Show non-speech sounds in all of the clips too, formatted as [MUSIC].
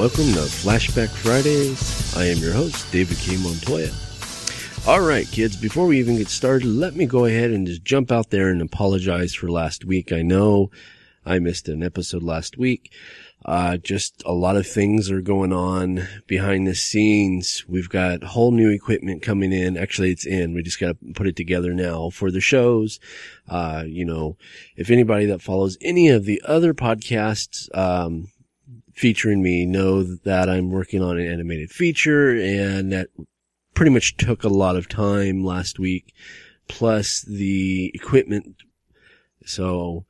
Welcome to Flashback Fridays. I am your host, David K. Montoya. All right, kids, before we even get started, let me go ahead and just jump out there and apologize for last week. I know I missed an episode last week. Uh, just a lot of things are going on behind the scenes. We've got whole new equipment coming in. Actually, it's in. We just got to put it together now for the shows. Uh, you know, if anybody that follows any of the other podcasts, um, featuring me know that I'm working on an animated feature and that pretty much took a lot of time last week, plus the equipment. So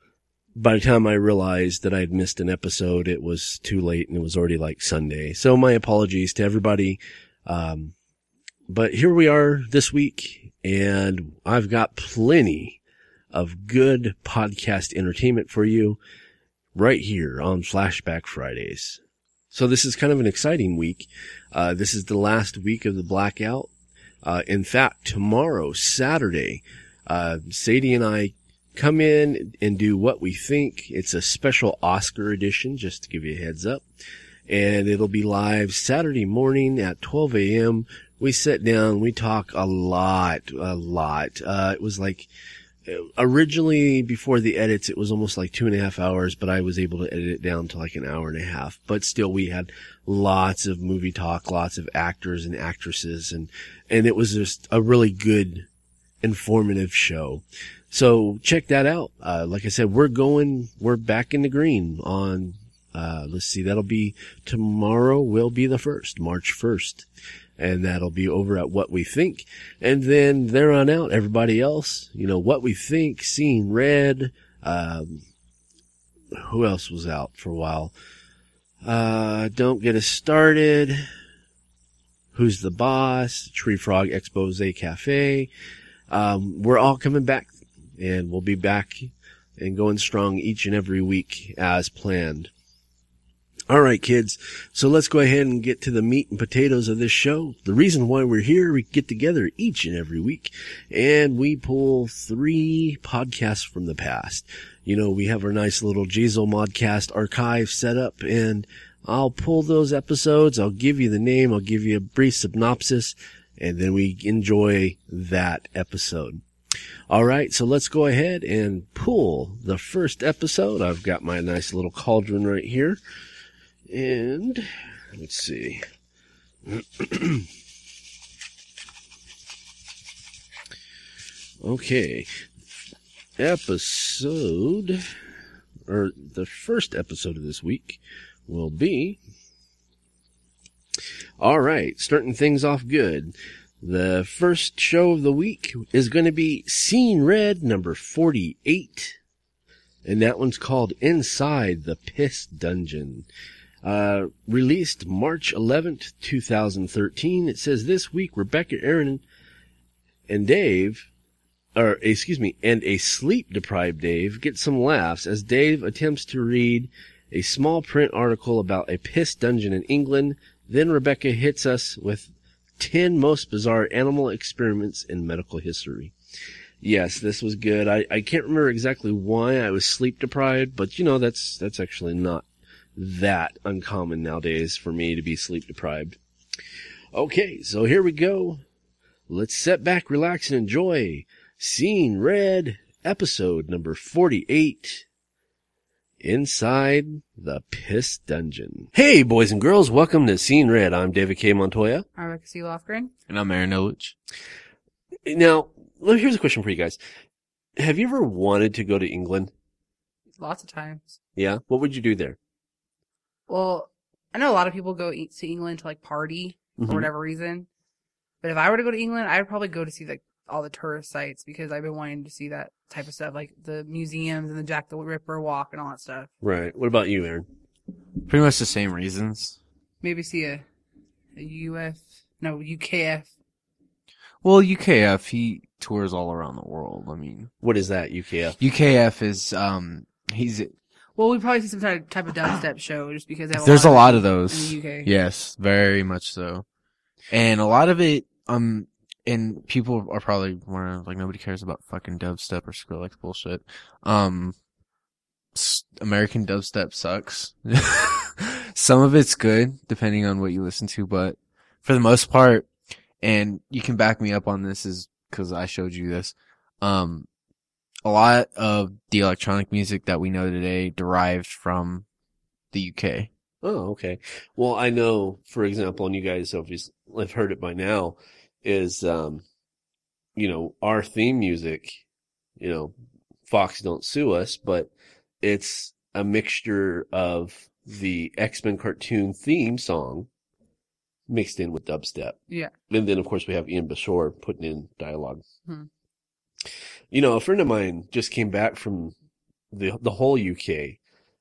by the time I realized that I had missed an episode, it was too late and it was already like Sunday. So my apologies to everybody. Um, but here we are this week and I've got plenty of good podcast entertainment for you right here on Flashback Fridays. So this is kind of an exciting week. Uh, this is the last week of the blackout. Uh, in fact, tomorrow, Saturday, uh, Sadie and I come in and do what we think. It's a special Oscar edition, just to give you a heads up. And it'll be live Saturday morning at 12 a.m. We sit down, we talk a lot, a lot. Uh, it was like, originally before the edits, it was almost like two and a half hours, but I was able to edit it down to like an hour and a half. But still, we had lots of movie talk, lots of actors and actresses, and and it was just a really good, informative show. So check that out. Uh, like I said, we're going, we're back in the green on. Uh, let's see, that'll be tomorrow. Will be the first, March first and that'll be over at what we think. And then there on out, everybody else, you know, what we think, Seeing Red, um, who else was out for a while? Uh, don't get us started. Who's the boss? Tree Frog Expose Cafe. Um, we're all coming back and we'll be back and going strong each and every week as planned. All right, kids. So let's go ahead and get to the meat and potatoes of this show. The reason why we're here, we get together each and every week and we pull three podcasts from the past. You know, we have our nice little Jazel Modcast archive set up and I'll pull those episodes. I'll give you the name. I'll give you a brief synopsis and then we enjoy that episode. All right. So let's go ahead and pull the first episode. I've got my nice little cauldron right here. And let's see. [CLEARS THROAT] okay. Episode, or the first episode of this week will be. All right, starting things off good. The first show of the week is going to be Scene Red number 48. And that one's called Inside the Piss Dungeon. Uh, released March 11th, 2013. It says this week, Rebecca, Aaron, and Dave, or excuse me, and a sleep deprived Dave get some laughs as Dave attempts to read a small print article about a piss dungeon in England. Then Rebecca hits us with 10 most bizarre animal experiments in medical history. Yes, this was good. I, I can't remember exactly why I was sleep deprived, but you know, that's, that's actually not that uncommon nowadays for me to be sleep deprived. Okay, so here we go. Let's set back, relax, and enjoy Scene Red, episode number 48. Inside the Piss Dungeon. Hey, boys and girls, welcome to Scene Red. I'm David K. Montoya. I'm Rebecca C. Lofgren. And I'm Aaron Illich. Now, here's a question for you guys. Have you ever wanted to go to England? Lots of times. Yeah? What would you do there? Well, I know a lot of people go eat to England to like party Mhm. for whatever reason. But if I were to go to England, I would probably go to see like all the tourist sites because I've been wanting to see that type of stuff, like the museums and the Jack the Ripper walk and all that stuff. Right. What about you, Aaron? Pretty much the same reasons. Maybe see a UF, no UKF. Well, UKF he tours all around the world. I mean, What is that, UKF? UKF is um he's Well, we probably see some type type of dubstep [SIGHS] show just because have there's a lot of in those. the UK. Yes, very much so. And a lot of it, um, and people are probably wondering, like, nobody cares about fucking dubstep or Skrillex bullshit. Um, s- American dubstep sucks. [LAUGHS] Some of it's good, depending on what you listen to, but for the most part, and you can back me up on this is cause I showed you this. Um, a lot of the electronic music that we know today derived from the UK. Oh, okay. Well, I know, for example, and you guys obviously have heard it by now, is, um, you know, our theme music, you know, Fox don't sue us, but it's a mixture of the X-Men cartoon theme song mixed in with dubstep. Yeah. And then, of course, we have Ian Bashore putting in dialogue. Hmm. You know, a friend of mine just came back from the the whole UK.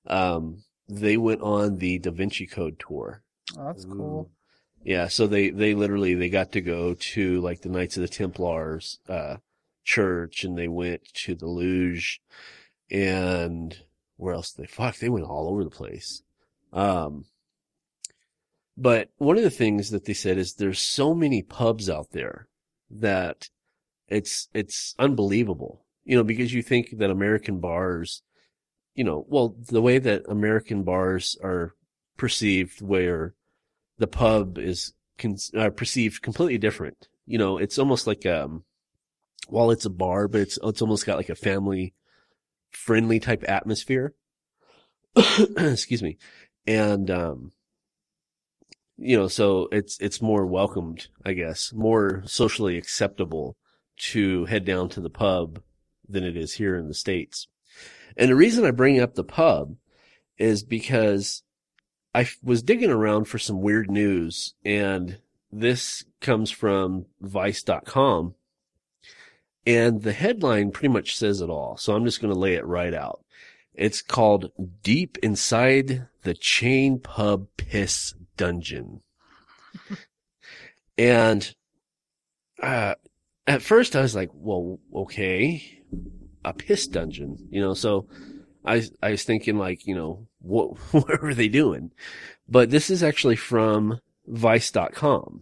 Um, they went on the Da Vinci Code tour. Oh, that's cool. Yeah, so they they literally they got to go to like the Knights of the Templars uh church and they went to the Louvre and where else they fuck they went all over the place. Um but one of the things that they said is there's so many pubs out there that it's it's unbelievable. You know, because you think that American bars, you know, well, the way that American bars are perceived where the pub is con- uh, perceived completely different. You know, it's almost like um, while it's a bar, but it's it's almost got like a family friendly type atmosphere. [COUGHS] Excuse me, and um, you know, so it's it's more welcomed, I guess, more socially acceptable to head down to the pub than it is here in the states. And the reason I bring up the pub is because I was digging around for some weird news and this comes from vice.com and the headline pretty much says it all. So I'm just going to lay it right out. It's called Deep Inside the Chain Pub Piss Dungeon. [LAUGHS] and, uh, at first I was like, well, okay, a piss dungeon, you know, so I, I was thinking like, you know, what, [LAUGHS] what were they doing? But this is actually from vice.com.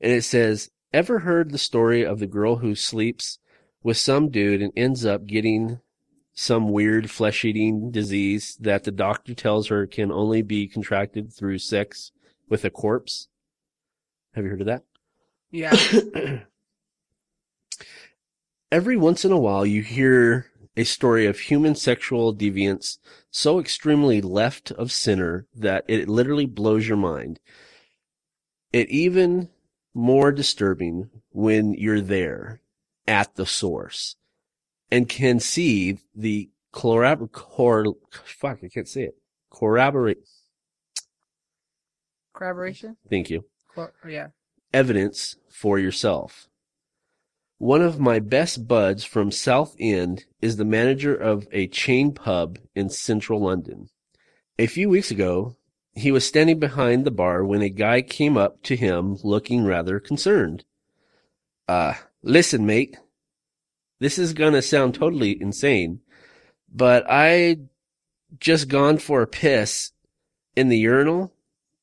And it says, ever heard the story of the girl who sleeps with some dude and ends up getting some weird flesh eating disease that the doctor tells her can only be contracted through sex with a corpse? Have you heard of that? Yeah. [COUGHS] Every once in a while, you hear a story of human sexual deviance so extremely left of center that it literally blows your mind. It even more disturbing when you're there at the source and can see the corrobor- cor- fuck, I can't say it. Corroborate. Collaboration? Thank you. Cor- yeah. evidence for yourself. One of my best buds from Southend is the manager of a chain pub in central London. A few weeks ago, he was standing behind the bar when a guy came up to him looking rather concerned. Uh, listen, mate. This is gonna sound totally insane, but I just gone for a piss in the urinal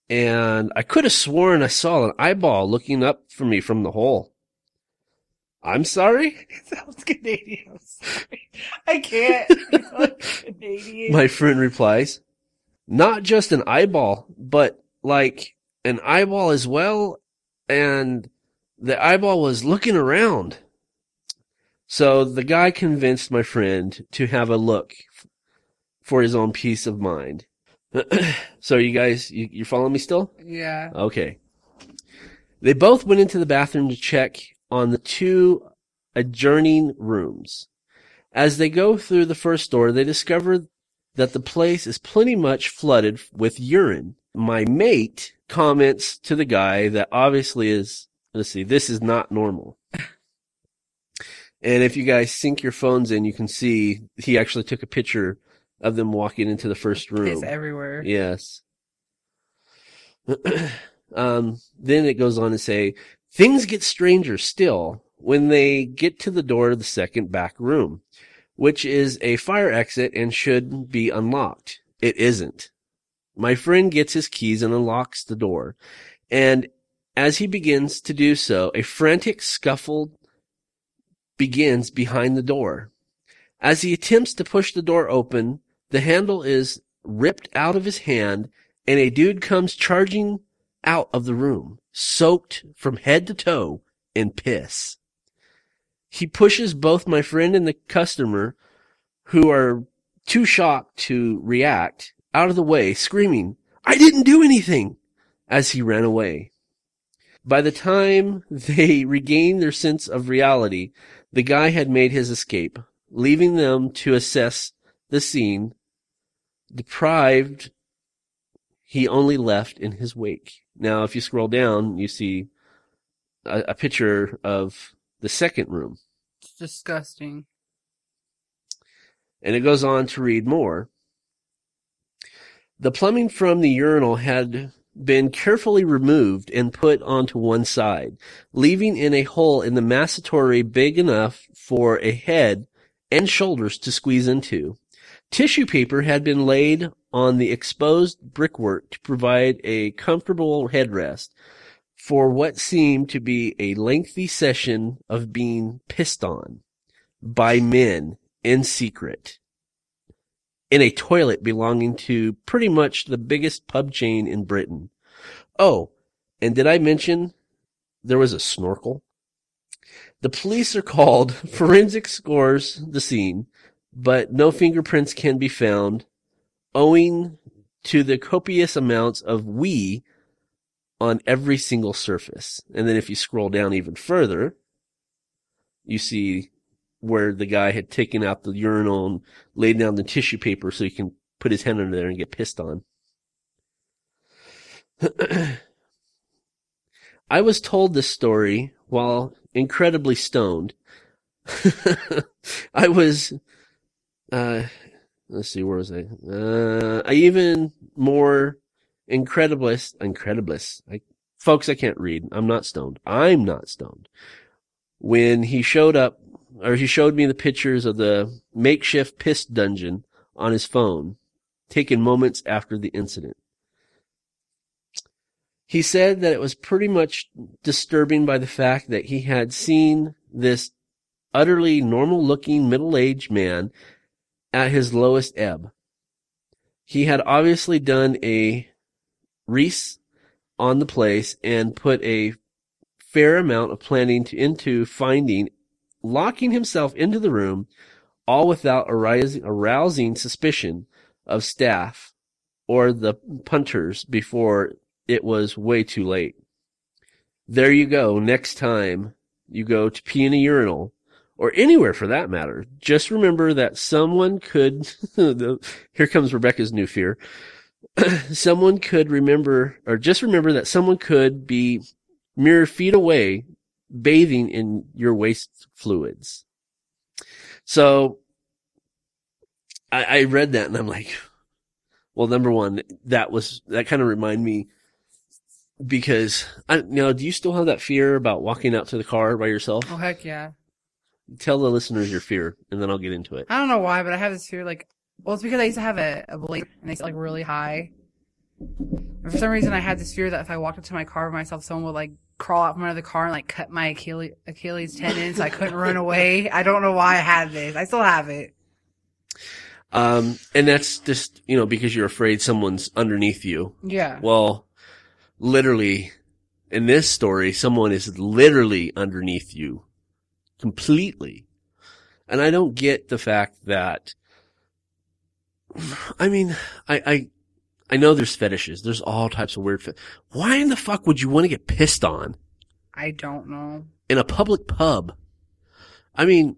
and I could have sworn I saw an eyeball looking up for me from the hole. I'm sorry? [LAUGHS] Sounds Canadian. I'm sorry. I can't. [LAUGHS] Canadian. My friend replies, not just an eyeball, but like an eyeball as well. And the eyeball was looking around. So the guy convinced my friend to have a look for his own peace of mind. [CLEARS THROAT] so you guys, you, you following me still? yeah. Okay. They both went into the bathroom to check on the two adjoining rooms. As they go through the first door, they discover that the place is plenty much flooded with urine. My mate comments to the guy that obviously is, let's see, this is not normal. And if you guys sync your phones in, you can see he actually took a picture of them walking into the first room. Piss everywhere. Yes. [CLEARS THROAT] um, then it goes on to say, things get stranger still when they get to the door of the second back room, which is a fire exit and should be unlocked. It isn't. My friend gets his keys and unlocks the door. And as he begins to do so, a frantic scuffle begins behind the door. As he attempts to push the door open, the handle is ripped out of his hand and a dude comes charging out of the room, soaked from head to toe in piss. He pushes both my friend and the customer, who are too shocked to react, out of the way, screaming, I didn't do anything, as he ran away. By the time [LAUGHS] they regained their sense of reality, the guy had made his escape, leaving them to assess the scene. Deprived, he only left in his wake. Now, if you scroll down, you see a, a picture of the second room. It's disgusting. And it goes on to read more. The plumbing from the urinal had been carefully removed and put onto one side, leaving in a hole in the masturbatory big enough for a head and shoulders to squeeze into. Tissue paper had been laid on the exposed brickwork to provide a comfortable headrest for what seemed to be a lengthy session of being pissed on by men in secret in a toilet belonging to pretty much the biggest pub chain in Britain. Oh, and did I mention there was a snorkel? The police are called. [LAUGHS] Forensic scores the scene, but no fingerprints can be found owing to the copious amounts of wee on every single surface. And then if you scroll down even further, you see where the guy had taken out the urinal and laid down the tissue paper so he can put his hand under there and get pissed on. [CLEARS THROAT] I was told this story while incredibly stoned. [LAUGHS] I was, uh, let's see, where was I? Uh, I even more incrediblest, incrediblest. I, folks, I can't read. I'm not stoned. I'm not stoned. When he showed up, or he showed me the pictures of the makeshift piss dungeon on his phone, taken moments after the incident. He said that it was pretty much disturbing by the fact that he had seen this utterly normal looking middle aged man at his lowest ebb. He had obviously done a Reese on the place and put a fair amount of planning to, into finding, locking himself into the room, all without arising, arousing suspicion of staff or the punters before it was way too late. There you go. Next time you go to pee in a urinal or anywhere for that matter, just remember that someone could, [LAUGHS] here comes Rebecca's new fear. [CLEARS THROAT] someone could remember, or just remember that someone could be mere feet away bathing in your waste fluids. So I, I read that and I'm like, [SIGHS] well, number one, that was, that kind of remind me because I, you know, do you still have that fear about walking out to the car by yourself? Oh heck yeah. Tell the listeners your fear and then I'll get into it. I don't know why, but I have this fear like well it's because I used to have a, a blade and it's like really high. And for some reason I had this fear that if I walked into my car by myself, someone would like crawl out from under the car and like cut my Achilles Achilles tendon so I couldn't run [LAUGHS] away. I don't know why I had this. I still have it. Um, and that's just, you know, because you're afraid someone's underneath you. Yeah. Well, literally, in this story, someone is literally underneath you. Completely. And I don't get the fact that, I mean, I, I, I know there's fetishes. There's all types of weird. Fe- Why in the fuck would you want to get pissed on I don't know. in a public pub? I mean,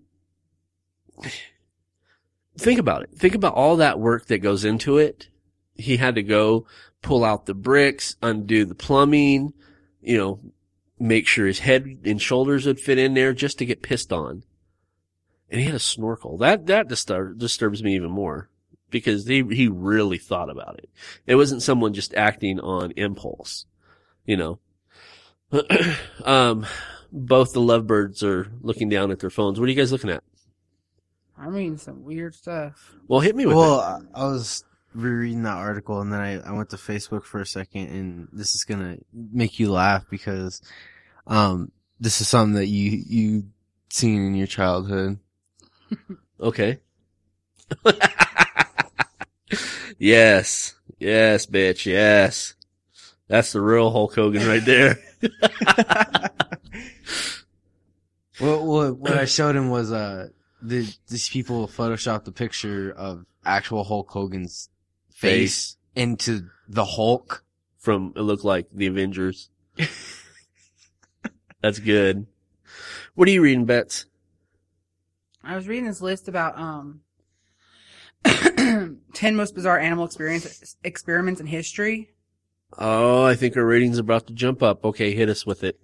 think about it. Think about all that work that goes into it. He had to go pull out the bricks, undo the plumbing, you know, make sure his head and shoulders would fit in there just to get pissed on. And he had a snorkel. That, that disturb, disturbs me even more because he, he really thought about it. It wasn't someone just acting on impulse. you know. [CLEARS THROAT] um, both the lovebirds are looking down at their phones. What are you guys looking at? I'm reading some weird stuff. Well, hit me with Well, it. I I was rereading that article and then I, I went to Facebook for a second and this is gonna make you laugh because, um, this is something that you, you seen in your childhood. [LAUGHS] Okay. [LAUGHS] yes. Yes, bitch. Yes. That's the real Hulk Hogan right there. [LAUGHS] What, what, what I showed him was, uh, the, these people photoshopped the picture of actual Hulk Hogan's face, Face. into the Hulk. From, it looked like the Avengers. That's good. What are you reading, Bets? I was reading this list about um [CLEARS THROAT] ten most bizarre animal experience experiments in history. Oh, I think our rating's about to jump up. Okay, hit us with it.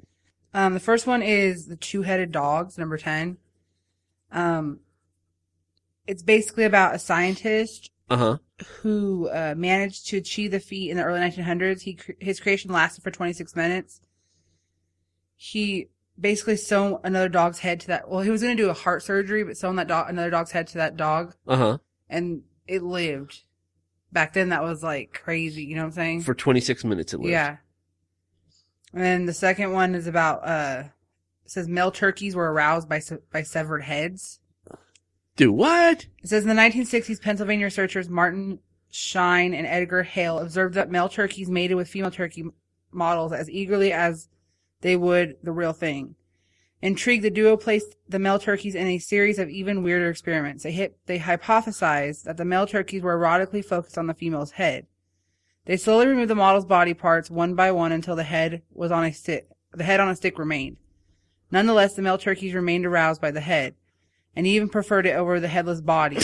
Um, the first one is the two-headed dogs, number ten. Um, it's basically about a scientist Uh huh. who uh, managed to achieve the feat in the early 1900s. He cr- his creation lasted for 26 minutes. He basically sewn another dog's head to that. Well, he was going to do a heart surgery, but sewn that dog another dog's head to that dog, Uh huh. and it lived. Back then, that was like crazy. You know what I'm saying? For 26 minutes it lived. Yeah. And then the second one is about uh, it says male turkeys were aroused by se- by severed heads. Do what? It says in the 1960s, Pennsylvania researchers Martin Schein and Edgar Hale observed that male turkeys mated with female turkey models as eagerly as they would the real thing. Intrigued, the duo placed the male turkeys in a series of even weirder experiments. They hit, they hypothesized that the male turkeys were erotically focused on the female's head. They slowly removed the model's body parts one by one until the head was on a stick. The head on a stick remained. Nonetheless, the male turkeys remained aroused by the head, and even preferred it over the headless body.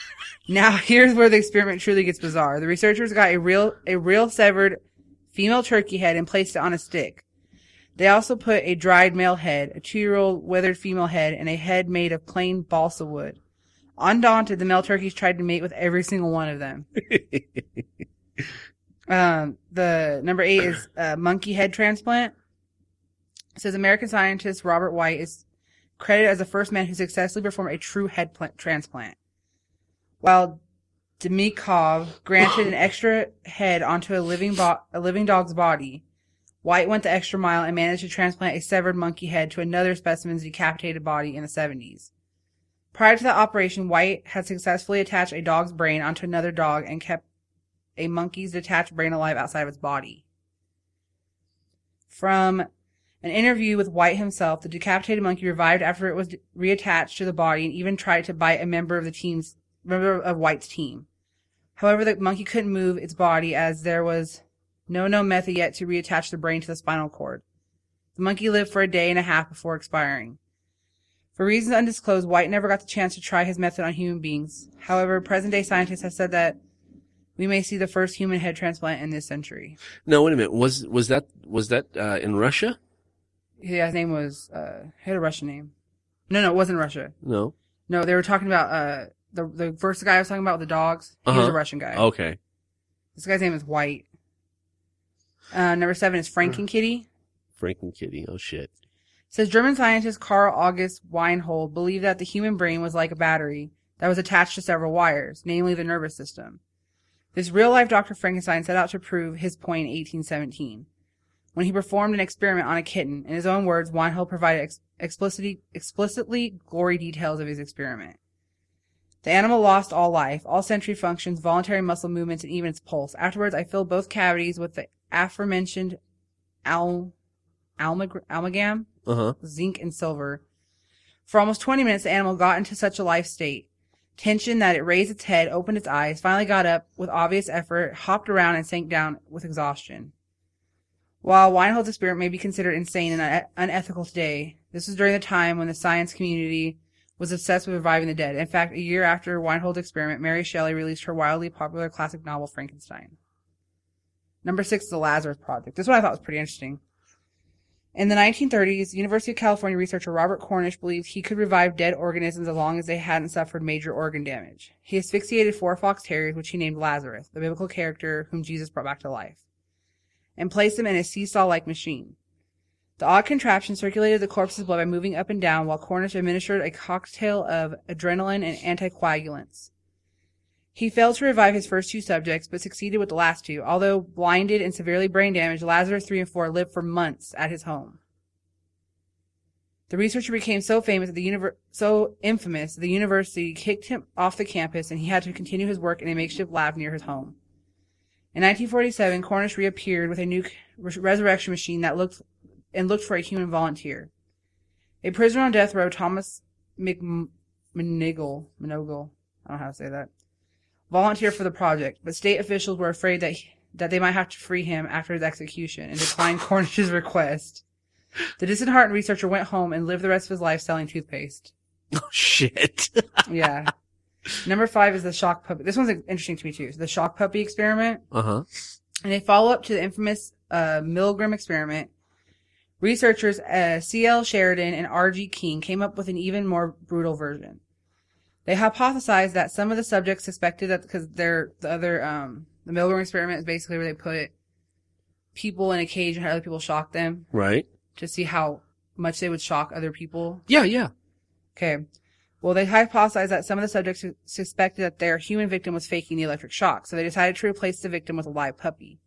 [LAUGHS] now, here's where the experiment truly gets bizarre. The researchers got a real, a real severed female turkey head and placed it on a stick. They also put a dried male head, a two-year-old withered female head, and a head made of plain balsa wood. Undaunted, the male turkeys tried to mate with every single one of them. [LAUGHS] Um, the number eight is uh, monkey head transplant. It says American scientist Robert White is credited as the first man who successfully performed a true head plant transplant. While Demikhov granted an extra head onto a living bo- a living dog's body, White went the extra mile and managed to transplant a severed monkey head to another specimen's decapitated body in the 70s. Prior to that operation, White had successfully attached a dog's brain onto another dog and kept a monkey's detached brain alive outside of its body. From an interview with White himself, the decapitated monkey revived after it was reattached to the body and even tried to bite a member of the team's member of White's team. However, the monkey couldn't move its body as there was no known method yet to reattach the brain to the spinal cord. The monkey lived for a day and a half before expiring. For reasons undisclosed, White never got the chance to try his method on human beings. However, present day scientists have said that we may see the first human head transplant in this century. No, wait a minute. Was was that was that uh, in Russia? Yeah, his name was uh he had a Russian name. No, no, it wasn't Russia. No. No, they were talking about uh the the first guy I was talking about with the dogs. He was Uh-huh. a Russian guy. Okay. This guy's name is White. Uh, number seven is Frankenkitty. Franken Kitty. Oh shit. Says German scientist Carl August Weinhold believed that the human brain was like a battery that was attached to several wires, namely the nervous system. This real life Dr. Frankenstein set out to prove his point in 1817. When he performed an experiment on a kitten, in his own words, Weinhold provided ex- explicitly, explicitly gory details of his experiment. The animal lost all life, all sensory functions, voluntary muscle movements, and even its pulse. Afterwards, I filled both cavities with the aforementioned al- almag- amalgam, Uh huh. zinc and silver. For almost 20 minutes, the animal got into such a life state. Tension that it raised its head, opened its eyes, finally got up with obvious effort, hopped around, and sank down with exhaustion. While Weinhold's experiment may be considered insane and un- unethical today, this was during the time when the science community was obsessed with reviving the dead. In fact, a year after Weinhold's experiment, Mary Shelley released her wildly popular classic novel Frankenstein. Number six the Lazarus Project. This one I thought was pretty interesting. In the 1930s, University of California researcher Robert Cornish believed he could revive dead organisms as long as they hadn't suffered major organ damage. He asphyxiated four fox terriers, which he named Lazarus, the biblical character whom Jesus brought back to life. and placed them in a seesaw-like machine. The odd contraption circulated the corpse's blood by moving up and down while Cornish administered a cocktail of adrenaline and anticoagulants. He failed to revive his first two subjects, but succeeded with the last two. Although blinded and severely brain damaged, Lazarus 3 and 4 lived for months at his home. The researcher became so famous the univer- so infamous that the university kicked him off the campus and he had to continue his work in a makeshift lab near his home. In 1947, Cornish reappeared with a new resurrection machine that looked and looked for a human volunteer. A prisoner on death row, Thomas McMinigal, Minogle, I don't know how to say that, volunteered for the project, but state officials were afraid that he- that they might have to free him after his execution and declined [LAUGHS] Cornish's request. The disheartened researcher went home and lived the rest of his life selling toothpaste. Oh shit. [LAUGHS] Yeah. Number five is the shock puppy. This one's interesting to me too. So the shock puppy experiment. Uh huh. In a follow up to the infamous uh, Milgram experiment, researchers uh, C.L. Sheridan and R.G. King came up with an even more brutal version. They hypothesized that some of the subjects suspected that because they're the other um, the Milgram experiment is basically where they put people in a cage and had other people shock them Right. to see how much they would shock other people. Yeah. Yeah. Okay. Well, they hypothesized that some of the subjects suspected that their human victim was faking the electric shock, so they decided to replace the victim with a live puppy.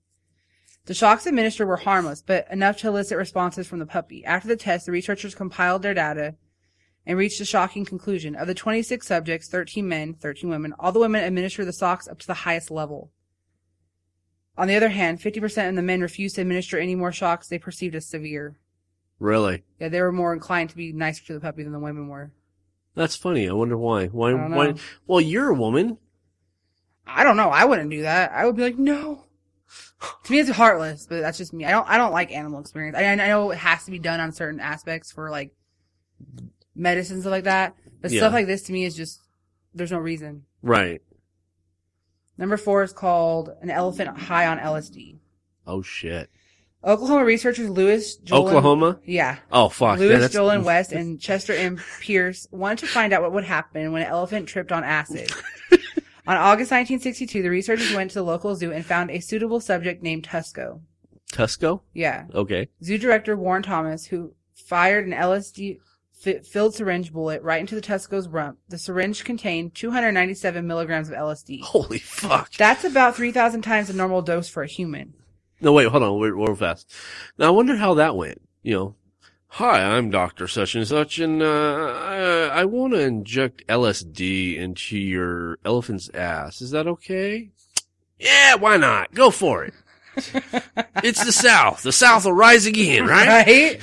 The shocks administered were harmless, but enough to elicit responses from the puppy. After the test, the researchers compiled their data and reached a shocking conclusion. Of the 26 subjects, 13 men, 13 women, all the women administered the shocks up to the highest level. On the other hand, 50% of the men refused to administer any more shocks they perceived as severe. Really. Yeah, they were more inclined to be nicer to the puppy than the women were. That's funny. I wonder why. Why? Why? Well, you're a woman. I don't know. I wouldn't do that. I would be like, no. to me, it's heartless, but that's just me. I don't. I don't like animal experience. I, I know it has to be done on certain aspects for like medicine stuff like that, but Yeah. stuff like this to me is just there's no reason. Right. Number four is called an elephant high on LSD. Oh shit. Oklahoma researchers Lewis Joel Oklahoma. yeah, Oh fuck. Lewis that's- Joel West [LAUGHS] and Chester M. Pierce wanted to find out what would happen when an elephant tripped on acid. [LAUGHS] on August 1962, the researchers went to the local zoo and found a suitable subject named Tusko. Tusko. Yeah. Okay. Zoo director Warren Thomas, who fired an LSD fi- filled syringe bullet right into the Tusko's rump. The syringe contained 297 milligrams of LSD. Holy fuck. That's about 3,000 times the normal dose for a human. No, wait, hold on, we're, we're fast. Now I wonder how that went. You know, hi, I'm Doctor Such and Such, and uh, I, I want to inject LSD into your elephant's ass. Is that okay? Yeah, why not? Go for it. [LAUGHS] it's the South. The South will rise again, right? Right?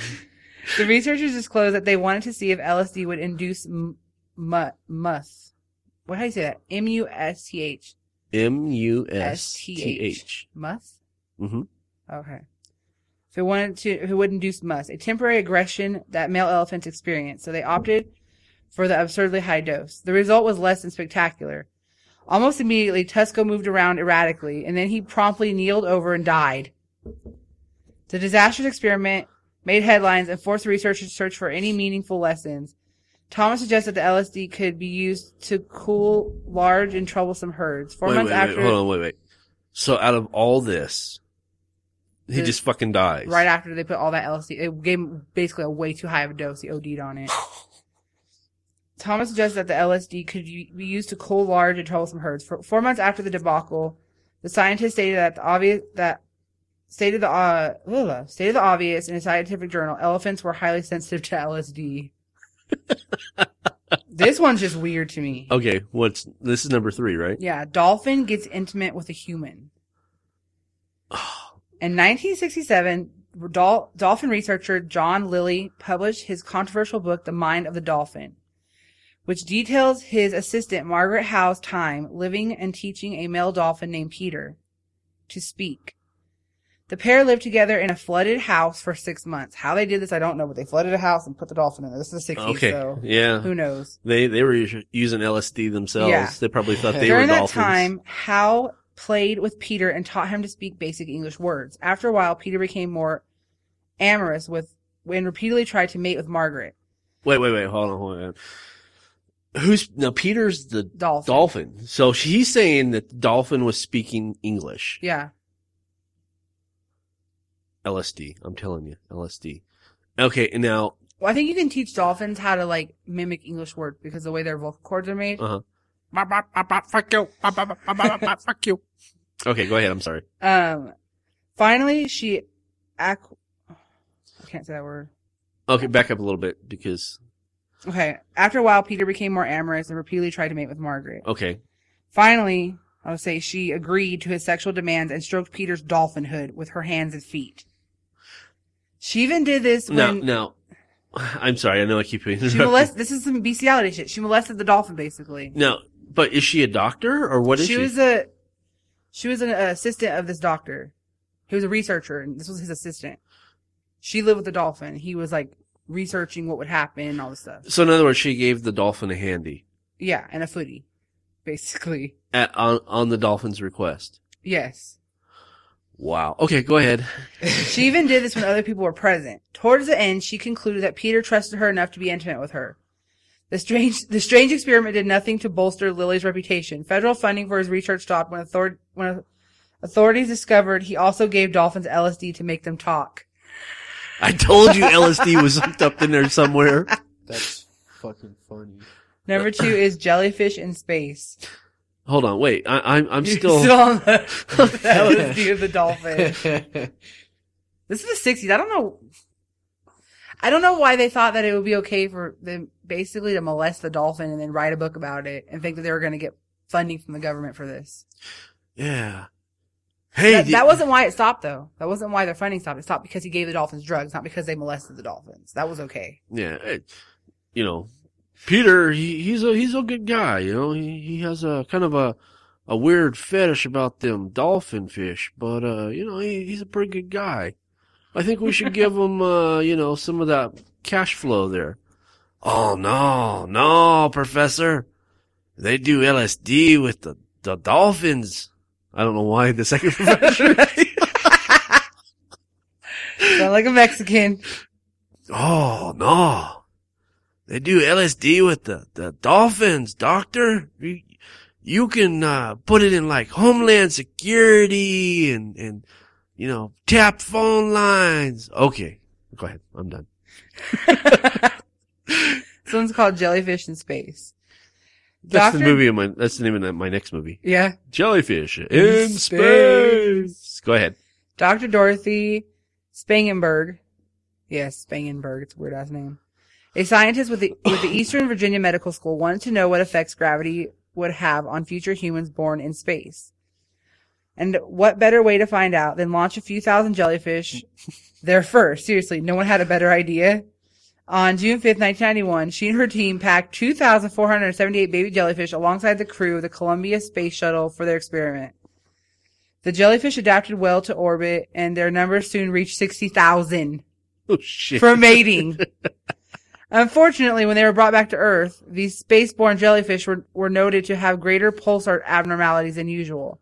The researchers disclosed that they wanted to see if LSD would induce m- mu- musth. What how do you say that? M U S T H. M U S T H. Musth? Mhm. Okay. If it wanted to, if it would induce musth, a temporary aggression that male elephants experience. So they opted for the absurdly high dose. The result was less than spectacular. Almost immediately, Tusko moved around erratically, and then he promptly kneeled over and died. The disastrous experiment made headlines and forced researchers to search for any meaningful lessons. Thomas suggested that LSD could be used to cool large and troublesome herds. Four Wait, months wait, after, wait, hold on, wait, wait. So out of all this, he The- just fucking dies. right after they put all that LSD, it gave him basically a way too high of a dose. He OD'd on it. [LAUGHS] Thomas suggested that the LSD could be used to cool large and troublesome herds. For, four months after the debacle, the scientists stated that the obvious that stated the uh, ugh, stated the obvious in a scientific journal. Elephants were highly sensitive to LSD. [LAUGHS] this one's just weird to me. Okay, what's this is number three, right? Yeah, dolphin gets intimate with a human. [SIGHS] In 1967, dol- dolphin researcher John Lilly published his controversial book, The Mind of the Dolphin, which details his assistant Margaret Howe's time living and teaching a male dolphin named Peter to speak. The pair lived together in a flooded house for six months. How they did this, I don't know, but they flooded a house and put the dolphin in there. This is the 60s, Okay, so yeah. who knows? They they were using LSD themselves. Yeah. They probably thought they During were that dolphins. time, Howe played with Peter and taught him to speak basic English words. After a while, Peter became more amorous with and repeatedly tried to mate with Margaret. Wait, wait, wait. Hold on, hold on. Who's now? Peter's the Dolphin. dolphin. So he's saying that the dolphin was speaking English. Yeah. LSD. I'm telling you, LSD. Okay, and now, Well, I think you can teach dolphins how to like mimic English words because the way their vocal cords are made. uh huh. Fuck you. Fuck you. Okay, go ahead. I'm sorry. Um, finally, she, ac- I can't say that word. Okay, back up a little bit because Okay. After a while, Peter became more amorous and repeatedly tried to mate with Margaret. okay, Finally, I would say she agreed to his sexual demands and stroked Peter's dolphin hood with her hands and feet. She even did this now when now, I'm sorry. I know I keep she interrupting. molested. This is some bestiality shit. She molested the dolphin, basically. no, but is she a doctor or what is she she? was a she was an assistant of this doctor. He was a researcher, and this was his assistant. She lived with the dolphin. He was like researching what would happen and all this stuff. so in other words, she gave the dolphin a handy Yeah, and a footy, basically. at on on the dolphin's request. Yes. Wow. Okay, go ahead. She even did this when other people were present. Towards the end, she concluded that Peter trusted her enough to be intimate with her. The strange, the strange experiment did nothing to bolster Lilly's reputation. Federal funding for his research stopped when, author- when authorities discovered he also gave dolphins LSD to make them talk. I told you LSD was hooked up in there somewhere. That's fucking funny. Number two is jellyfish in space. Hold on, wait. I, I'm I'm still. still on the, [LAUGHS] LSD of the dolphin. [LAUGHS] This is the 60s. I don't know. I don't know why they thought that it would be okay for them basically to molest the dolphin and then write a book about it and think that they were going to get funding from the government for this. yeah. Hey, that, that wasn't why it stopped though. That wasn't why their funding stopped. It stopped because he gave the dolphins drugs, not because they molested the dolphins. That was okay. yeah. it- you know, Peter. He, he's a he's a good guy. You know, he he has a kind of a a weird fetish about them dolphin fish, but uh, you know, he, he's a pretty good guy. I think we should [LAUGHS] give him uh, you know, some of that cash flow there. Oh no, no, Professor. They do LSD with the the dolphins. I don't know why the second [LAUGHS] professor. Sound like a Mexican. Oh no. They do LSD with the, the dolphins, doctor. You, you can uh, put it in like Homeland Security and and you know, tap phone lines. Okay. Go ahead. I'm done. [LAUGHS] This one's called Jellyfish in Space. That's Doctor- the movie of my that's the name of my next movie. Yeah. Jellyfish in, In space. Go ahead. Dr. Dorothy Spangenberg. Yes, Spangenberg. It's a weird ass name. A scientist with the, with the Eastern Virginia Medical School wanted to know what effects gravity would have on future humans born in space. And what better way to find out than launch a few thousand jellyfish there first? Seriously, no one had a better idea. On June 5th, 1991, she and her team packed 2,478 baby jellyfish alongside the crew of the Columbia Space Shuttle for their experiment. The jellyfish adapted well to orbit, and their numbers soon reached 60,000 Oh shit. for mating. [LAUGHS] Unfortunately, when they were brought back to Earth, these spaceborne jellyfish were, were noted to have greater pulsar abnormalities than usual,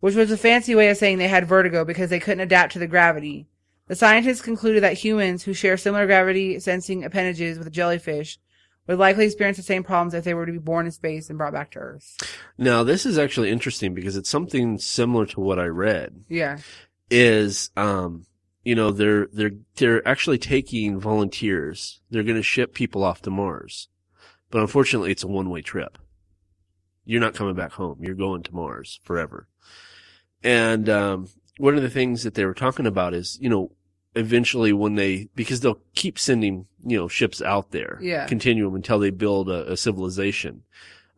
which was a fancy way of saying they had vertigo because they couldn't adapt to the gravity. The scientists concluded that humans who share similar gravity sensing appendages with jellyfish would likely experience the same problems if they were to be born in space and brought back to Earth. now this is actually interesting because it's something similar to what I read. Yeah. is um you know they're they're they're actually taking volunteers. They're going to ship people off to mars. But unfortunately it's a one way trip. You're not coming back home. You're going to mars forever. And um one of the things that they were talking about is you know eventually when they because they'll keep sending you know ships out there Yeah. continuum until they build a, a civilization.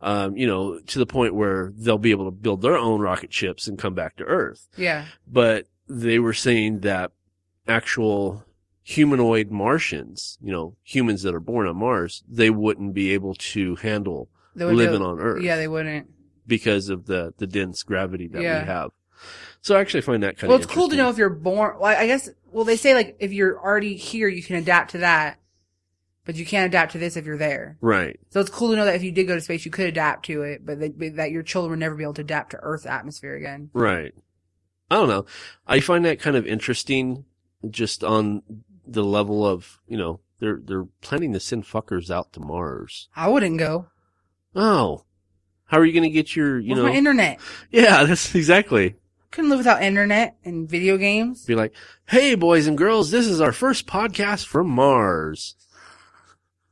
Um you know to the point where they'll be able to build their own rocket ships and come back to earth. Yeah. but they were saying that actual humanoid Martians, you know, humans that are born on Mars, they wouldn't be able to handle living do- on Earth Yeah, they wouldn't. because of the, the dense gravity that Yeah. we have. So I actually find that kind Well, of well, it's cool to know if you're born. Well, I guess. Well, they say like if you're already here, you can adapt to that, but you can't adapt to this if you're there. Right. So it's cool to know that if you did go to space, you could adapt to it, but that, but that your children would never be able to adapt to Earth's atmosphere again. Right. I don't know. I find that kind of interesting just on the level of, you know, they're, they're planning to send fuckers out to Mars. I wouldn't go. Oh. How are you going to get your, you Where's know, my internet? yeah, [LAUGHS] that's exactly. Couldn't live without internet and video games. Be like, hey, boys and girls, this is our first podcast from Mars.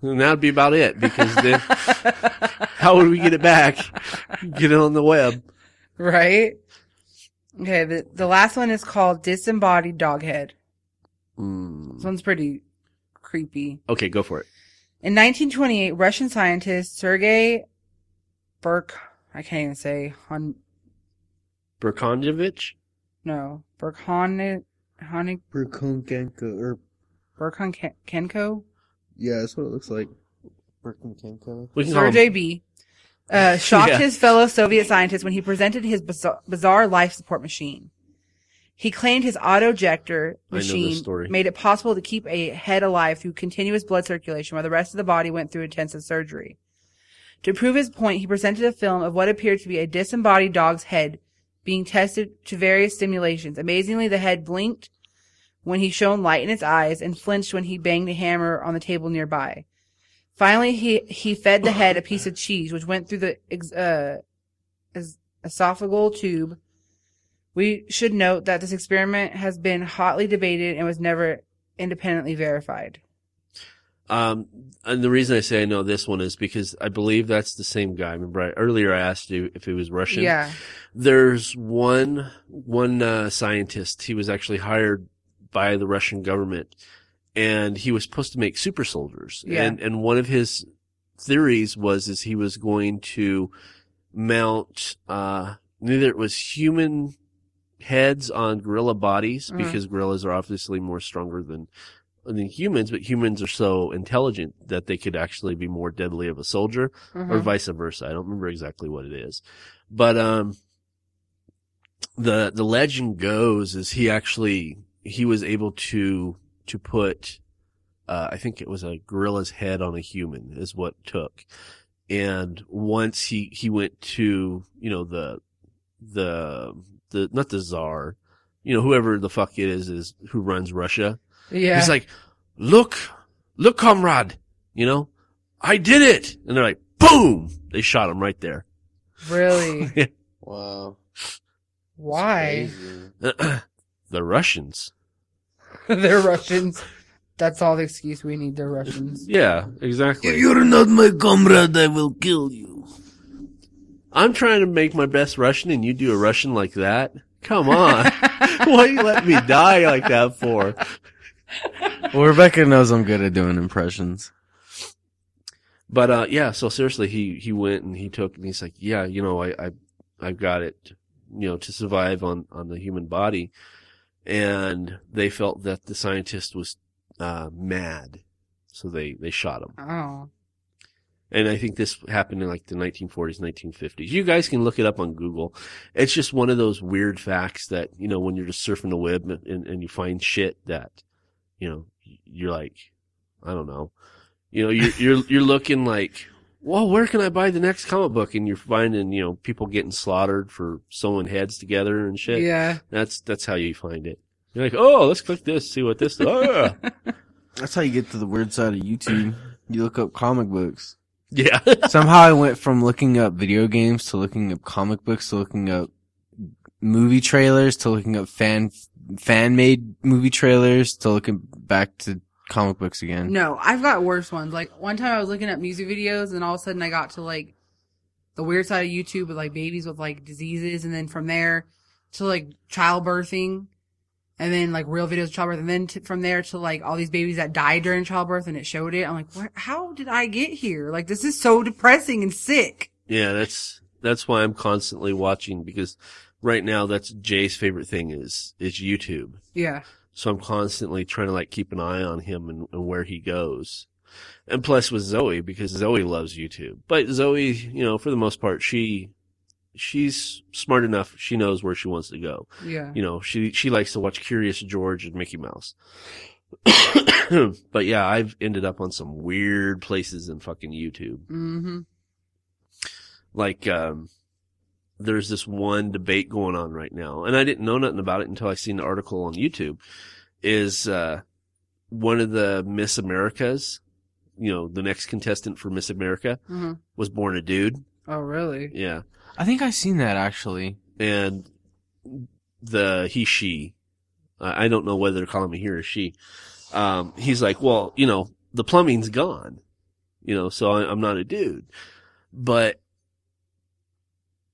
And that'd be about it because then [LAUGHS] how would we get it back? Get it on the web. Right? Okay, the, the last one is called Disembodied Doghead. Mm. This one's pretty creepy. Okay, go for it. In 1928, Russian scientist Sergei Burk, I can't even say, Hon, Berkonjevich? no, Burkhan, Honig, Berkunkenko, or Burkhankenko? yeah, that's what it looks like. Berkunkenko. We can call him- Sergey B. Uh, [LAUGHS] shocked Yeah. his fellow Soviet scientists when he presented his bizarre, bizarre life support machine. He claimed his autojector I know this machine made it possible to keep a head alive through continuous blood circulation while the rest of the body went through intensive surgery. To prove his point, he presented a film of what appeared to be a disembodied dog's head being tested to various stimulations. Amazingly, the head blinked when he shone light in its eyes and flinched when he banged a hammer on the table nearby. Finally, he, he fed the head a piece of cheese, which went through the ex- uh, es- esophageal tube. We should note that this experiment has been hotly debated and was never independently verified. Um, and the reason I say I know this one is because I believe that's the same guy. Remember, I, earlier I asked you if it was Russian. Yeah. There's one one uh, scientist. He was actually hired by the Russian government, and he was supposed to make super soldiers. Yeah. And and one of his theories was is he was going to mount uh neither it was human heads on gorilla bodies Mhm. because gorillas are obviously more stronger than than humans, but humans are so intelligent that they could actually be more deadly of a soldier or Mhm. vice versa. I don't remember exactly what it is, but um, the the legend goes is he actually he was able to to put uh, I think it was a gorilla's head on a human is what took, and once he he went to you know the the the not the czar, you know whoever the fuck it is is who runs Russia. Yeah. He's like, look, look, comrade, you know, I did it. And they're like, boom! They shot him right there. really? [LAUGHS] Wow. Why? [CLEARS THROAT] the Russians. [LAUGHS] They're Russians. That's all the excuse we need. They're Russians. Yeah, exactly. If You're not my comrade, I will kill you. I'm trying to make my best Russian and you do a Russian like that? Come on. [LAUGHS] Why you let me die like that for? Well, Rebecca knows I'm good at doing impressions. But, uh, yeah, so seriously, he, he went and he took, and he's like, yeah, you know, I, I, I've got it, you know, to survive on, on the human body. And they felt that the scientist was, uh, mad. So they, they shot him. Oh. And I think this happened in like the 1940s, 1950s. You guys can look it up on Google. It's just one of those weird facts that, you know, when you're just surfing the web and, and you find shit that, you know, you're like, I don't know. You know, you're, you're, [LAUGHS] you're looking like, well, where can I buy the next comic book? And you're finding, you know, people getting slaughtered for sewing heads together and shit. Yeah. That's, that's how you find it. You're like, oh, let's click this, see what this, oh, [LAUGHS] That's how you get to the weird side of YouTube. You look up comic books. Yeah. [LAUGHS] Somehow I went from looking up video games to looking up comic books to looking up movie trailers to looking up fan fan made movie trailers to looking back to comic books again. No, I've got worse ones. Like one time I was looking up music videos and all of a sudden I got to like the weird side of YouTube with like babies with like diseases and then from there to like childbirthing and then like real videos of childbirth and then to, from there to like all these babies that died during childbirth and it showed it. I'm like, where, how did I get here? Like this is so depressing and sick. Yeah, that's that's why I'm constantly watching because right now that's Jay's favorite thing is is YouTube. Yeah. So I'm constantly trying to like keep an eye on him and, and where he goes. And plus with Zoe because Zoe loves YouTube. But Zoe, you know, for the most part, she she's smart enough. She knows where she wants to go. Yeah. You know, she she likes to watch Curious George and Mickey Mouse. [CLEARS THROAT] but yeah, I've ended up on some weird places in fucking YouTube Mm-hmm. like um there's this one debate going on right now and i didn't know nothing about it until i seen the article on youtube is uh one of the miss americas you know the next contestant for miss america Mm-hmm. was born a dude Oh, really? yeah I think I've seen that actually. and the he she. I don't know whether to call him a he or she. Um, he's like, well, you know, the plumbing's gone, you know, so I, I'm not a dude, but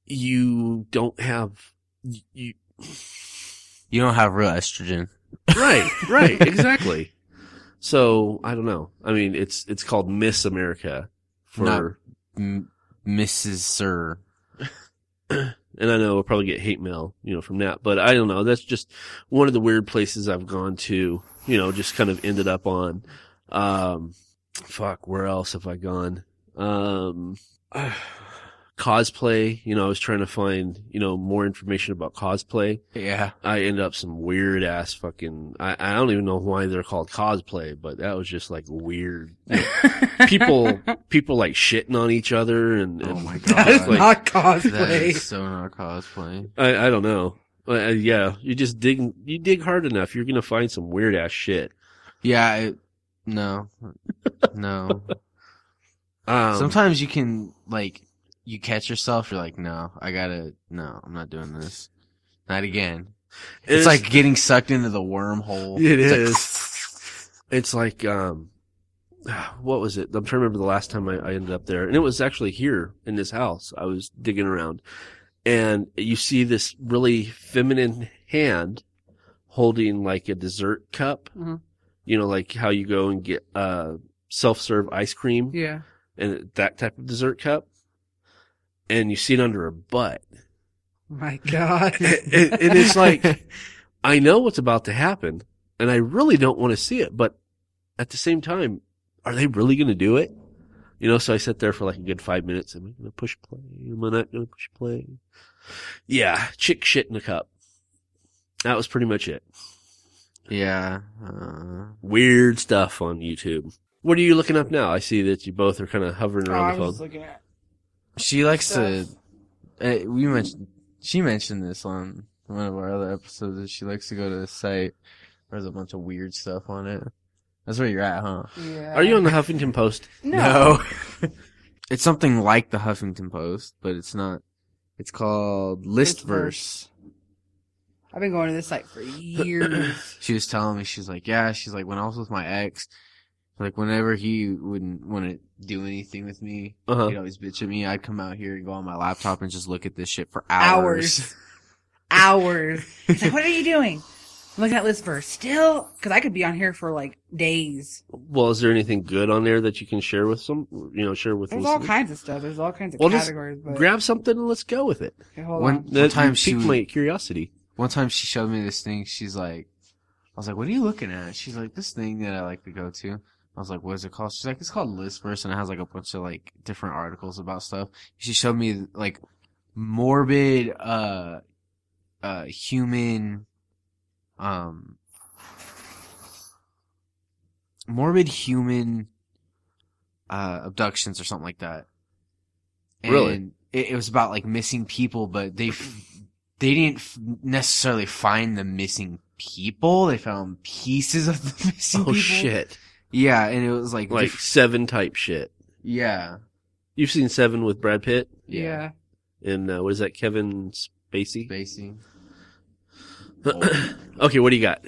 you don't have you. You don't have real estrogen. Right, [LAUGHS] right, exactly. So I don't know. I mean, it's it's called Miss America for, Not- M- Mrs. Sir. [CLEARS THROAT] and I know we'll probably get hate mail, you know, from that. But I don't know. That's just one of the weird places I've gone to. You know, just kind of ended up on. Um, fuck, where else have I gone? Um, [SIGHS] cosplay. You know, I was trying to find you know more information about cosplay. Yeah. I ended up some weird ass fucking. I, I don't even know why they're called cosplay, but that was just like weird. [LAUGHS] people, people like shitting on each other and. Oh and my [LAUGHS] that is like- not That cosplay. is so not cosplay. I, I don't know. Uh, uh, yeah, you just dig, you dig hard enough, you're gonna find some weird ass shit. Yeah. I, no. No. [LAUGHS] Um, Sometimes you can like you catch yourself. You're like, no, I gotta. No, I'm not doing this. Not again. It's, like getting sucked into the wormhole. It It's is. Like, it's like, um, [SIGHS] what was it? I'm trying to remember the last time I, I ended up there, and it was actually here in this house. I was digging around, and you see this really feminine hand holding like a dessert cup. Mhm. You know, like how you go and get uh self-serve ice cream. Yeah. and that type of dessert cup, and you see it under her butt. My God. [LAUGHS] and, and it's like, I know what's about to happen, and I really don't want to see it, but at the same time, are they really going to do it? You know, so I sat there for like a good five minutes. Am I going to push play? Am I not going to push play? Yeah, chick shit in a cup. That was pretty much it. yeah. Uh, Weird stuff on YouTube. What are you looking up now? I see that you both are kind of hovering Oh, around I the phone. Was looking at. she likes to. Stuff. Uh, we mentioned. She mentioned this on one of our other episodes. That she likes to go to the site. There's a bunch of weird stuff on it. That's where you're at, huh? Yeah. Are you on the Huffington Post? No. [LAUGHS] it's something like the Huffington Post, but it's not. It's called Listverse. I've been going to this site for [CLEARS THROAT] years. She was telling me, she's like, yeah, she's like, when I was with my ex, like whenever he wouldn't want to do anything with me, Uh huh. he'd always bitch at me. I'd come out here and go on my laptop and just look at this shit for hours. Hours. [LAUGHS] Hours. He's like, what are you doing? I'm looking at Listverse. Still? Because I could be on here for like days. Well, is there anything good on there that you can share with some? You know, share with There's all kinds of stuff. There's all kinds of Well, just categories. But Grab something and let's go with it. okay, hold One- on. That time time she piqued my curiosity. One time she showed me this thing. She's like, I was like, what are you looking at? She's like, this thing that I like to go to. I was like, what is it called? She's like, it's called Listverse and it has like a bunch of like different articles about stuff. She showed me like morbid, uh, uh, human, um, morbid human, uh, abductions or something like that. And Really? It, it was about like missing people, but they, f- they didn't f- necessarily find the missing people. They found pieces of the [LAUGHS] missing Oh people. Oh shit! Yeah, and it was like, Like diff- Seven type shit. yeah, You've seen Seven with Brad Pitt Yeah. and uh, what is that? Kevin Spacey. Spacey. [CLEARS THROAT] okay, what do you got?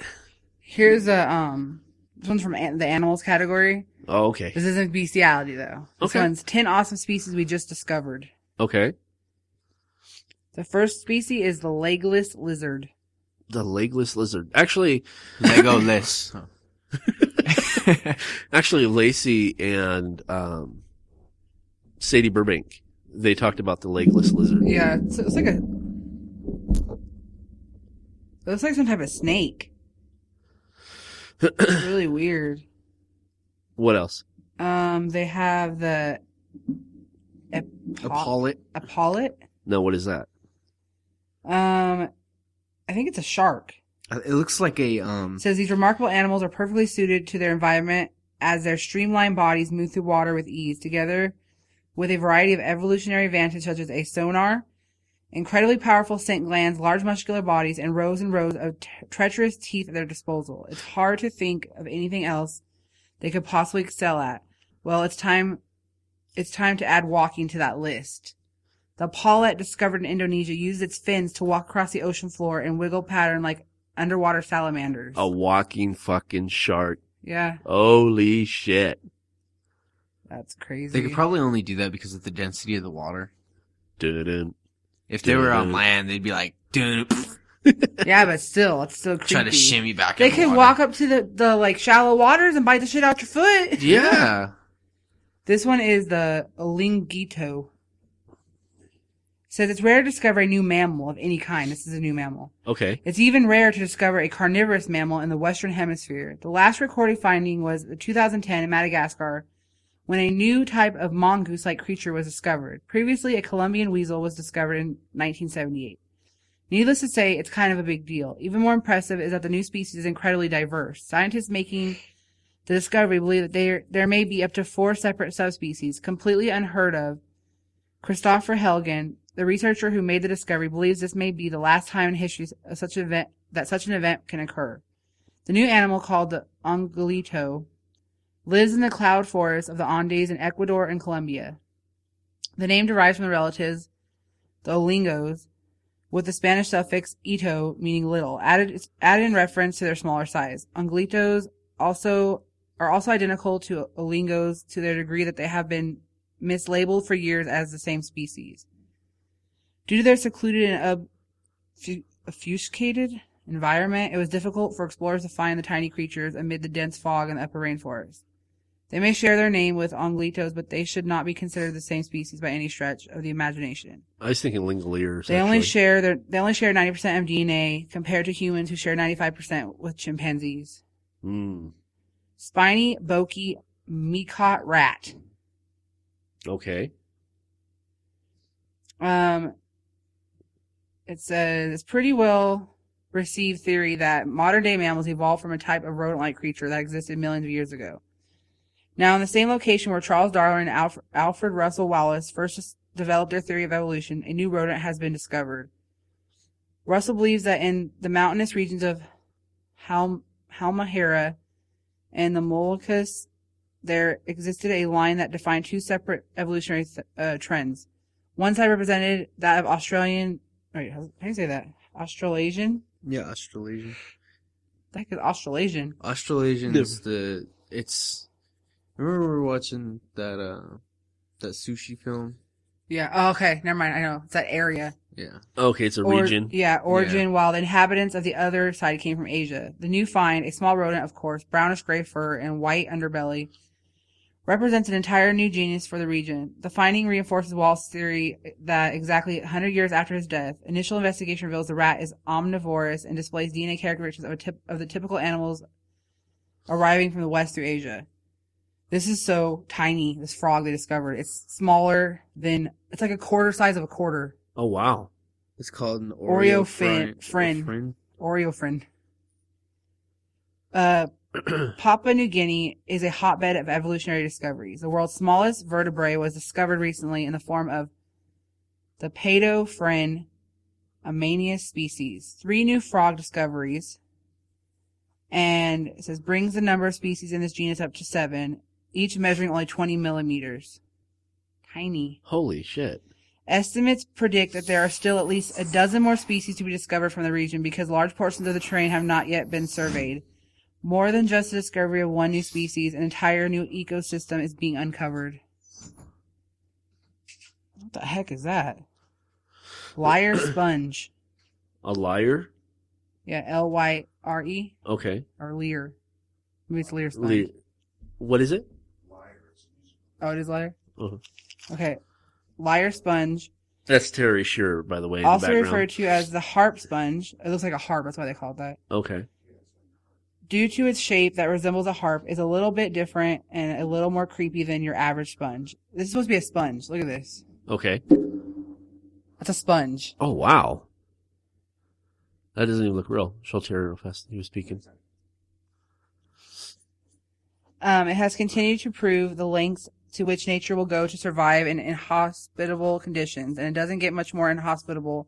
Here's a, um, this one's from an- the animals category. Oh, okay, This isn't bestiality though. This Okay. one's 10 awesome species we just discovered. okay. The first species is the legless lizard. The legless lizard. Actually, Lego list. [LAUGHS] [LAUGHS] actually, Lacey and um, Sadie Burbank they talked about the legless lizard. Yeah, it's, it's like a. It looks like some type of snake. It's really weird. What else? Um, they have the. Ap- Apollo. Apollo. No, what is that? Um, I think it's a shark. It looks like a um. Says these remarkable animals are perfectly suited to their environment as their streamlined bodies move through water with ease, together with a variety of evolutionary advantages such as a sonar, incredibly powerful scent glands, large muscular bodies, and rows and rows of t- treacherous teeth at their disposal. It's hard to think of anything else they could possibly excel at. Well, it's time. It's time to add walking to that list. The pollet discovered in Indonesia uses its fins to walk across the ocean floor and wiggle pattern like underwater salamanders. A walking fucking shark. Yeah, Holy shit. that's crazy. They could probably only do that because of the density of the water. Dun-dun. If they were on land, they'd be like, dude, [LAUGHS] yeah, but still, it's still creepy. try to shimmy back. They in the water. walk up to the, the like shallow waters and bite the shit out your foot. Yeah. [LAUGHS] This one is the Olinguito. Says it's rare to discover a new mammal of any kind. This is a new mammal. Okay. It's even rare to discover a carnivorous mammal in the Western Hemisphere. The last recorded finding was in 2010 in Madagascar when a new type of mongoose-like creature was discovered. Previously, a Colombian weasel was discovered in 1978. Needless to say, it's kind of a big deal. Even more impressive is that the new species is incredibly diverse. Scientists making the discovery believe that there, there may be up to four separate subspecies, completely unheard of. Christopher Helgen, the researcher who made the discovery, believes this may be the last time in history such event that such an event can occur. The new animal, called the Angelito, lives in the cloud forests of the Andes in Ecuador and Colombia. The name derives from the relatives, the Olingos, with the Spanish suffix ito, meaning little, added added in reference to their smaller size. Angelitos also are also identical to Olingos to their degree that they have been mislabeled for years as the same species. Due to their secluded and obfu- obfuscated environment, it was difficult for explorers to find the tiny creatures amid the dense fog in the upper rainforest. They may share their name with Anglitos, but they should not be considered the same species by any stretch of the imagination. I was thinking Lingoliers. They only share their they only share 90% of DNA compared to humans who share 95% with chimpanzees. Hmm. Spiny Boki Mekot rat. Okay. Um, it says it's pretty well received theory that modern day mammals evolved from a type of rodent-like creature that existed millions of years ago. Now, in the same location where Charles Darwin and Alf- Alfred Russel Wallace first developed their theory of evolution, a new rodent has been discovered. Russell believes that in the mountainous regions of Hal- Halmahera and the Moluccas, there existed a line that defined two separate evolutionary uh, trends. One side represented that of Australian. Wait, how do you say that? Australasian? Yeah, Australasian. The heck is Australasian? Australasian No. is the it's. Remember we were watching that uh that sushi film? Yeah. Oh, okay. Never mind. I know it's that area. Yeah. Okay, it's a Or- region. Yeah, origin. While the inhabitants of the other side came from Asia. The new find, a small rodent, of course, brownish gray fur and white underbelly, represents an entire new genus for the region. The finding reinforces Wallace's theory that exactly 100 years after his death, initial investigation reveals the rat is omnivorous and displays DNA characteristics of, a tip, of the typical animals arriving from the west through Asia. This is so tiny, this frog they discovered. It's smaller than, it's like a quarter size of a quarter. Oh wow. It's called an Oreo Oreo, fin- frin- friend. Oreo friend. Uh, [CLEARS THROAT] Papua New Guinea is a hotbed of evolutionary discoveries. The world's smallest vertebrae was discovered recently in the form of the Pedophren amanius species. Three new frog discoveries. And it says brings the number of species in this genus up to seven, each measuring only 20 millimeters. Tiny. Holy shit. Estimates predict that there are still at least a dozen more species to be discovered from the region because large portions of the terrain have not yet been surveyed. More than just the discovery of one new species, an entire new ecosystem is being uncovered. What the heck is that? Liar [CLEARS THROAT] sponge. A liar? Yeah, L Y R E Okay. or Lear. Maybe it's Lear sponge. Le- what is it? Liar sponge. Oh, it is liar? Uh-huh. Okay, Liar sponge, That's Terry Shearer, by the way. in the also referred to as the harp sponge. It looks like a harp. That's why they call it that. Okay. Due to its shape that resembles a harp, is a little bit different and a little more creepy than your average sponge. This is supposed to be a sponge. Look at this. Okay. That's a sponge. Oh wow. That doesn't even look real. Show Terry real fast. He was speaking. Um, it has continued to prove the lengths to which nature will go to survive in inhospitable conditions, and it doesn't get much more inhospitable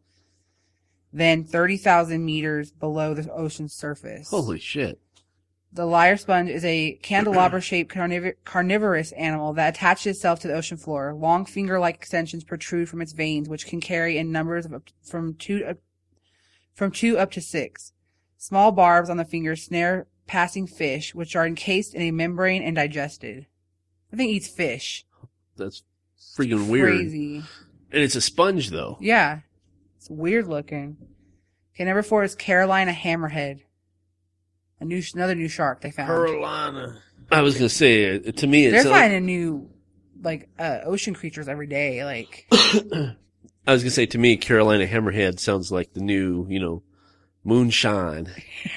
than 30,000 meters below the ocean's surface. Holy shit. The lyre sponge is a candelabra-shaped [CLEARS THROAT] carniv- carnivorous animal that attaches itself to the ocean floor. Long finger-like extensions protrude from its veins, which can carry in numbers of up from two up, from two up to six. Small barbs on the fingers snare passing fish, which are encased in a membrane and digested. I think it eats fish. That's freaking weird. Crazy. And it's a sponge though. Yeah. It's weird looking. Okay, number four is Carolina hammerhead. A new, another new shark they found. Carolina. I was gonna say, uh, to me, They're it's. finding new, like, uh, ocean creatures every day. Like, [COUGHS] I was gonna say, to me, Carolina Hammerhead sounds like the new, you know, moonshine. [LAUGHS]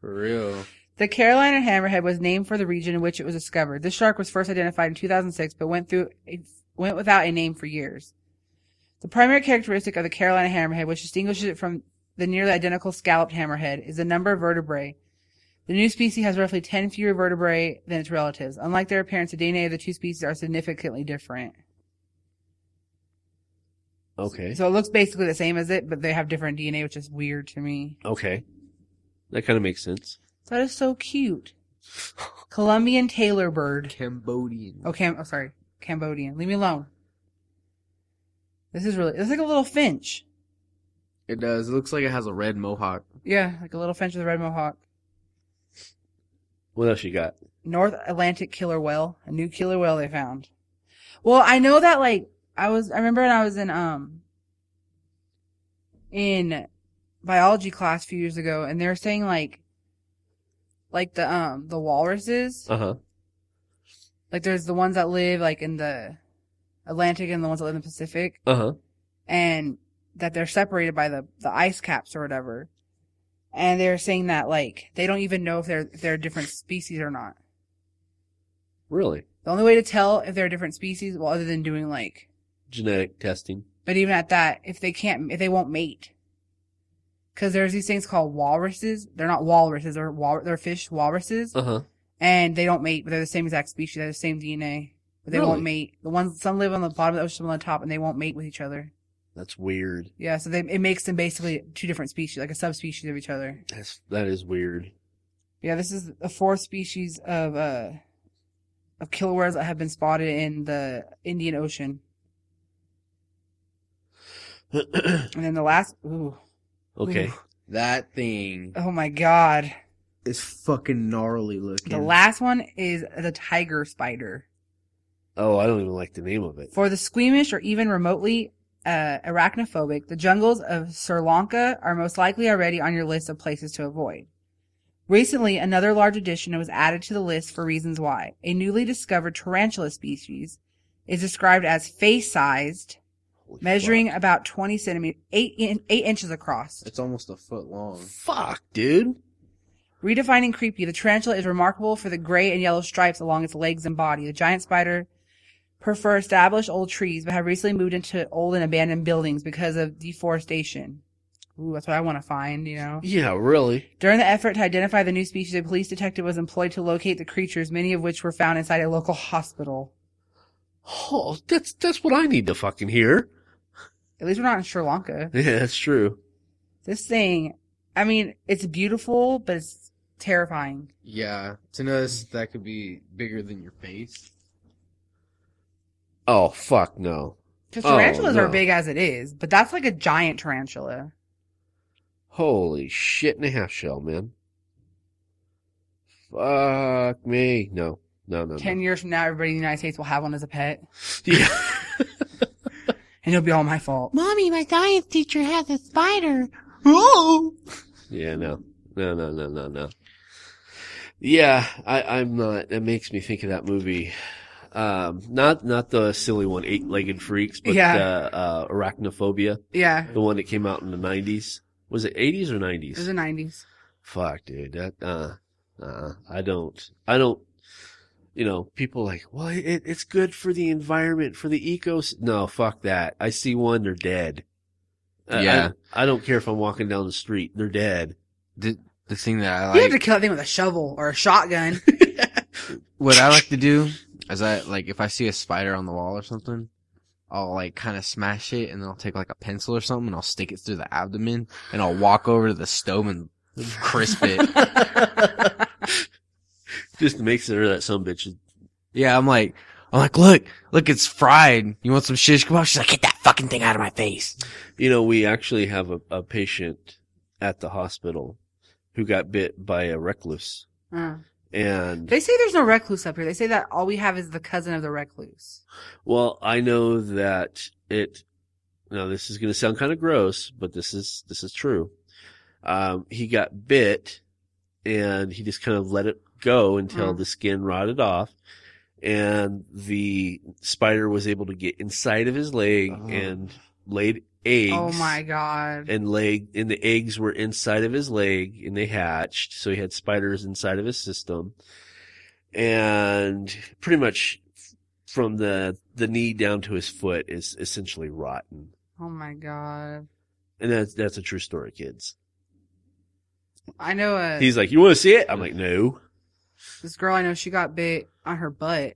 For real. the Carolina hammerhead was named for the region in which it was discovered. This shark was first identified in 2006, but went through, went without a name for years. The primary characteristic of the Carolina hammerhead, which distinguishes it from the nearly identical scalloped hammerhead, is the number of vertebrae. The new species has roughly 10 fewer vertebrae than its relatives. Unlike their appearance, the DNA of the two species are significantly different. Okay. So it looks basically the same as it, but they have different DNA, which is weird to me. Okay. That kind of makes sense. That is so cute. Colombian tailor bird. Cambodian. Oh, Cam. Oh, sorry, Cambodian. Leave me alone. This is really. It's like a little finch. It does. It looks like it has a red mohawk. Yeah, like a little finch with a red mohawk. What else you got? North Atlantic killer whale. A new killer whale they found. Well, I know that like I was. I remember when I was in um in biology class a few years ago, and they were saying like like the um the walruses. Uh huh. Like there's the ones that live like in the Atlantic and the ones that live in the Pacific. Uh huh. and that they're separated by the, the ice caps or whatever. And they're saying that like they don't even know if they're if they're a different species or not. Really? The only way to tell if they're a different species, well, other than doing like, Genetic testing. but even at that, if they can't, if they won't mate, because there's these things called walruses. They're not walruses. They're wal- they're fish walruses, Uh huh. and they don't mate, but they're the same exact species. They have the same DNA, but they Really? won't mate. The ones some live on the bottom of the ocean, some on the top, and they won't mate with each other. That's weird. Yeah, so they, it makes them basically two different species, like a subspecies of each other. That's that is weird. Yeah, this is the fourth species of uh of killer whales that have been spotted in the Indian Ocean. [CLEARS THROAT] And then the last ooh. okay. Ooh. That thing Oh my god. is fucking gnarly looking. The last one is the tiger spider. Oh, I don't even like the name of it. For the squeamish or even remotely uh, arachnophobic, the jungles of Sri Lanka are most likely already on your list of places to avoid. Recently, another large addition was added to the list for reasons why. A newly discovered tarantula species is described as face-sized, Holy measuring about 20 centimeters, 8, in, 8 inches across. It's almost a foot long. Fuck, Fuck, dude. Redefining creepy, the tarantula is remarkable for the gray and yellow stripes along its legs and body. The giant spider prefer established old trees, but have recently moved into old and abandoned buildings because of deforestation. Ooh, that's what I want to find, you know. Yeah, really. During the effort to identify the new species, a police detective was employed to locate the creatures, many of which were found inside a local hospital. Oh, that's that's what I need to fucking hear. At least we're not in Sri Lanka. [LAUGHS] Yeah, that's true. This thing, I mean, it's beautiful, but it's terrifying. Yeah, to notice that could be bigger than your face. Oh, fuck no. Because Oh, tarantulas are big as it is, but that's like a giant tarantula. Holy shit in a half shell, man. Fuck me. No, no, no, Ten no. years from now, everybody in the United States will have one as a pet, Yeah. [LAUGHS] and it'll be all my fault. Mommy, my science teacher has a spider. Oh! [LAUGHS] yeah, no. No, no, no, no, no. Yeah, I, I'm not. It makes me think of that movie. Um, not, not the silly one, Eight Legged Freaks, but, Yeah. uh, uh, Arachnophobia, Yeah, the one that came out in the 90s. Was it 80s or 90s? it was the '90s. Fuck, dude. That uh, uh, I don't, I don't. You know, people like, well, it, it's good for the environment, for the ecos. No, fuck that. I see one, they're dead. I- Yeah. I, I don't care if I'm walking down the street, they're dead. The, the thing that I like, You have to kill that thing with a shovel or a shotgun. [LAUGHS] what I like to do is I, like, if I see a spider on the wall or something, I'll like kind of smash it and then I'll take like a pencil or something and I'll stick it through the abdomen and I'll walk over to the stove and crisp it. [LAUGHS] Just to make sure that some bitch is Yeah, I'm like, I'm like, look, look, it's fried. You want some shish kebab? She's like, get that fucking thing out of my face. You know, we actually have a, a patient at the hospital who got bit by a recluse. Uh. And, They say there's no recluse up here. They say that all we have is the cousin of the recluse. well, I know that it, now this is going to sound kind of gross, but this is, this is true. Um, he got bit and he just kind of let it go until Mm. the skin rotted off. And the spider was able to get inside of his leg Oh. and laid eggs. Oh my god. and leg and the eggs were inside of his leg and they hatched so he had spiders inside of his system and pretty much from the the knee down to his foot is essentially rotten Oh my god. and that's that's a true story kids I know uh, he's like you want to see it i'm like no this girl I know, she got bit on her butt.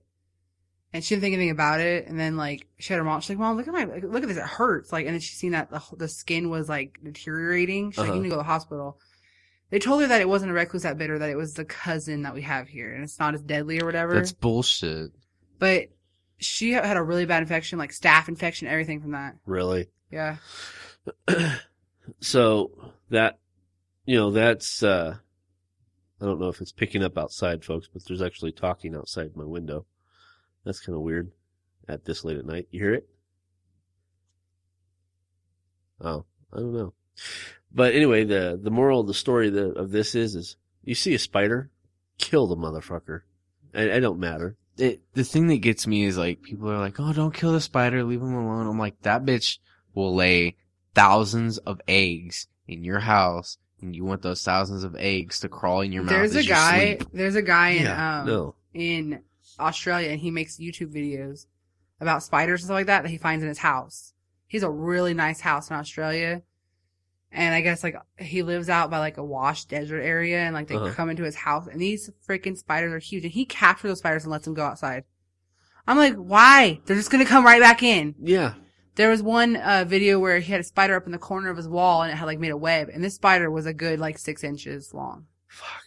And she didn't think anything about it. And then like she had her mom. She's like, "Mom, look at my like, look at this. It hurts." Like, and then she seen that the the skin was like deteriorating. She's like, Uh-huh. "You need to go to the hospital." They told her that it wasn't a recluse that bit her, that it was the cousin that we have here, and it's not as deadly or whatever. That's bullshit. But she had a really bad infection, like staph infection, everything from that. really Yeah. [CLEARS THROAT] so that you know that's uh i don't know if it's picking up outside folks but there's actually talking outside my window that's kind of weird at this late at night you hear it oh i don't know but anyway the the moral of the story the, of this is is you see a spider kill the motherfucker it, it don't matter It, the thing that gets me is like, people are like, oh, don't kill the spider, leave him alone. I'm like, that bitch will lay thousands of eggs in your house, and you want those thousands of eggs to crawl in your mouth. There's a you guy. sleep. There's a guy in yeah um no in Australia, and he makes YouTube videos about spiders and stuff like that that he finds in his house. He's a really nice house in Australia, and I guess like he lives out by like a washed desert area, and like they Uh-huh. come into his house, and these freaking spiders are huge, and he captures those spiders and lets them go outside. I'm like, why? They're just gonna come right back in. yeah There was one uh, video where he had a spider up in the corner of his wall, and it had like made a web, and this spider was a good like six inches long. fuck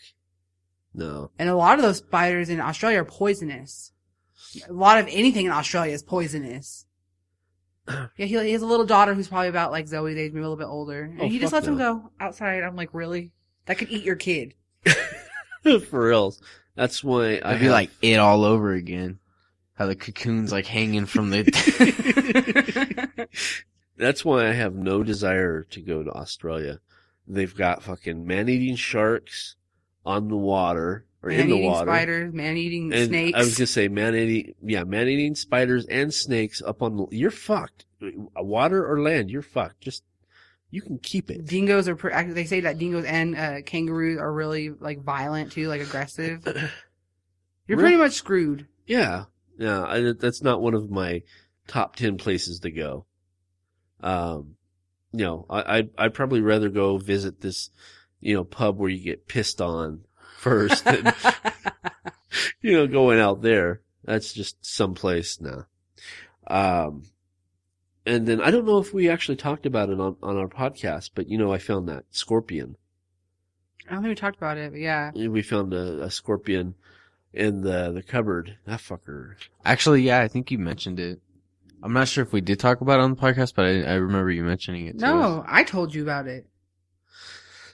no And a lot of those spiders in Australia are poisonous. A lot of anything in Australia is poisonous. [CLEARS THROAT] yeah, he, he has a little daughter who's probably about like Zoe's age, maybe a little bit older. And Oh, he just fuck lets him go outside. I'm like, really? That could eat your kid. [LAUGHS] for reals that's why i I'd be have- like it all over again. How the cocoon's like hanging from the. [LAUGHS] That's why I have no desire to go to Australia. They've got fucking man-eating sharks on the water or in the water. spiders, man-eating and snakes. I was gonna say man-eating, yeah, man-eating spiders and snakes up on the. You're fucked. Water or land, you're fucked. Just you can keep it. Dingoes are. Pre- they say that dingoes and uh, kangaroos are really like violent too, like aggressive. [CLEARS THROAT] You're Really? pretty much screwed. Yeah, yeah. I, that's not one of my top ten places to go. Um, you know, I I'd, I'd probably rather go visit this, you know, pub where you get pissed on first than [LAUGHS] [LAUGHS] you know going out there. That's just someplace now. Um, and then I don't know if we actually talked about it on on our podcast, but you know, I found that scorpion. I don't think we talked about it, but yeah. We found a, a scorpion in the the cupboard. That fucker. Actually, yeah, I think you mentioned it. I'm not sure if we did talk about it on the podcast, but I, I remember you mentioning it. to us. No, I told you about it.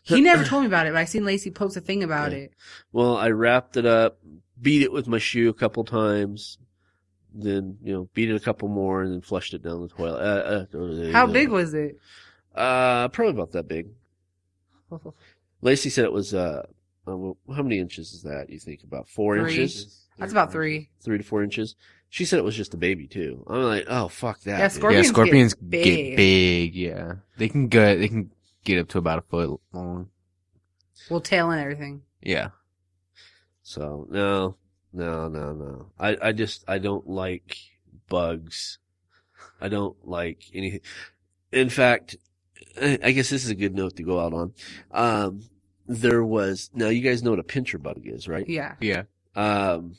He [LAUGHS] never told me about it, but I seen Lacey post a thing about Yeah. it. Well, I wrapped it up, beat it with my shoe a couple times, then you know beat it a couple more, and then flushed it down the toilet. Uh, uh, How big was it? Uh, probably about that big. [LAUGHS] Lacey said it was. Uh, uh, how many inches is that? You think about four Three. inches, That's about three. three to four inches. She said it was just a baby too. I'm like, oh fuck that. Yeah, scorpions yeah, scorpions get get big. big. Yeah, they can go. They can get up to about a foot long. Well, tail and everything. Yeah, So no, no, no, no. I, I just I don't like bugs. I don't like anything. In fact, I I guess this is a good note to go out on. Um, there was now you guys know what a pincher bug is, right? Yeah. yeah. Um,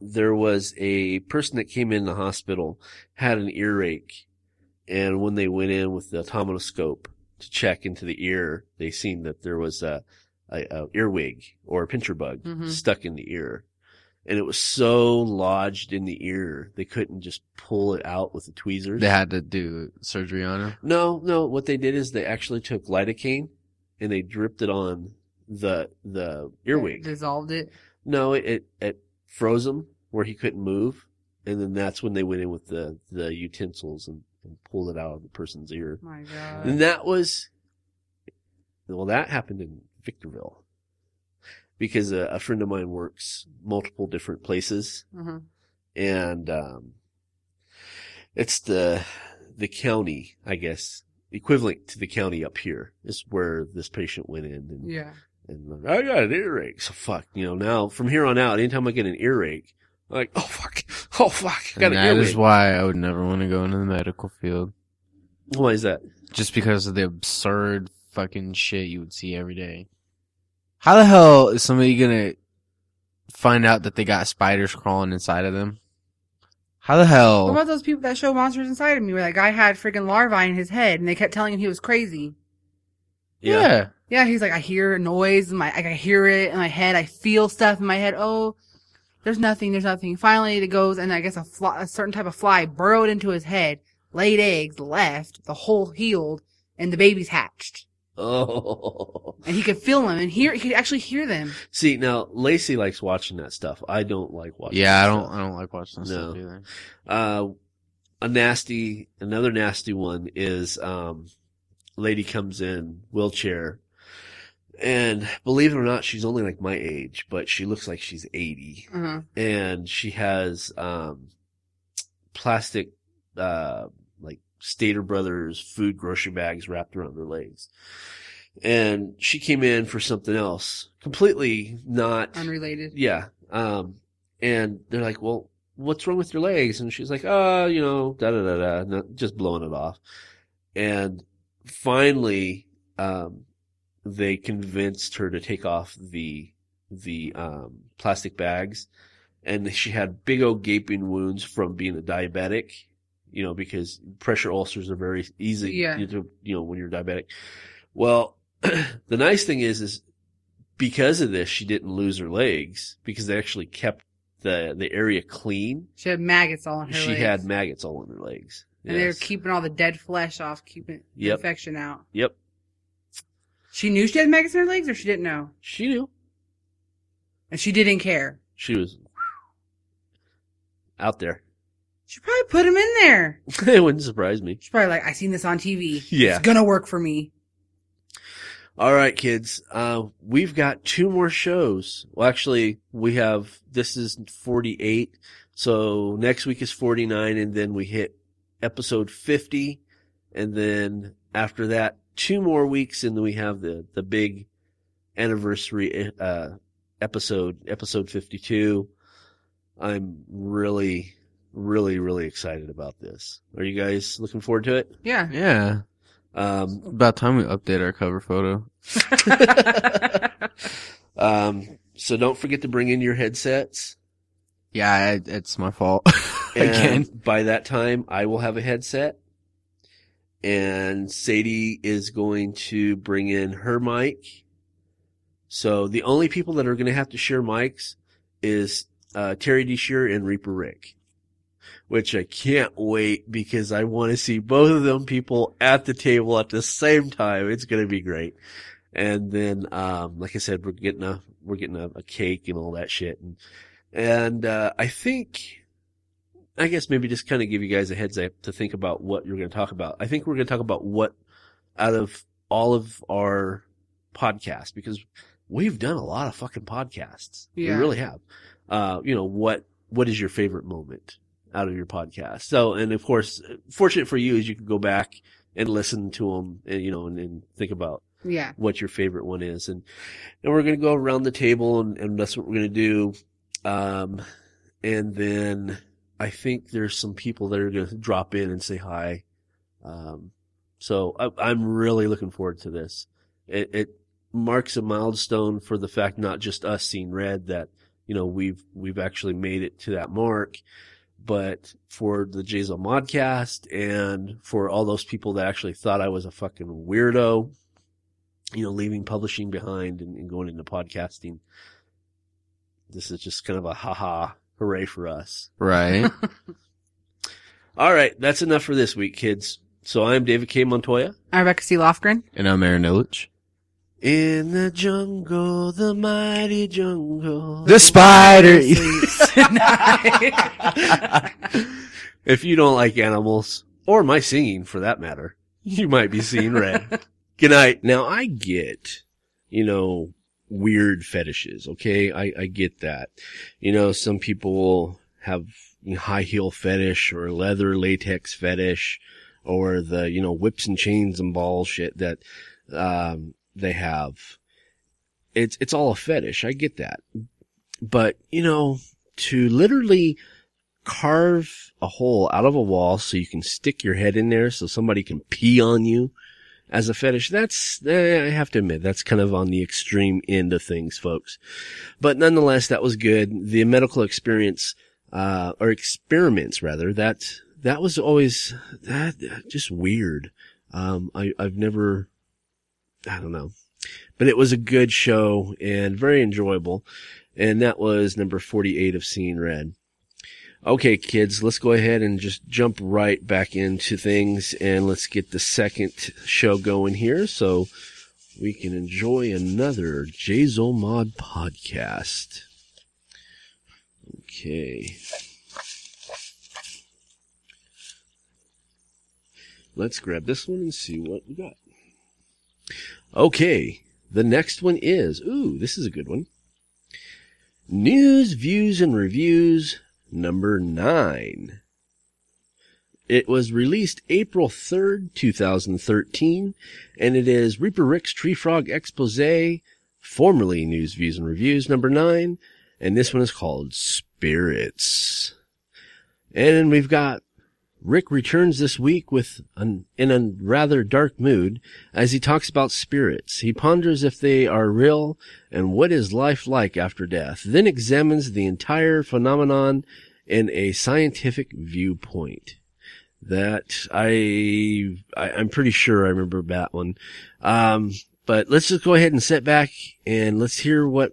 there was a person that came in the hospital had an earache, and when they went in with the automanoscope to check into the ear, they seen that there was a, a, a earwig or a pincher bug Mhm. stuck in the ear. and it was so lodged in the ear they couldn't just pull it out with the tweezers. They had to do surgery on him. No, no. What they did is they actually took lidocaine and they dripped it on the the earwig. Dissolved it. No, it, it it froze him where he couldn't move, and then that's when they went in with the the utensils and, and pulled it out of the person's ear. My God. And that was well, that happened in Victorville because a, a friend of mine works multiple different places, hmm and um, it's the the county, I guess, equivalent to the county up here is where this patient went in, and, Yeah. and I got an earache. So fuck, you know. Now from here on out, anytime I get an earache, like, oh fuck, [LAUGHS] oh fuck, I got And an that earache. is why I would never want to go into the medical field. why is that? Just because of the absurd fucking shit you would see every day. How the hell is somebody gonna find out that they got spiders crawling inside of them? How the hell? What about those people that show monsters inside of me where that guy had freaking larvae in his head and they kept telling him he was crazy? yeah. Yeah, he's like, I hear a noise in my, I can hear it in my head. I feel stuff in my head. Oh, there's nothing. There's nothing. Finally, it goes and I guess a fly, a certain type of fly burrowed into his head, laid eggs, left, the hole healed, and the babies hatched. Oh, And he could feel them and hear, he could actually hear them. see now, Lacey likes watching that stuff. I don't like watching. Yeah, I don't. stuff. I don't like watching that No. stuff either. Uh, a nasty, another nasty one is, um, lady comes in wheelchair and believe it or not, she's only like my age, but she looks like she's 80 Uh-huh. and she has, um, plastic, uh, like Stater Brothers food grocery bags wrapped around her legs. And she came in for something else, completely not Unrelated. yeah. Um, and they're like, well, what's wrong with your legs? And she's like, oh, you know, da da da da, just blowing it off. And finally, um, they convinced her to take off the, the, um, plastic bags. And she had big old gaping wounds from being a diabetic, you know, because pressure ulcers are very easy, Yeah. you know, you know, when you're diabetic. Well, [CLEARS THROAT] the nice thing is, is because of this, she didn't lose her legs because they actually kept the the area clean. She had maggots all in her she legs. had maggots all in her legs. And they were Yes. keeping all the dead flesh off, keeping the Yep. infection out. Yep, She knew she had maggots in her legs or she didn't know? she knew. And she didn't care. She was out there. She probably put him in there. [LAUGHS] it wouldn't surprise me. She's probably like, I seen this on TV. Yeah. It's gonna work for me. All right, kids. Uh, we've got two more shows. Well, actually, we have, this is 48. So next week is 49 and then we hit episode 50. And then after that, two more weeks and then we have the, the big anniversary, uh, episode, episode 52. I'm really, really, really excited about this. Are you guys looking forward to it? Yeah. Yeah. Um, About time we update our cover photo. [LAUGHS] um, so don't forget to bring in your headsets. Yeah, I, it's my fault. [LAUGHS] Again. by that time, I will have a headset. And Sadie is going to bring in her mic. So the only people that are going to have to share mics is uh, Terry DeShear and Reaper Rick. Which I can't wait because I want to see both of them people at the table at the same time. It's going to be great. And then, um, like I said, we're getting a, we're getting a, a cake and all that shit. And, and, uh, I think, I guess maybe just kind of give you guys a heads up to think about what you're going to talk about. I think we're going to talk about what out of all of our podcasts, because we've done a lot of fucking podcasts. Yeah. We really have. Uh, you know, what, what is your favorite moment out of your podcast? So, and of course, fortunate for you is you can go back and listen to them and, you know, and, and think about yeah. what your favorite one is. And, and we're going to go around the table and, and that's what we're going to do. Um, and then I think there's some people that are going to drop in and say hi. Um, so I, I'm really looking forward to this. It, it marks a milestone for the fact not just us seeing red that, you know, we've, we've actually made it to that mark, but for the Jazel Modcast and for all those people that actually thought I was a fucking weirdo, you know, leaving publishing behind and, and going into podcasting. This is just kind of a haha hooray for us. Right. [LAUGHS] All right, that's enough for this week, kids. So I'm David K. Montoya. I'm Rebecca C. Lofgren. and I'm Aaron Illich. In the jungle, the mighty jungle. The spider. [LAUGHS] if you don't like animals, or my singing for that matter, you might be seeing red. [LAUGHS] Good night. Now I get, you know, weird fetishes. Okay. I, I get that. You know, some people have high heel fetish or leather latex fetish or the, you know, whips and chains and ball shit that, um, they have. It's, it's all a fetish. I get that. But, you know, to literally carve a hole out of a wall so you can stick your head in there so somebody can pee on you as a fetish, that's, eh, I have to admit, that's kind of on the extreme end of things, folks. But nonetheless, that was good. The medical experience, uh, or experiments rather, that, that was always, that, just weird. Um, I, I've never, I don't know, but it was a good show and very enjoyable. And that was number 48 of Seeing Red. Okay, kids, let's go ahead and just jump right back into things and let's get the second show going here so we can enjoy another Jazel Mod podcast. Okay. Let's grab this one and see what we got. Okay. The next one is, ooh, this is a good one. News, views, and reviews number nine. It was released April 3rd, 2013, and it is Reaper Rick's Tree Frog Expose, formerly News, Views, and Reviews number nine, and this one is called Spirits. And we've got Rick returns this week with an, in a rather dark mood as he talks about spirits. He ponders if they are real and what is life like after death, then examines the entire phenomenon in a scientific viewpoint. That I, I I'm pretty sure I remember that one. Um, but let's just go ahead and sit back and let's hear what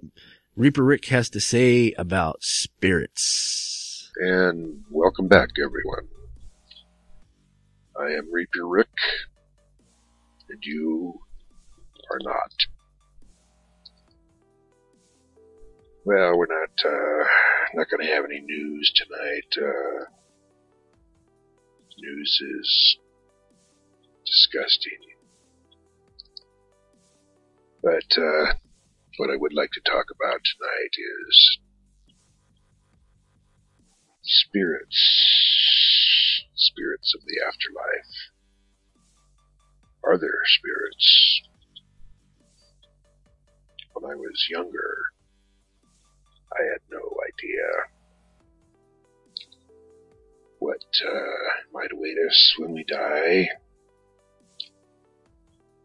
Reaper Rick has to say about spirits. and welcome back, everyone. I am Reaper Rick, and you are not. Well, we're not uh, not going to have any news tonight. Uh, news is disgusting, but uh, what I would like to talk about tonight is spirits, spirits of the afterlife. Are there spirits? When I was younger, I had no idea what uh, might await us when we die.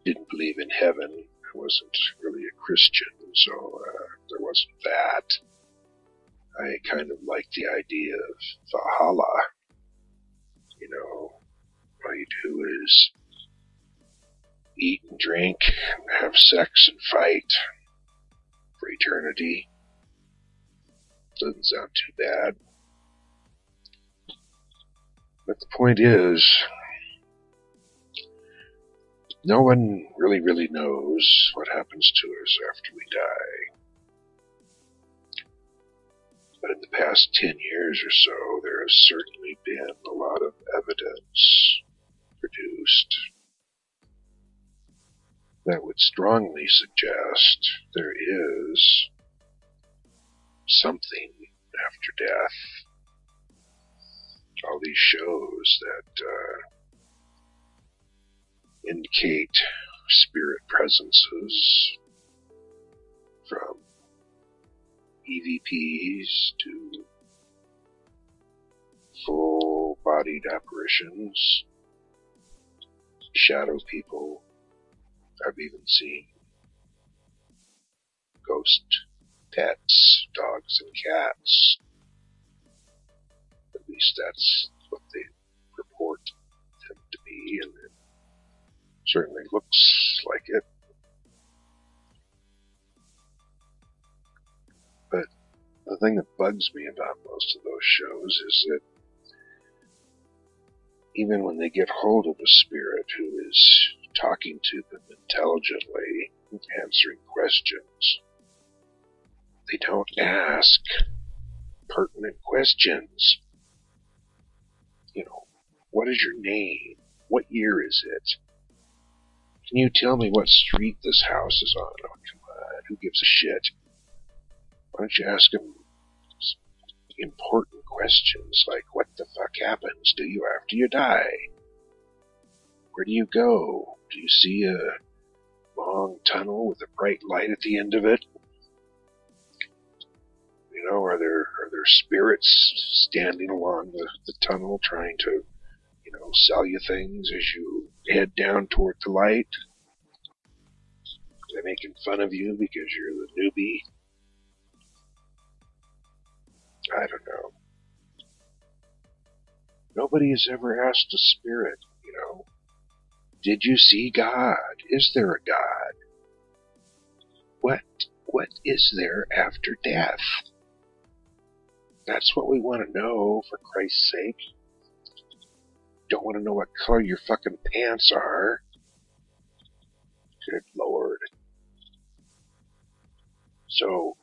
Didn't believe in heaven. I wasn't really a Christian, so uh, there wasn't that. I kind of liked the idea of Valhalla. You know, all you do is eat and drink, have sex and fight for eternity. Doesn't sound too bad. But the point is, no one really, really knows what happens to us after we die. But in the past 10 years or so, there has certainly been a lot of evidence produced that would strongly suggest there is something after death. All these shows that uh, indicate spirit presences from EVPs to full bodied apparitions, shadow people. I've even seen ghost pets, dogs and cats. At least that's what they report them to be, and it certainly looks like it. The thing that bugs me about most of those shows is that even when they get hold of a spirit who is talking to them intelligently, answering questions, they don't ask pertinent questions. You know, what is your name? What year is it? Can you tell me what street this house is on? Oh, come on, who gives a shit? Why don't you ask him important questions like what the fuck happens to you after you die? Where do you go? Do you see a long tunnel with a bright light at the end of it? You know, are there are there spirits standing along the, the tunnel trying to, you know, sell you things as you head down toward the light? Are they making fun of you because you're the newbie? I don't know. Nobody has ever asked a spirit, you know, did you see God? Is there a God? What what is there after death? That's what we want to know, for Christ's sake. Don't want to know what color your fucking pants are. Good lord. So,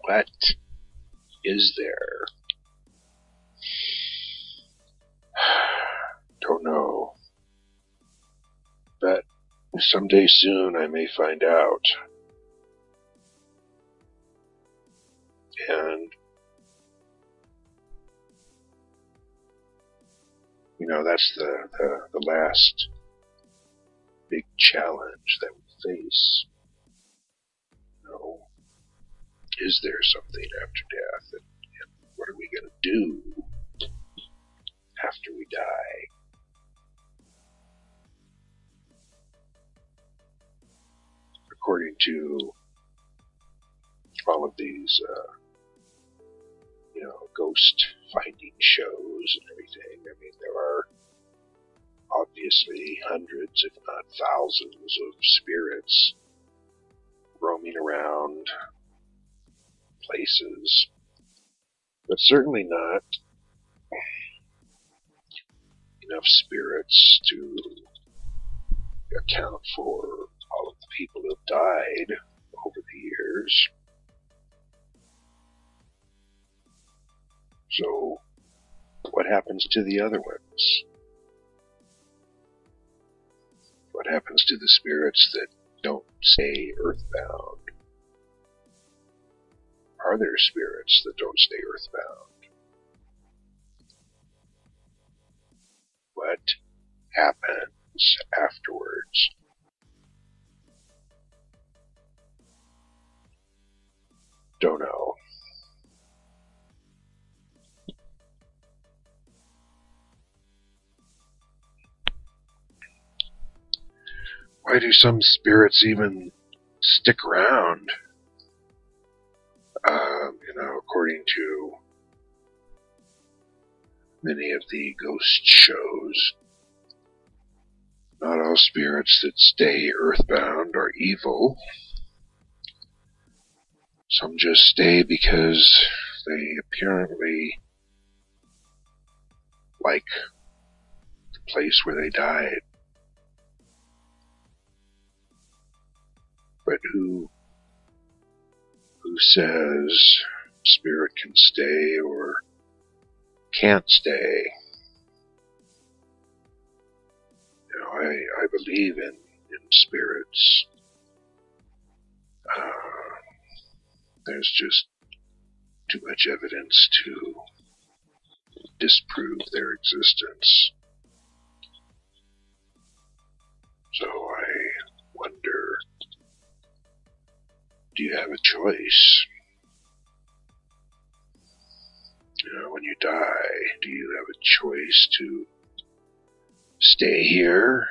what is there? [SIGHS] Don't know. But someday soon I may find out. And, you know, that's the, the, the last big challenge that we face. Is there something after death? And, and what are we going to do after we die? According to all of these, uh, you know, ghost finding shows and everything, I mean, there are obviously hundreds, if not thousands, of spirits roaming around places, but certainly not enough spirits to account for all of the people who have died over the years. So, what happens to the other ones? What happens to the spirits that don't stay earthbound? Are there spirits that don't stay earthbound? What happens afterwards? Don't know. Why do some spirits even stick around? Um, you know, according to many of the ghost shows, not all spirits that stay earthbound are evil. Some just stay because they apparently like the place where they died. But who who says spirit can stay or can't stay? You know, I, I believe in, in spirits. Uh, there's just too much evidence to disprove their existence. So you have a choice? You know, when you die, do you have a choice to stay here?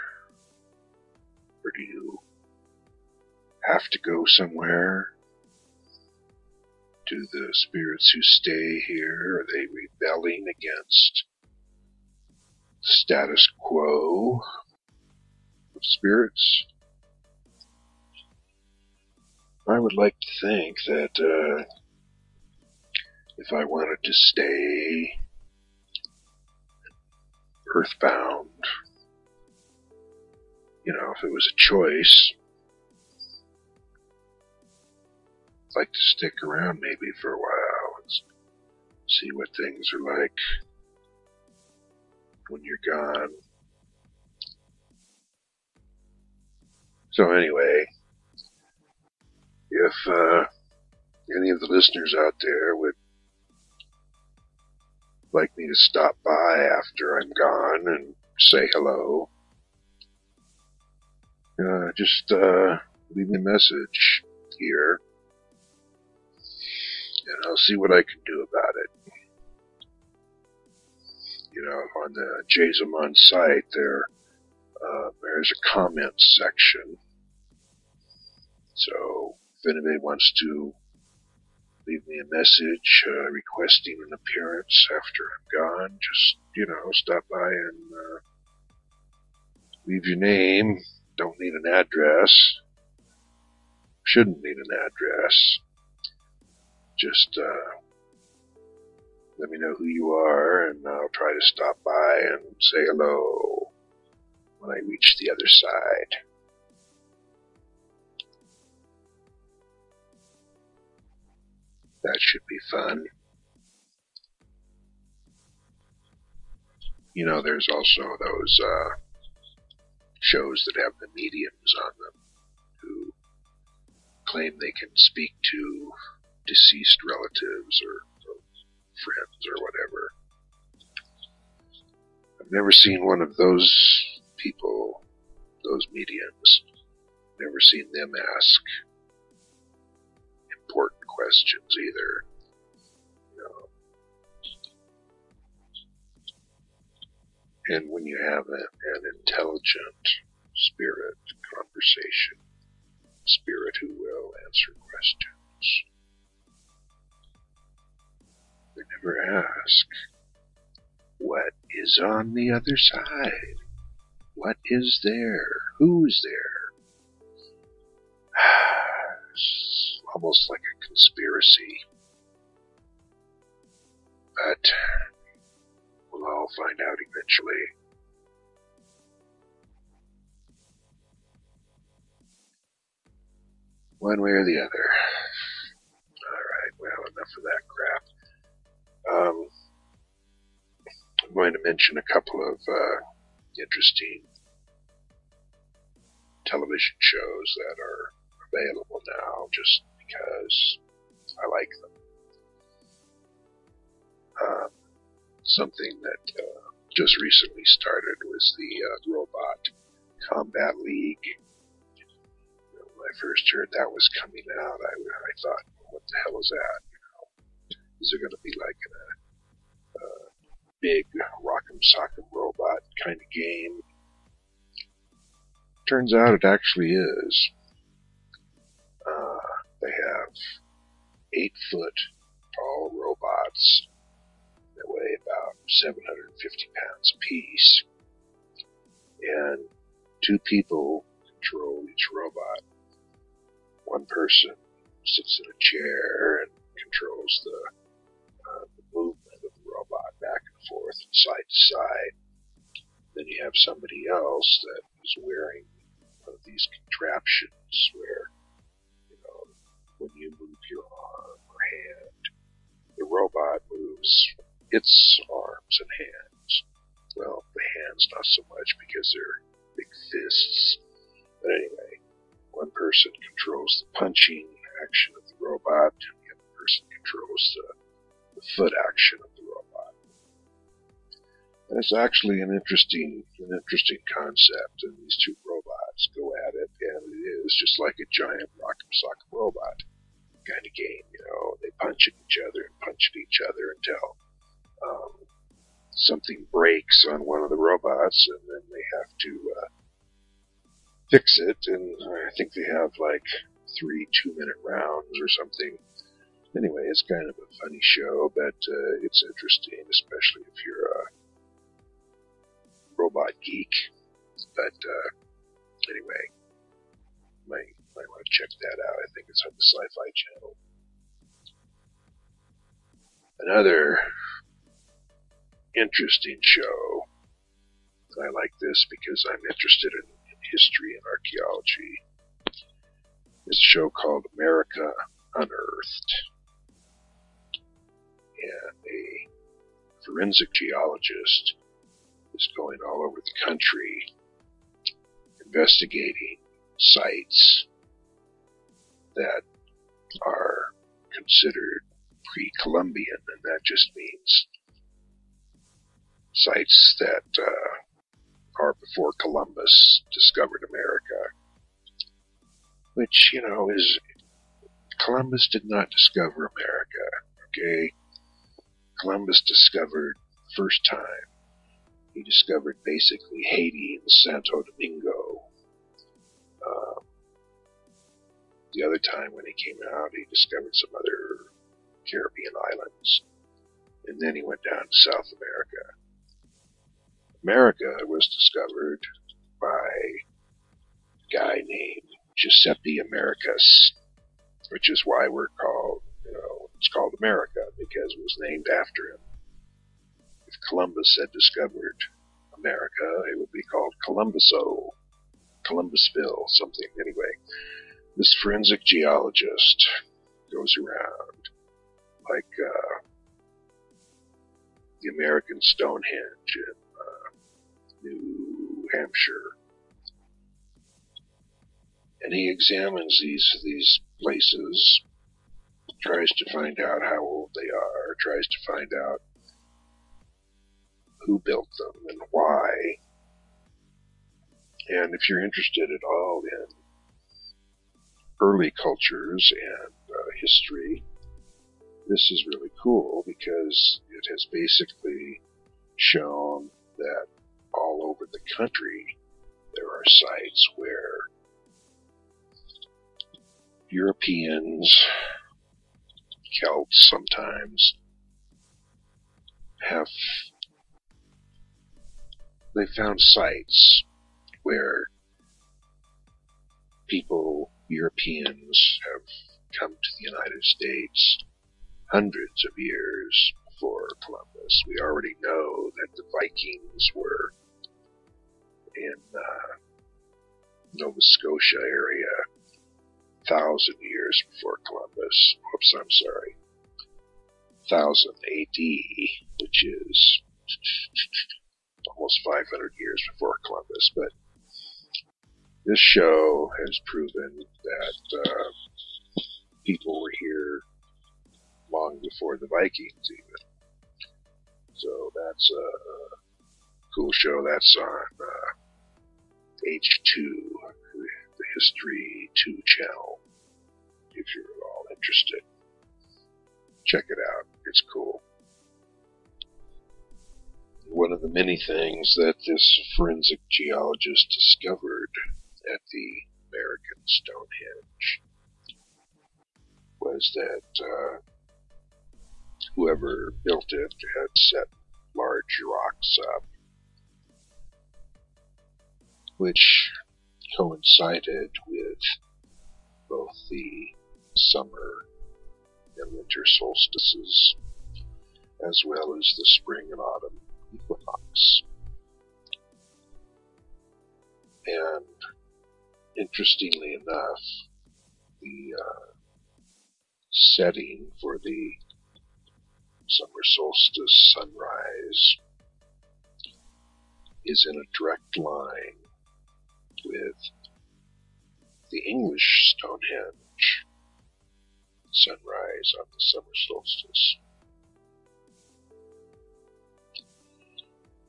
Or do you have to go somewhere? Do the spirits who stay here, are they rebelling against the status quo of spirits? I would like to think that uh, if I wanted to stay earthbound, you know, if it was a choice, I'd like to stick around maybe for a while and see what things are like when you're gone. So anyway, if uh, any of the listeners out there would like me to stop by after I'm gone and say hello, uh, just uh, leave me a message here, and I'll see what I can do about it. You know, on the Jason site, there uh, there's a comment section. So if anybody wants to leave me a message uh, requesting an appearance after I'm gone, just you know, stop by and uh, leave your name. Don't need an address. Shouldn't need an address. Just uh, let me know who you are, and I'll try to stop by and say hello when I reach the other side. That should be fun. You know, there's also those uh, shows that have the mediums on them who claim they can speak to deceased relatives or, or friends or whatever. I've never seen one of those people, those mediums. Never seen them ask questions either. You know. And when you have a, an intelligent spirit conversation, spirit who will answer questions, they never ask, what is on the other side? What is there? Who's there? [SIGHS] Almost like a conspiracy. But we'll all find out eventually. One way or the other. Alright, well, enough of that crap. Um, I'm going to mention a couple of uh, interesting television shows that are available now just because I like them. Um, something that uh, just recently started was the uh, Robot Combat League. You know, when I first heard that was coming out, I, I thought, what the hell is that? You know, is it going to be like a, a big rock'em sock'em robot kind of game? Turns out it actually is. Uh, they have eight foot tall robots that weigh about 750 pounds apiece. And two people control each robot. One person sits in a chair and controls the, uh, the movement of the robot back and forth and side to side. Then you have somebody else that is wearing one of these contraptions where when you move your arm or hand, the robot moves its arms and hands. Well, the hands not so much because they're big fists. But anyway, one person controls the punching action of the robot, and the other person controls the, the foot action of the robot. And it's actually an interesting, an interesting concept, and these two robots go and it is just like a giant rock'em sock'em robot kind of game. You know, they punch at each other and punch at each other until um, something breaks on one of the robots, and then they have to uh, fix it. And I think they have like three two-minute rounds or something. Anyway, it's kind of a funny show, but uh, it's interesting, especially if you're a robot geek. But uh, anyway, my might want to check that out. I think it's on the Sci-Fi Channel. Another interesting show. I like this because I'm interested in, in history and archaeology. It's a show called America Unearthed. And a forensic geologist is going all over the country investigating sites that are considered pre-Columbian, and that just means sites that uh, are before Columbus discovered America, which you know is Columbus did not discover America. Okay, Columbus discovered first time. He discovered basically Haiti and Santo Domingo. The other time when he came out, he discovered some other Caribbean islands. And then he went down to South America. America was discovered by a guy named Giuseppe Americus, which is why we're called, you know, it's called America because it was named after him. If Columbus had discovered America, it would be called Columbuso, Columbusville, something. Anyway, this forensic geologist goes around like uh, the American Stonehenge in uh, New Hampshire, and he examines these these places, tries to find out how old they are, tries to find out who built them and why. And if you're interested at all in early cultures and uh, history, this is really cool because it has basically shown that all over the country there are sites where Europeans, Celts sometimes, have they found sites where people, Europeans, have come to the United States hundreds of years before Columbus. We already know that the Vikings were in uh, Nova Scotia area thousand years before Columbus. Oops, I'm sorry. Thousand AD, which is almost 500 years before Columbus. But this show has proven that uh, people were here long before the Vikings, even. So that's a cool show. That's on uh, H2, the History 2 channel, if you're at all interested. Check it out. It's cool. One of the many things that this forensic geologist discovered at the American Stonehenge was that uh, whoever built it had set large rocks up, which coincided with both the summer and winter solstices, as well as the spring and autumn equinox. And interestingly enough, the uh, setting for the summer solstice sunrise is in a direct line with the English Stonehenge sunrise on the summer solstice.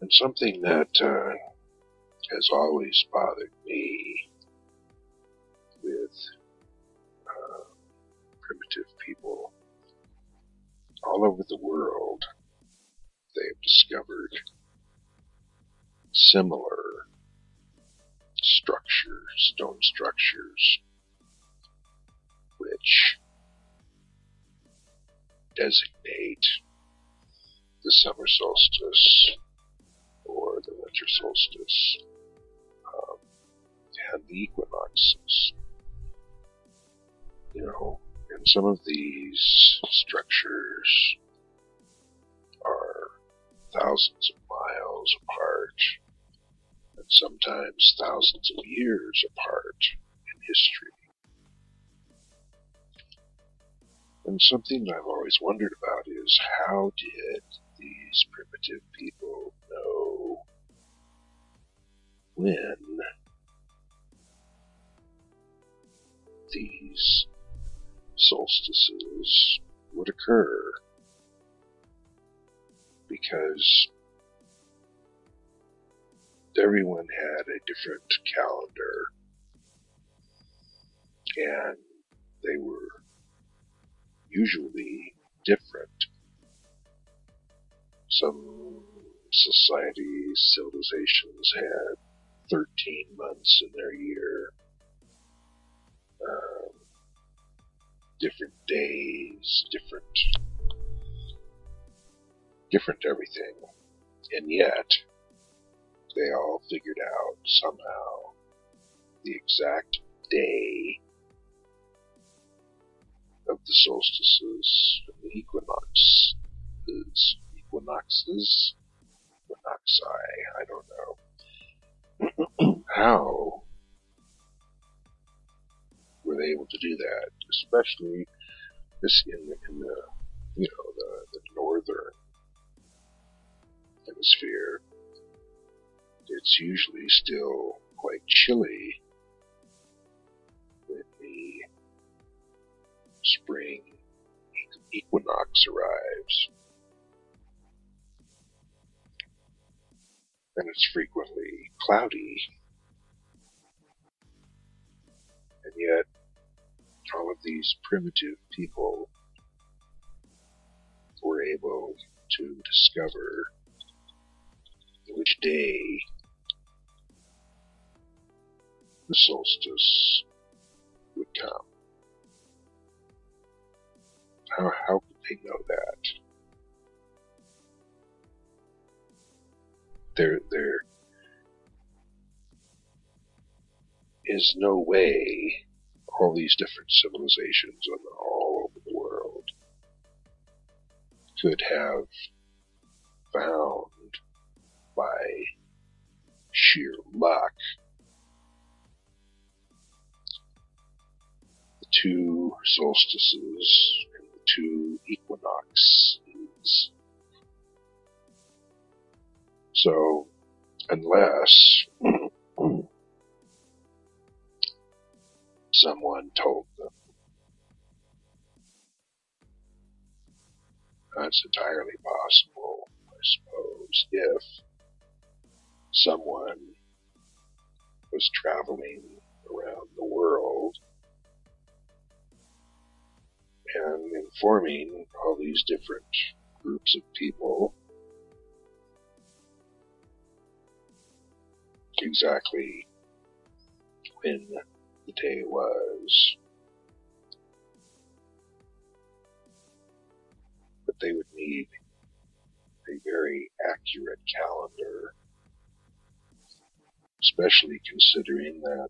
And something that uh, has always bothered me with uh, primitive people all over the world, they have discovered similar structures, stone structures, which designate the summer solstice or the winter solstice um, and the equinoxes. You know, and some of these structures are thousands of miles apart, and sometimes thousands of years apart in history. And something I've always wondered about is how did these primitive people know when these solstices would occur? Because everyone had a different calendar and they were usually different. Some societies, civilizations had 13 months in their year, different days, different, different everything. And yet, they all figured out somehow the exact day of the solstices and the equinoxes, equinoxes, equinoxi, I don't know. [CLEARS THROAT] How were they able to do that? Especially this in the, in the you know, the, the northern hemisphere. It's usually still quite chilly when the spring equinox arrives. And it's frequently cloudy. And yet, all of these primitive people were able to discover which day the solstice would come. How, how could they know that? There, there is no way all these different civilizations all over the world could have found by sheer luck the two solstices and the two equinoxes. So, unless [CLEARS THROAT] someone told them, that's entirely possible, I suppose, if someone was traveling around the world and informing all these different groups of people exactly when day was. But they would need a very accurate calendar, especially considering that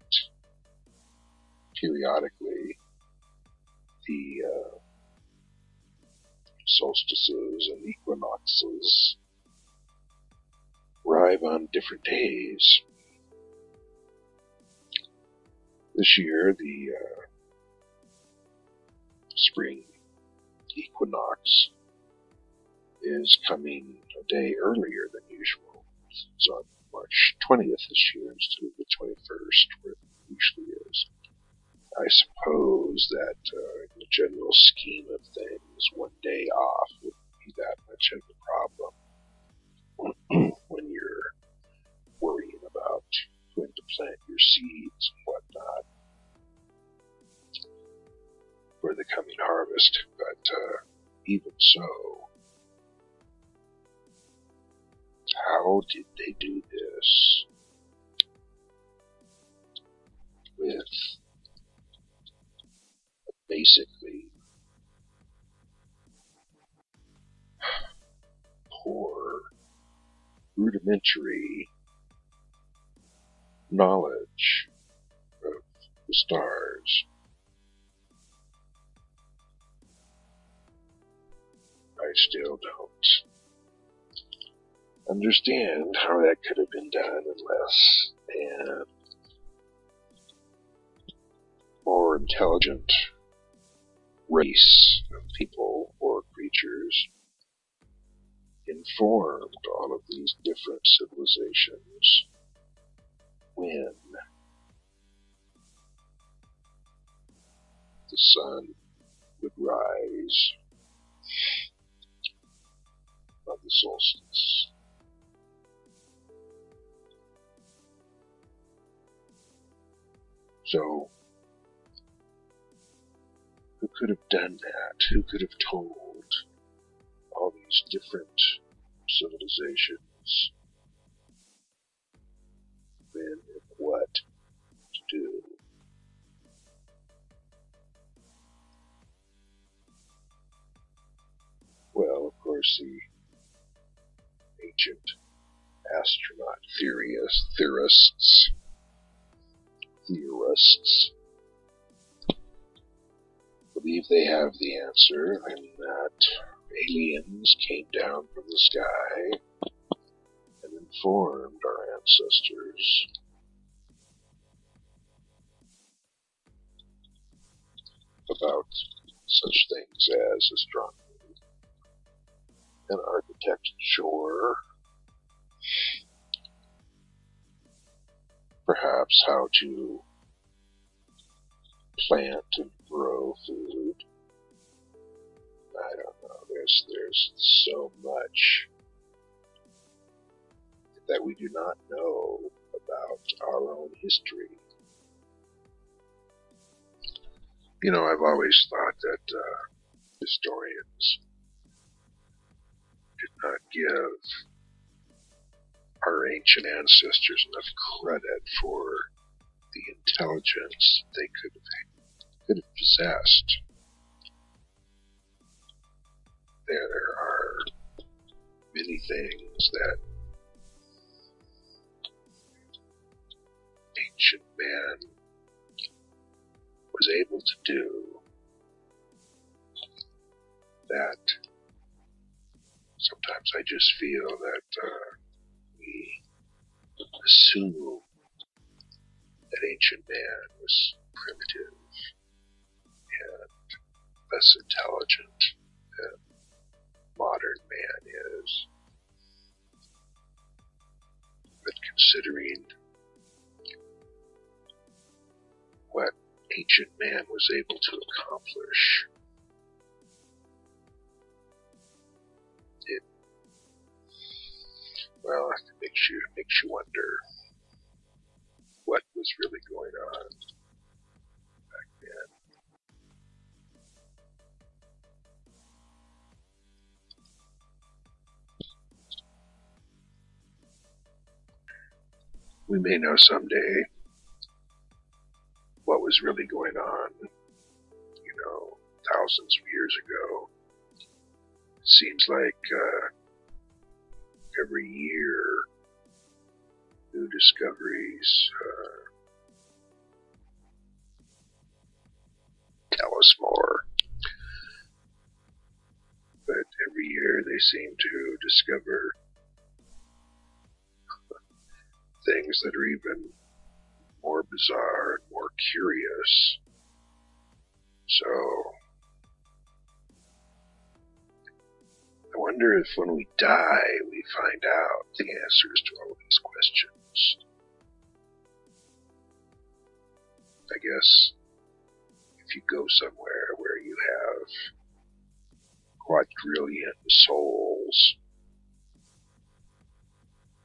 periodically the uh, solstices and equinoxes arrive on different days. This year, the uh, spring equinox is coming a day earlier than usual. It's on March 20th this year instead of the 21st, where it usually is. I suppose that uh, in the general scheme of things, one day off wouldn't be that much of a problem [CLEARS THROAT] when you're worrying about when to plant your seeds and whatnot for the coming harvest. But uh, even so, how did they do this with basically poor rudimentary knowledge of the stars I still don't understand how that could have been done unless a more intelligent race of people or creatures informed all of these different civilizations when the sun would rise solstice. So, who could have done that? Who could have told all these different civilizations when and what to do? Well, of course, the ancient astronaut theorists, theorists, theorists. Believe they have the answer and that aliens came down from the sky and informed our ancestors. About such things as astronomy and architecture, perhaps how to plant and grow food. I don't know. There's there's so much that we do not know about our own history. You know, I've always thought that uh, historians did not give our ancient ancestors enough credit for the intelligence they could have could have possessed. There are many things that ancient man was able to do that sometimes I just feel that uh, assume that ancient man was primitive and less intelligent than modern man is. But considering what ancient man was able to accomplish, well, it makes you makes you wonder what was really going on back then. We may know someday what was really going on, you know, thousands of years ago. It seems like uh, every year new discoveries uh, tell us more. But every year they seem to discover [LAUGHS] things that are even more bizarre and more curious. So, wonder if when we die, we find out the answers to all of these questions. I guess if you go somewhere where you have quadrillion souls,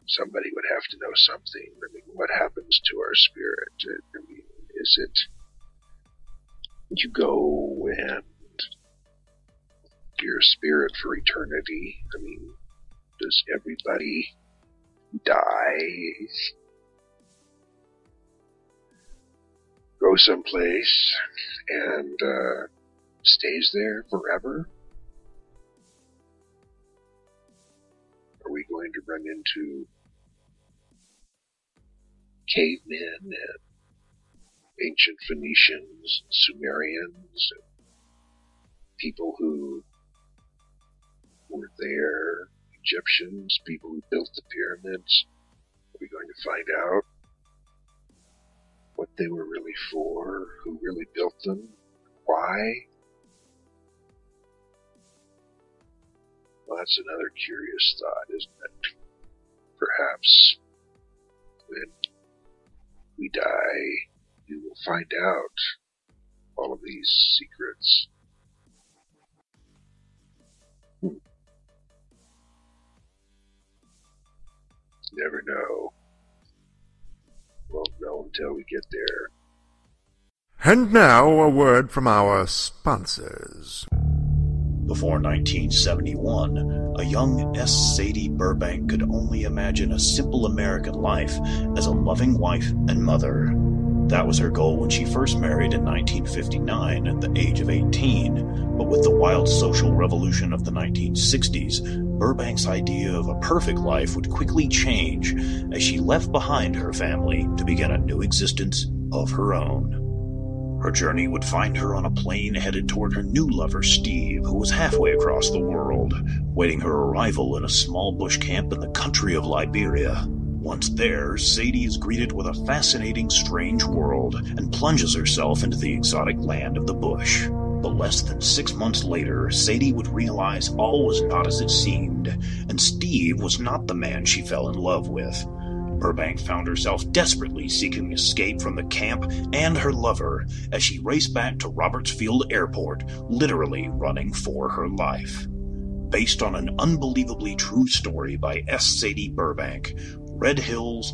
somebody would have to know something. I mean, what happens to our spirit? I mean, is it you go and your spirit for eternity? I mean, does everybody die? Go someplace and uh, stays there forever? Are we going to run into cavemen and ancient Phoenicians, Sumerians, and people who were there? Egyptians, people who built the pyramids? Are we going to find out what they were really for? Who really built them? Why? Well, that's another curious thought, isn't it? Perhaps when we die, we will find out all of these secrets. Never know. Won't know until we get there. And now a word from our sponsors. Before 1971, a young S. Sadie Burbank could only imagine a simple American life as a loving wife and mother. That was her goal when she first married in 1959 at the age of 18. But with the wild social revolution of the 1960s, Burbank's idea of a perfect life would quickly change as she left behind her family to begin a new existence of her own. Her journey would find her on a plane headed toward her new lover, Steve, who was halfway across the world, waiting her arrival in a small bush camp in the country of Liberia. Once there, Sadie is greeted with a fascinating, strange world and plunges herself into the exotic land of the bush. But less than six months later, Sadie would realize all was not as it seemed, and Steve was not the man she fell in love with. Burbank found herself desperately seeking escape from the camp and her lover as she raced back to Roberts Field Airport, literally running for her life. Based on an unbelievably true story by S. Sadie Burbank, Red Hills,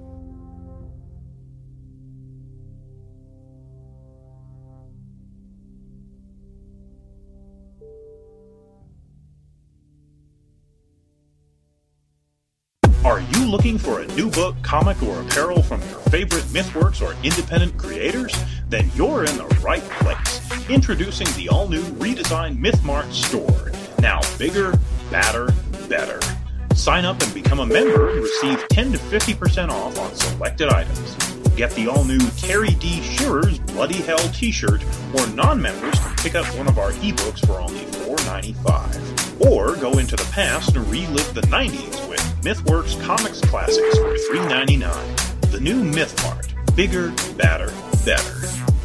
Are you looking for a new book, comic, or apparel from your favorite MythWorks or independent creators? Then you're in the right place. Introducing the all new redesigned MythMart store. Now bigger, badder, better. Sign up and become a member and receive 10 to 50% off on selected items. Get the all new Terry D. Shearer's Bloody Hell t shirt, or non members can pick up one of our ebooks for only $4.95. Or go into the past and relive the 90s with MythWorks Comics Classics for $3.99. The new MythMart. Bigger, badder, better.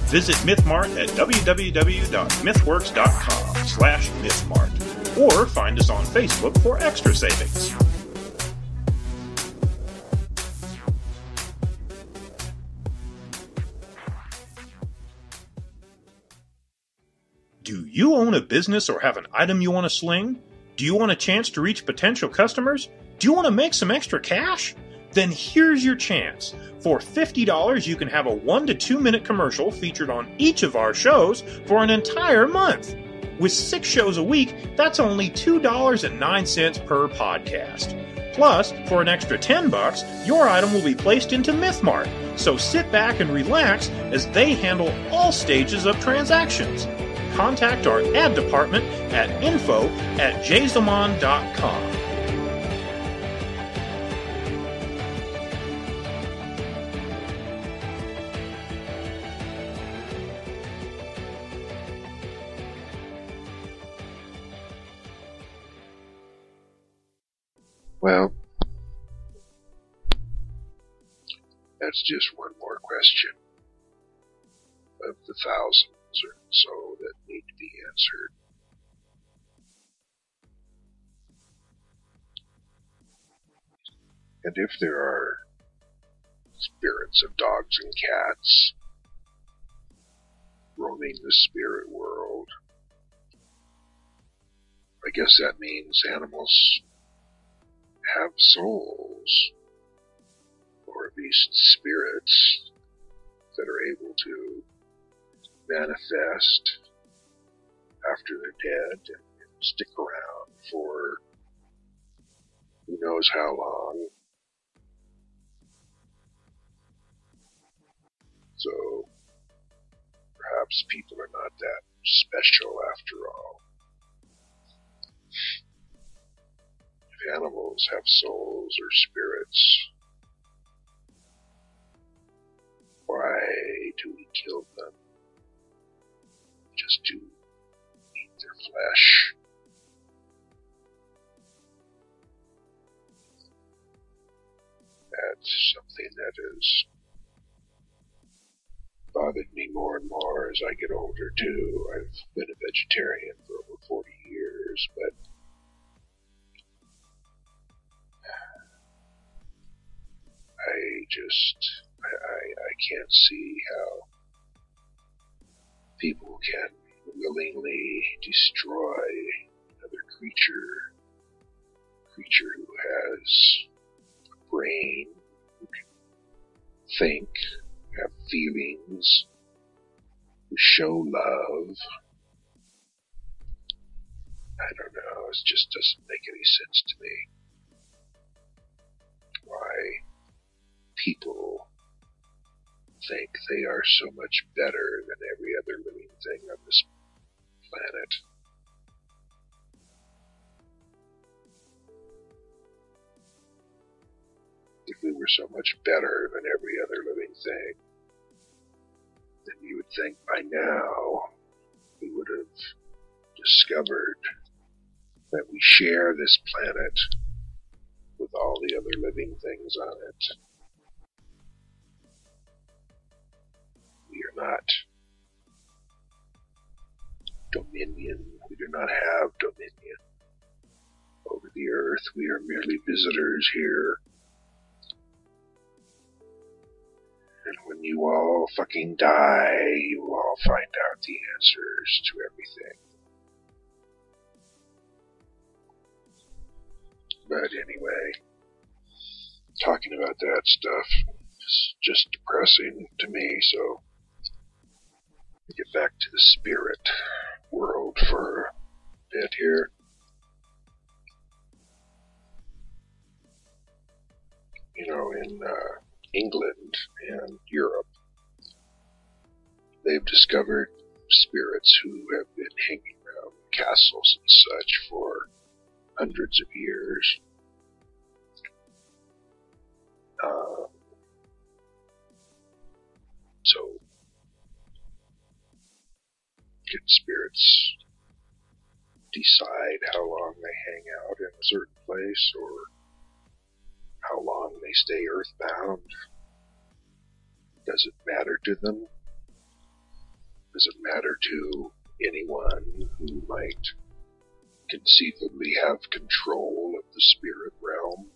Visit MythMart at www.mythworks.com slash MythMart or find us on Facebook for extra savings. Do you own a business or have an item you want to sling? Do you want a chance to reach potential customers? Do you want to make some extra cash? Then here's your chance. For $50, you can have a 1 to 2 minute commercial featured on each of our shows for an entire month. With six shows a week, that's only $2.09 per podcast. Plus, for an extra 10 bucks, your item will be placed into MythMart. So sit back and relax as they handle all stages of transactions. Contact our ad department at info at jazelmod.com. Well, that's just one more question of the thousands or so answered. And if there are spirits of dogs and cats roaming the spirit world, I guess that means animals have souls, or at least spirits that are able to manifest after they're dead and stick around for who knows how long. So perhaps people are not that special after all. If animals have souls or spirits, why do we kill them? Just to That's something that has bothered me more and more as I get older too. I've been a vegetarian for over 40 years, but I just, I, I can't see how people can willingly destroy another creature, creature who has a brain, who can think, have feelings, who show love. I don't know, it just doesn't make any sense to me. Why people think they are so much better than every other living thing on this planet. If we were so much better than every other living thing, then you would think by now we would have discovered that we share this planet with all the other living things on it. We are not dominion. We do not have dominion over the earth. We are merely visitors here. And when you all fucking die, you will all find out the answers to everything. But anyway, talking about that stuff is just depressing to me, so get back to the spirit world for a bit here. You know, in uh, England and Europe, they've discovered spirits who have been hanging around castles and such for hundreds of years. Um, so, can spirits decide how long they hang out in a certain place or how long they stay earthbound? Does it matter to them? Does it matter to anyone who might conceivably have control of the spirit realm?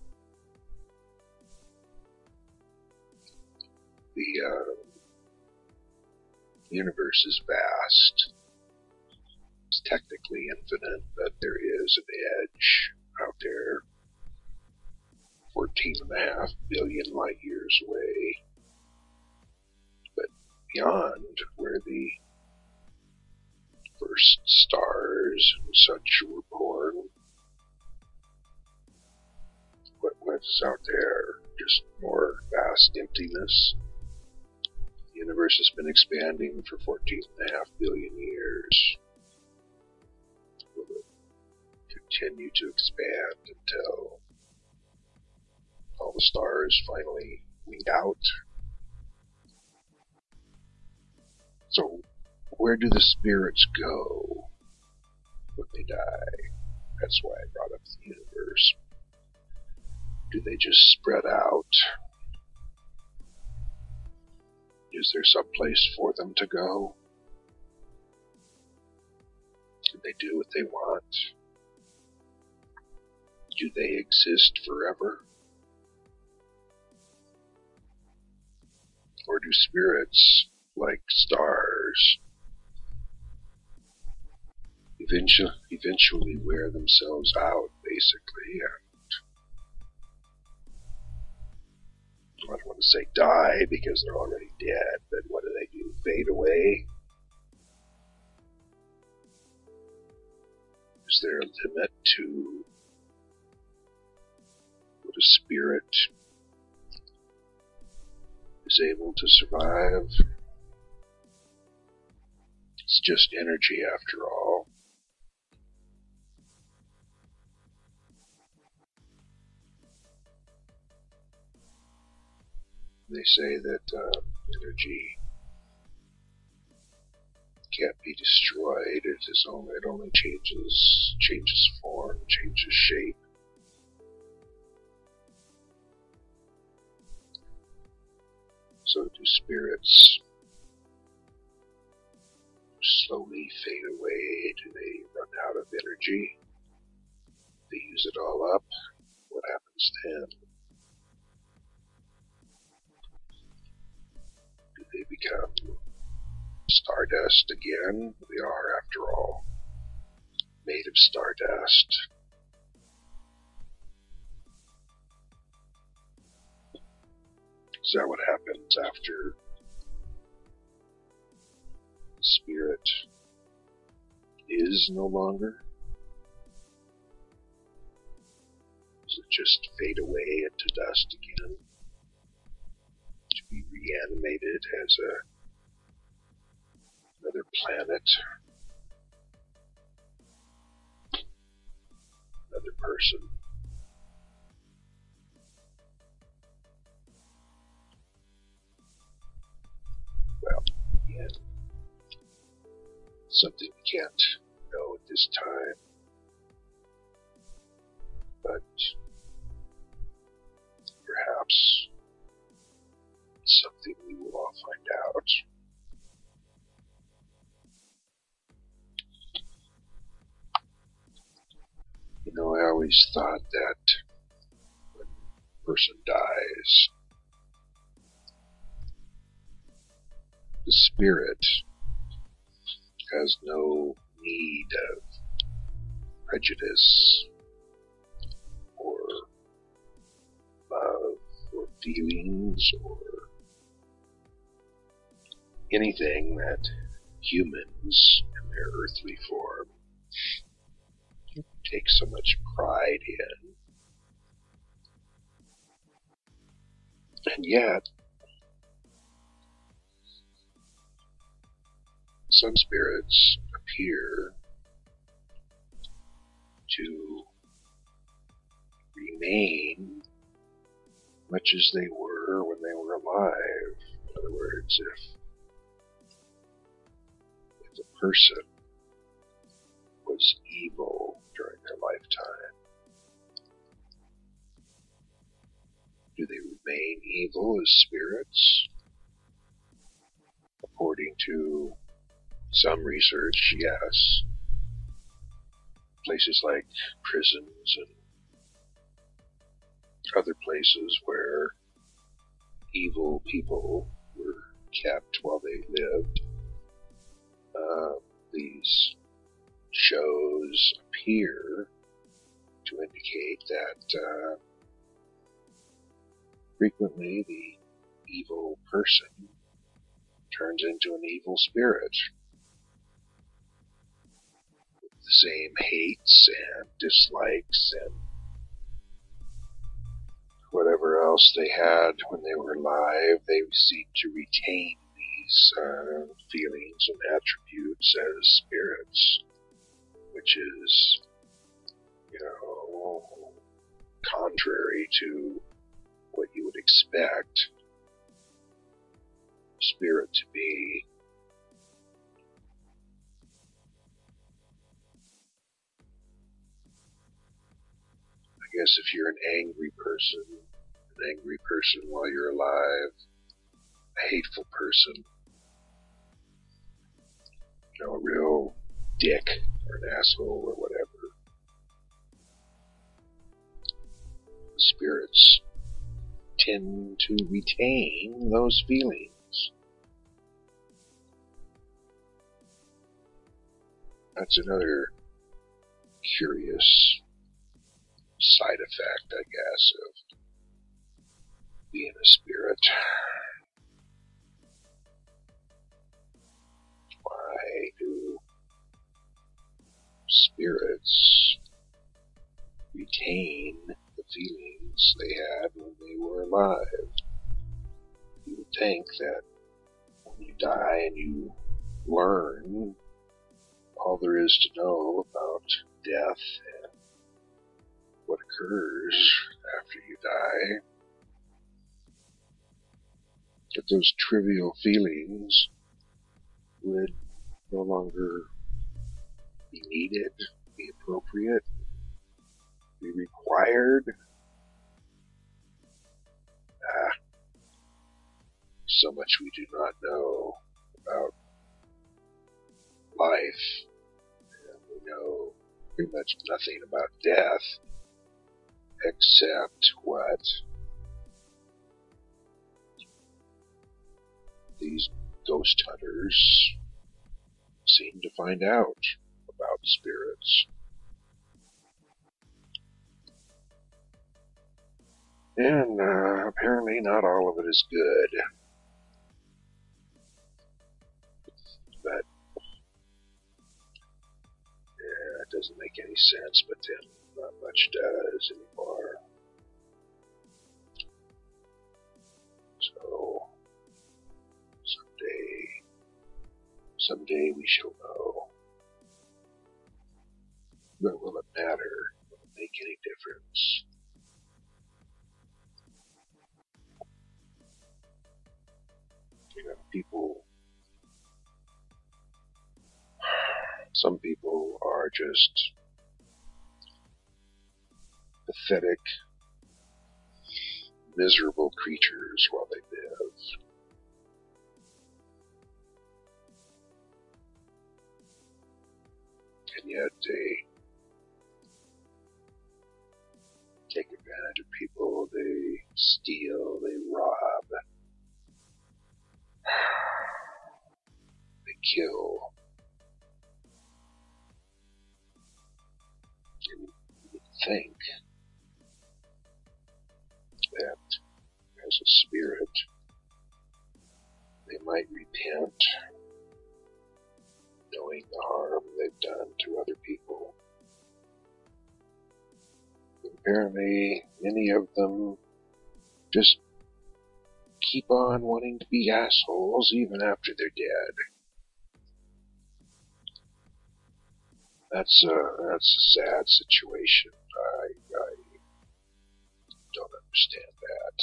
The uh, universe is vast. It's technically infinite, but there is an edge out there 14 and a half billion light years away. But beyond where the first stars and such were born, what was out there? Just more vast emptiness. The universe has been expanding for 14 and a half billion years. Continue to expand until all the stars finally weed out. So, where do the spirits go when they die? That's why I brought up the universe. Do they just spread out? Is there some place for them to go? Can they do what they want? Do they exist forever? Or do spirits, like stars, eventually, eventually wear themselves out, basically, and I don't want to say die because they're already dead, but what do they do? Fade away? Is there a limit to a spirit is able to survive. It's just energy after all. They say that uh, energy can't be destroyed. It is only it only changes changes form, changes shape. So do spirits slowly fade away? Do they run out of energy? They use it all up. What happens then? Do they become stardust again? We are, after all, made of stardust. Is that what happens after spirit is no longer? Does it just fade away into dust again? To be reanimated as a another planet, another person. Again, something we can't know at this time, but perhaps something we will all find out. You know, I always thought that when a person dies, the spirit has no need of prejudice or love or feelings or anything that humans in their earthly form take so much pride in. And yet, some spirits appear to remain much as they were when they were alive. In other words, if, if a person was evil during their lifetime, do they remain evil as spirits? According to some research, yes. Places like prisons and other places where evil people were kept while they lived. Uh, these shows appear to indicate that uh, frequently the evil person turns into an evil spirit the same hates and dislikes and whatever else they had when they were alive, they seem to retain these uh, feelings and attributes as spirits, which is, you know, contrary to what you would expect spirit to be. Guess if you're an angry person, an angry person while you're alive, a hateful person, you know, a real dick or an asshole or whatever. Spirits tend to retain those feelings. That's another curious side effect, I guess, of being a spirit. Why do spirits retain the feelings they had when they were alive? You would think that when you die and you learn all there is to know about death what occurs after you die. That those trivial feelings would no longer be needed, be appropriate, be required. Ah, so much we do not know about life, and we know pretty much nothing about death, except what these ghost hunters seem to find out about spirits. And uh, apparently, not all of it is good. But yeah, it doesn't make any sense. But then, not much does anymore. So someday, someday we shall know. But will it matter? Will it make any difference? You know, people, some people are just pathetic, miserable creatures while they live. And yet they take advantage of people, they steal, they rob, they kill. You think that as a spirit, they might repent, knowing the harm they've done to other people. Apparently, many of them just keep on wanting to be assholes even after they're dead. That's a that's a sad situation. I understand that.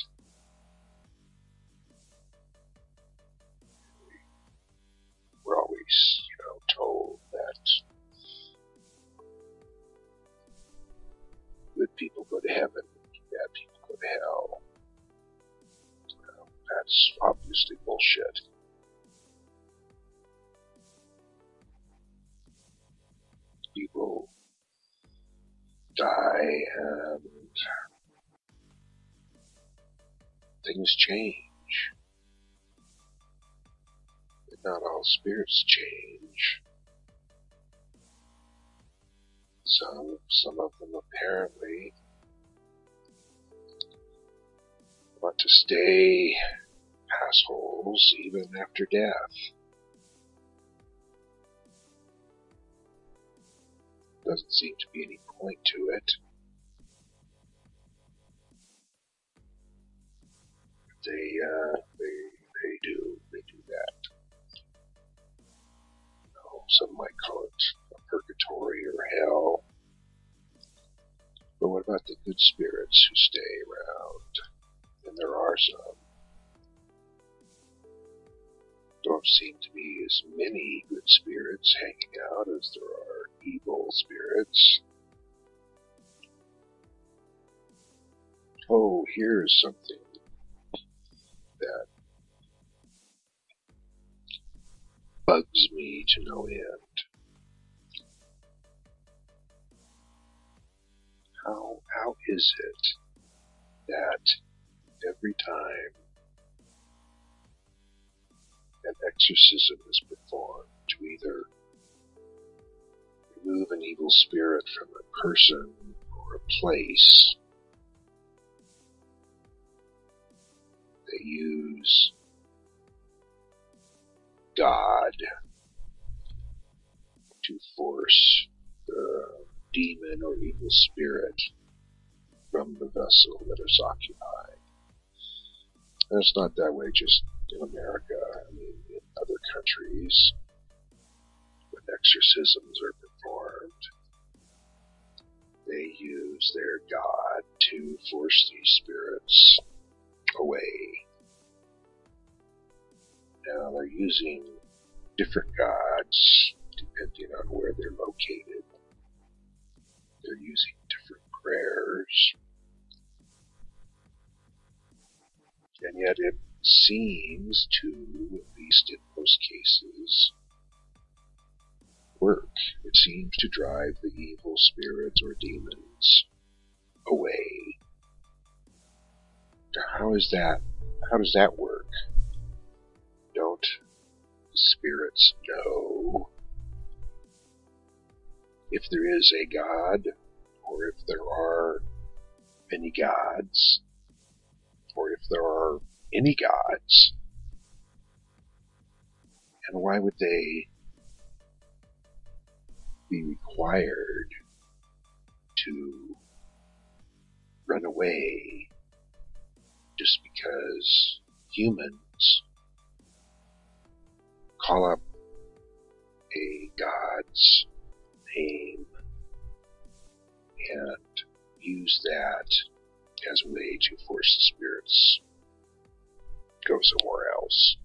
We're always, you know, told that good people go to heaven, bad people go to hell. Well, that's obviously bullshit. People die and things change. But not all spirits change. Some, some of them apparently want to stay assholes even after death. Doesn't seem to be any point to it. They, uh, they, they do, they do that. You know, some might call it purgatory or hell. But what about the good spirits who stay around? And there are some. Don't seem to be as many good spirits hanging out as there are evil spirits. Oh, here's something that bugs me to no end. How how is it that every time an exorcism is performed to either remove an evil spirit from a person or a place, they use God to force the demon or evil spirit from the vessel that is occupied. And it's not that way just in America. I mean, in other countries, when exorcisms are performed, they use their god to force these spirits away. Now they're using different gods depending on where they're located. They're using different prayers. And yet it seems to, at least in most cases, work. It seems to drive the evil spirits or demons away. How is that? How does that work? Don't spirits know if there is a god, or if there are any gods, or if there are any gods? And why would they be required to run away just because humans call up a god's name and use that as a way to force the spirits go somewhere else.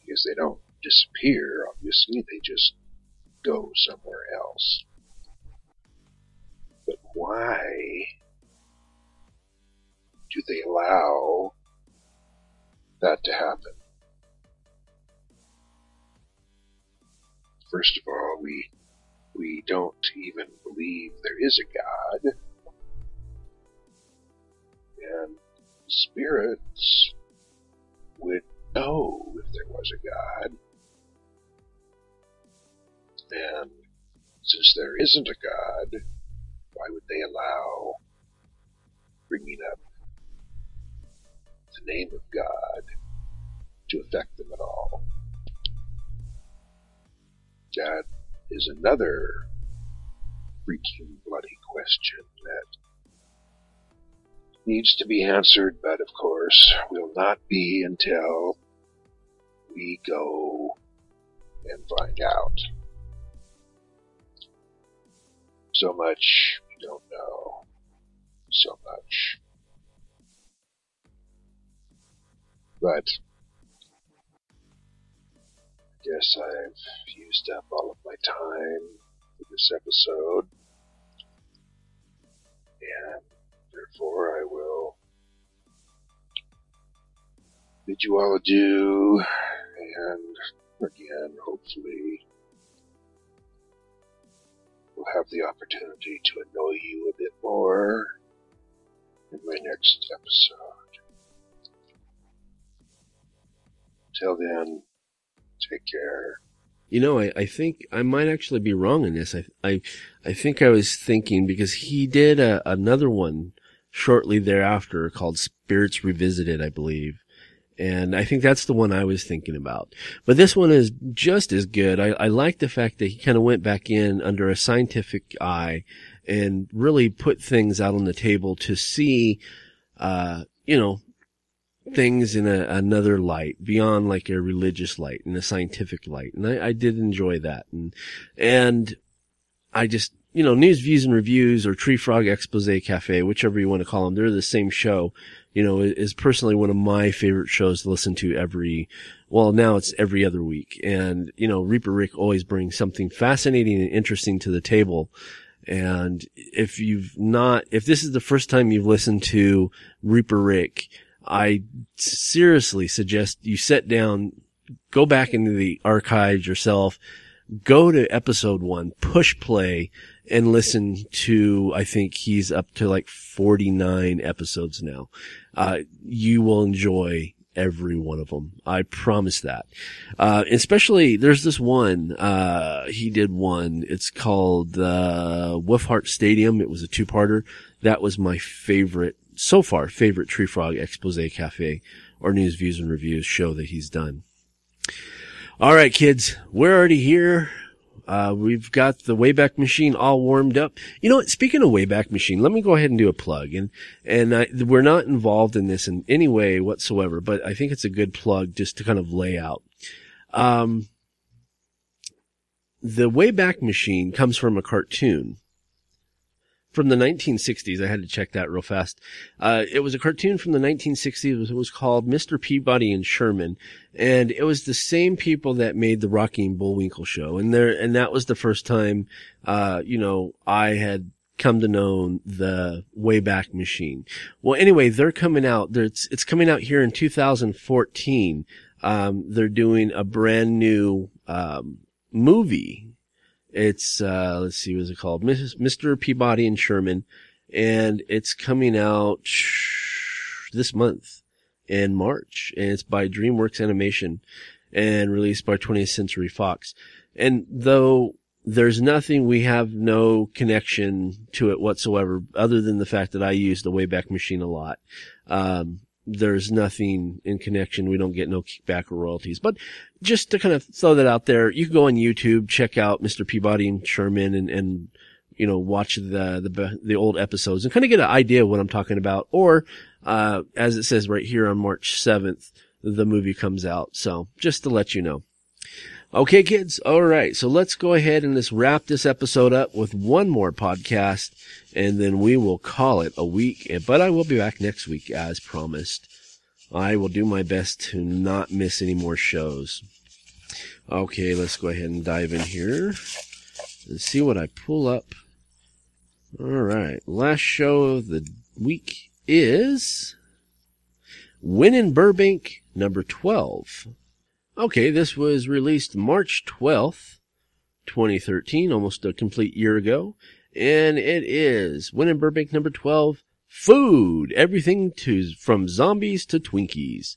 Because they don't disappear, obviously, they just go somewhere else. But why do they allow that to happen? First of all, we we don't even believe there is a God. And spirits would know if there was a God. And since there isn't a God, why would they allow bringing up name of God to affect them at all? That is another freaking bloody question that needs to be answered, but of course will not be until we go and find out. So much we don't know. So much. But I guess I've used up all of my time for this episode. And therefore I will bid you all adieu and again hopefully we'll have the opportunity to annoy you a bit more in my next episode. Till then, take care. You know, I, I think I might actually be wrong in this. I, I, I think I was thinking because he did a, another one shortly thereafter called Spirits Revisited, I believe. And I think that's the one I was thinking about. But this one is just as good. I, I like the fact that he kind of went back in under a scientific eye and really put things out on the table to see, uh, you know, things in a, another light beyond like a religious light and a scientific light. And I, I did enjoy that. And, and I just, you know, news, views and reviews or Tree Frog Expose Cafe, whichever you want to call them, they're the same show, you know, is personally one of my favorite shows to listen to every, well, now it's every other week. And, you know, Reaper Rick always brings something fascinating and interesting to the table. And if you've not, if this is the first time you've listened to Reaper Rick, I seriously suggest you sit down, go back into the archives yourself, go to episode one, push play, and listen to, I think he's up to like 49 episodes now. Uh, you will enjoy every one of them. I promise that. Uh, especially there's this one, uh, he did one. It's called, uh, Wolfhart Stadium. It was a two-parter. That was my favorite, so far, favorite Tree Frog Expose Cafe or News, Views and Reviews show that he's done. All right, kids, we're already here. Uh, we've got the Wayback Machine all warmed up. You know what? Speaking of Wayback Machine, let me go ahead and do a plug. And, and I, we're not involved in this in any way whatsoever, but I think it's a good plug just to kind of lay out. Um, the Wayback Machine comes from a cartoon from the 1960s. I had to check that real fast. Uh, it was a cartoon from the 1960s. It was, called Mr. Peabody and Sherman, and it was the same people that made the Rocky and Bullwinkle show, and there, and that was the first time, uh, you know, I had come to know the Wayback Machine. Well, anyway, they're coming out. They're, it's, it's coming out here in 2014. Um, they're doing a brand new um, movie. It's uh, let's see, what's it called? Mr. Peabody and Sherman, and it's coming out this month in March, and it's by DreamWorks Animation and released by 20th Century Fox. And though there's nothing, we have no connection to it whatsoever, other than the fact that I use the Wayback Machine a lot. Um, there's nothing in connection. We don't get no kickback or royalties. But just to kind of throw that out there, you can go on YouTube, check out Mr. Peabody and Sherman and, and, you know, watch the, the, the old episodes and kind of get an idea of what I'm talking about. Or, uh, as it says right here on March 7th, the movie comes out. So just to let you know. Okay, kids. All right. So let's go ahead and let's wrap this episode up with one more podcast and then we will call it a week. But I will be back next week as promised. I will do my best to not miss any more shows. Okay, let's go ahead and dive in here and see what I pull up. All right. Last show of the week is Win in Burbank number 12. Okay, this was released March 12th, 2013, almost a complete year ago. And it is Win in Burbank number 12, Food. Everything to, from zombies to Twinkies.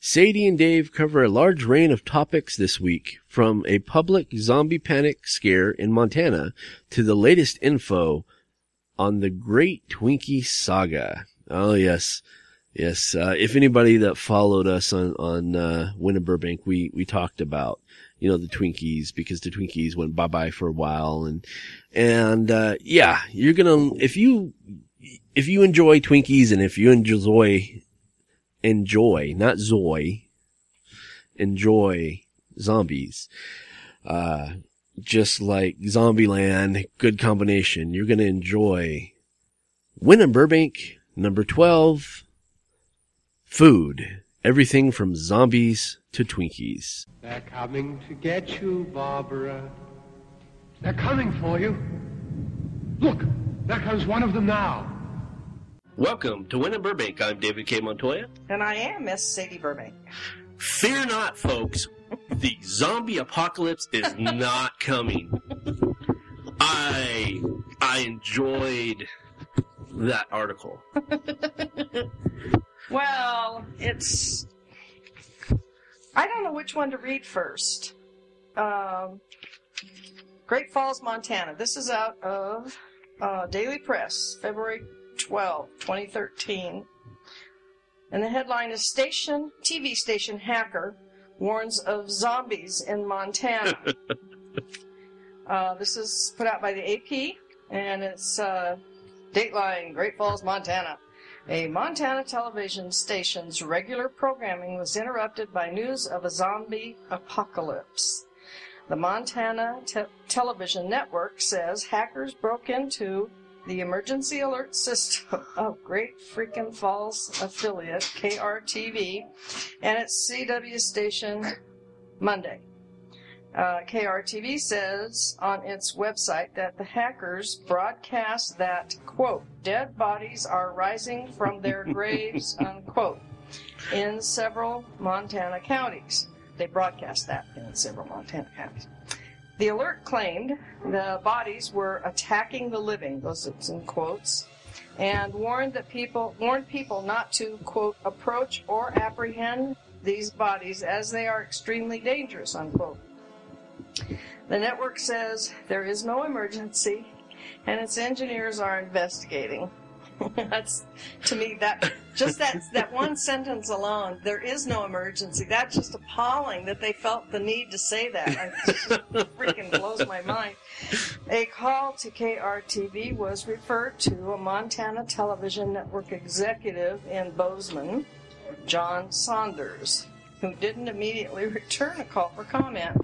Sadie and Dave cover a large range of topics this week, from a public zombie panic scare in Montana to the latest info on the Great Twinkie Saga. Oh yes, Yes, uh, if anybody that followed us on on uh, Burbank, we we talked about you know the Twinkies because the Twinkies went bye bye for a while, and and uh, yeah, you're gonna if you if you enjoy Twinkies and if you enjoy enjoy not Zoy enjoy zombies, uh, just like Zombieland, good combination. You're gonna enjoy Win Burbank number twelve Food. Everything from zombies to Twinkies. They're coming to get you, Barbara. They're coming for you. Look, there comes one of them now. Welcome to Win in Burbank. I'm David K. Montoya. And I am Miss Sadie Burbank. Fear not, folks. the zombie apocalypse is [LAUGHS] not coming. I I enjoyed that article. [LAUGHS] Well, it's. I don't know which one to read first. Um, Great Falls, Montana. This is out of uh, Daily Press, February 12, 2013. And the headline is Station, TV station hacker warns of zombies in Montana. [LAUGHS] uh, this is put out by the AP, and it's uh, Dateline, Great Falls, Montana. A Montana television station's regular programming was interrupted by news of a zombie apocalypse. The Montana te- Television Network says hackers broke into the emergency alert system [LAUGHS] of Great Freakin' Falls affiliate KRTV and its CW station Monday. Uh, KRTV says on its website that the hackers broadcast that, quote, dead bodies are rising from their [LAUGHS] graves, unquote, in several Montana counties. They broadcast that in several Montana counties. The alert claimed the bodies were attacking the living, those it's in quotes, and warned that people warned people not to quote approach or apprehend these bodies as they are extremely dangerous, unquote. The network says there is no emergency and its engineers are investigating. [LAUGHS] That's to me that just that that one sentence alone. There is no emergency. That's just appalling that they felt the need to say that. It freaking blows my mind. A call to KRTV was referred to a Montana Television Network executive in Bozeman, John Saunders, who didn't immediately return a call for comment.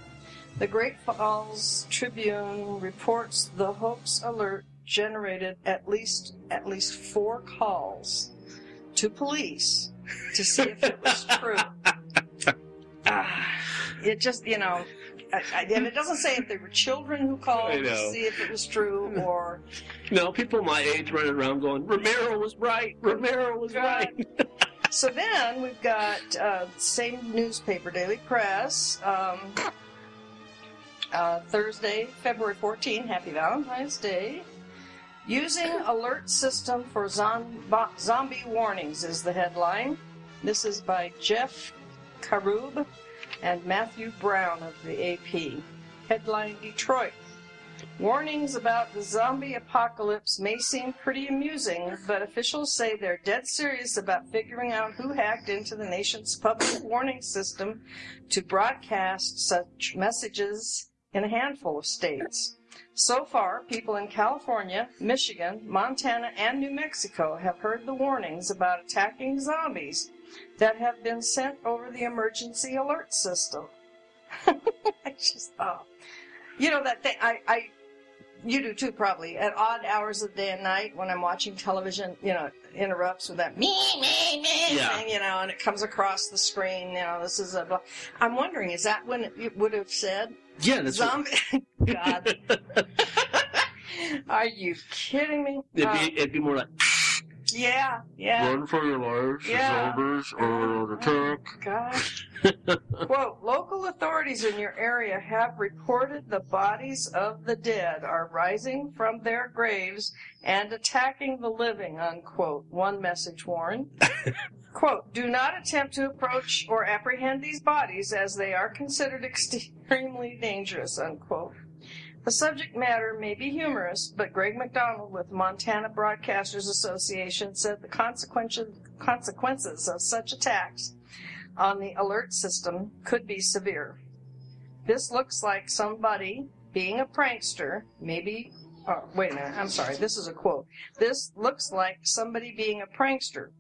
The Great Falls Tribune reports the hoax alert generated at least at least four calls to police to see if it was [LAUGHS] true. Ah, it just, you know, I, I, and it doesn't say if they were children who called to see if it was true or No, people my age running around going, Romero was right. Romero was right. So then we've got uh, same newspaper, Daily Press, um, uh, Thursday, February 14. Happy Valentine's Day. Using alert system for zomb- zombie warnings is the headline. This is by Jeff Karoub and Matthew Brown of the AP. Headline Detroit. Warnings about the zombie apocalypse may seem pretty amusing, but officials say they're dead serious about figuring out who hacked into the nation's public warning system to broadcast such messages in a handful of states. So far, people in California, Michigan, Montana, and New Mexico have heard the warnings about attacking zombies that have been sent over the emergency alert system. [LAUGHS] I just, oh. You know that thing, I, I, you do too probably, at odd hours of the day and night when I'm watching television, you know, it interrupts with that me, me, me Yeah. thing, you know, and it comes across the screen, you know, this is a. I'm wondering, is that when it would have said Yeah, that's zombie? [LAUGHS] God. [LAUGHS] Are you kidding me? it'd be, it'd be more like, yeah, yeah. Run for your lives, Yeah. zombies Oh, Gosh. [LAUGHS] Quote, local authorities in your area have reported the bodies of the dead are rising from their graves and attacking the living, unquote. One message warned. Quote, do not attempt to approach or apprehend these bodies as they are considered [LAUGHS] extremely dangerous, unquote. The subject matter may be humorous, but Greg McDonald with Montana Broadcasters Association said the consequences, of such attacks on the alert system could be severe. This looks like somebody being a prankster, maybe. Oh, wait a minute, I'm sorry, this is a quote. This looks like somebody being a prankster,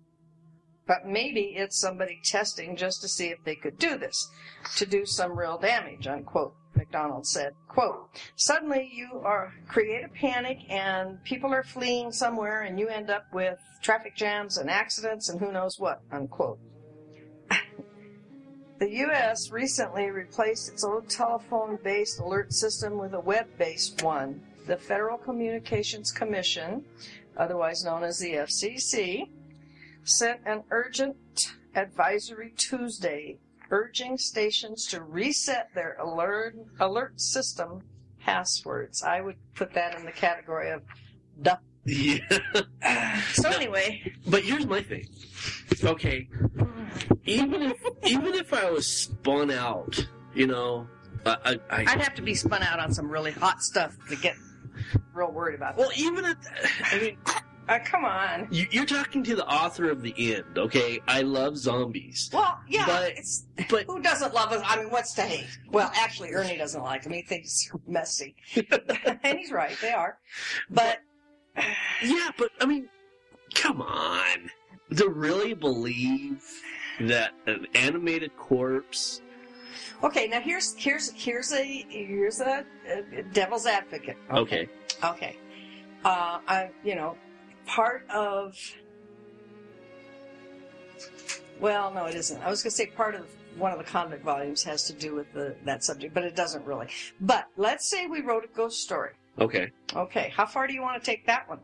but maybe it's somebody testing just to see if they could do this, to do some real damage, unquote. McDonald said, quote, suddenly you are create a panic and people are fleeing somewhere and you end up with traffic jams and accidents and who knows what, unquote. [LAUGHS] The U.S. recently replaced its old telephone based alert system with a web based one. The Federal Communications Commission, otherwise known as the FCC, sent an urgent advisory Tuesday urging stations to reset their alert, alert system passwords. I would put that in the category of duh. yeah. So, anyway, But here's my thing. Okay, even if even if I was spun out, you know, I, I, I'd have to be spun out on some really hot stuff to get real worried about well, that. even at, I mean, Uh, come on. you, you're talking to the author of the end. Okay, I love zombies, Well, yeah, But- it's but who doesn't love us? I mean, what's to hate? Well, actually, Ernie doesn't like them. He thinks they're messy, [LAUGHS] and he's right. They are. But [SIGHS] yeah, but I mean, come on, to really believe that an animated corpse. okay, now here's here's here's a here's a, a devil's advocate. Okay, Okay. Uh, I, you know, part of. Well, no, it isn't. I was going to say part of one of the convict volumes has to do with the that subject, but it doesn't really. But let's say we wrote a ghost story. okay, Okay, how far do you want to take that one?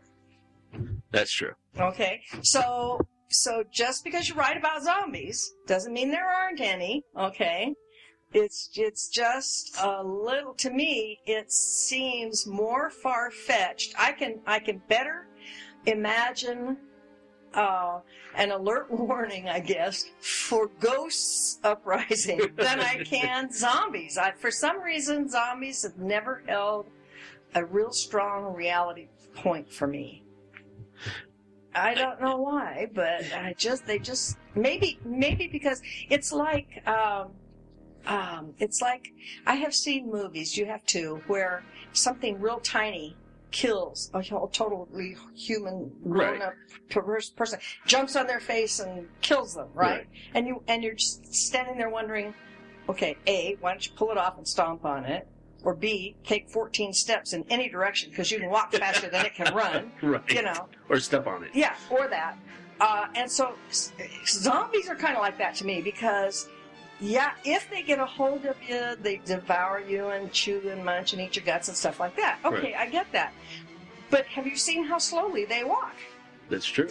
that's true. Okay, so so just because you write about zombies doesn't mean there aren't any. Okay, it's it's just a little to me. It seems more far fetched. I can I can better imagine uh, an alert [LAUGHS] warning, I guess, for ghosts uprising [LAUGHS] than I can zombies. I, for some reason, zombies have never held a real strong reality point for me. I don't know why, but I just they just maybe maybe because it's like um, um, it's like I have seen movies. You have to where something real tiny kills a whole totally human grown up perverse person jumps on their face and kills them right, Right. and you and you're just standing there wondering okay, A, why don't you pull it off and stomp on it? Or B, take 14 steps in any direction because you can walk faster than it can [LAUGHS] run. Right. You know, Or step on it. yeah, or that. Uh, and so s- zombies are kind of like that to me because, yeah, if they get a hold of you, they devour you and chew and munch and eat your guts and stuff like that. Okay, I get that. But have you seen how slowly they walk? That's true.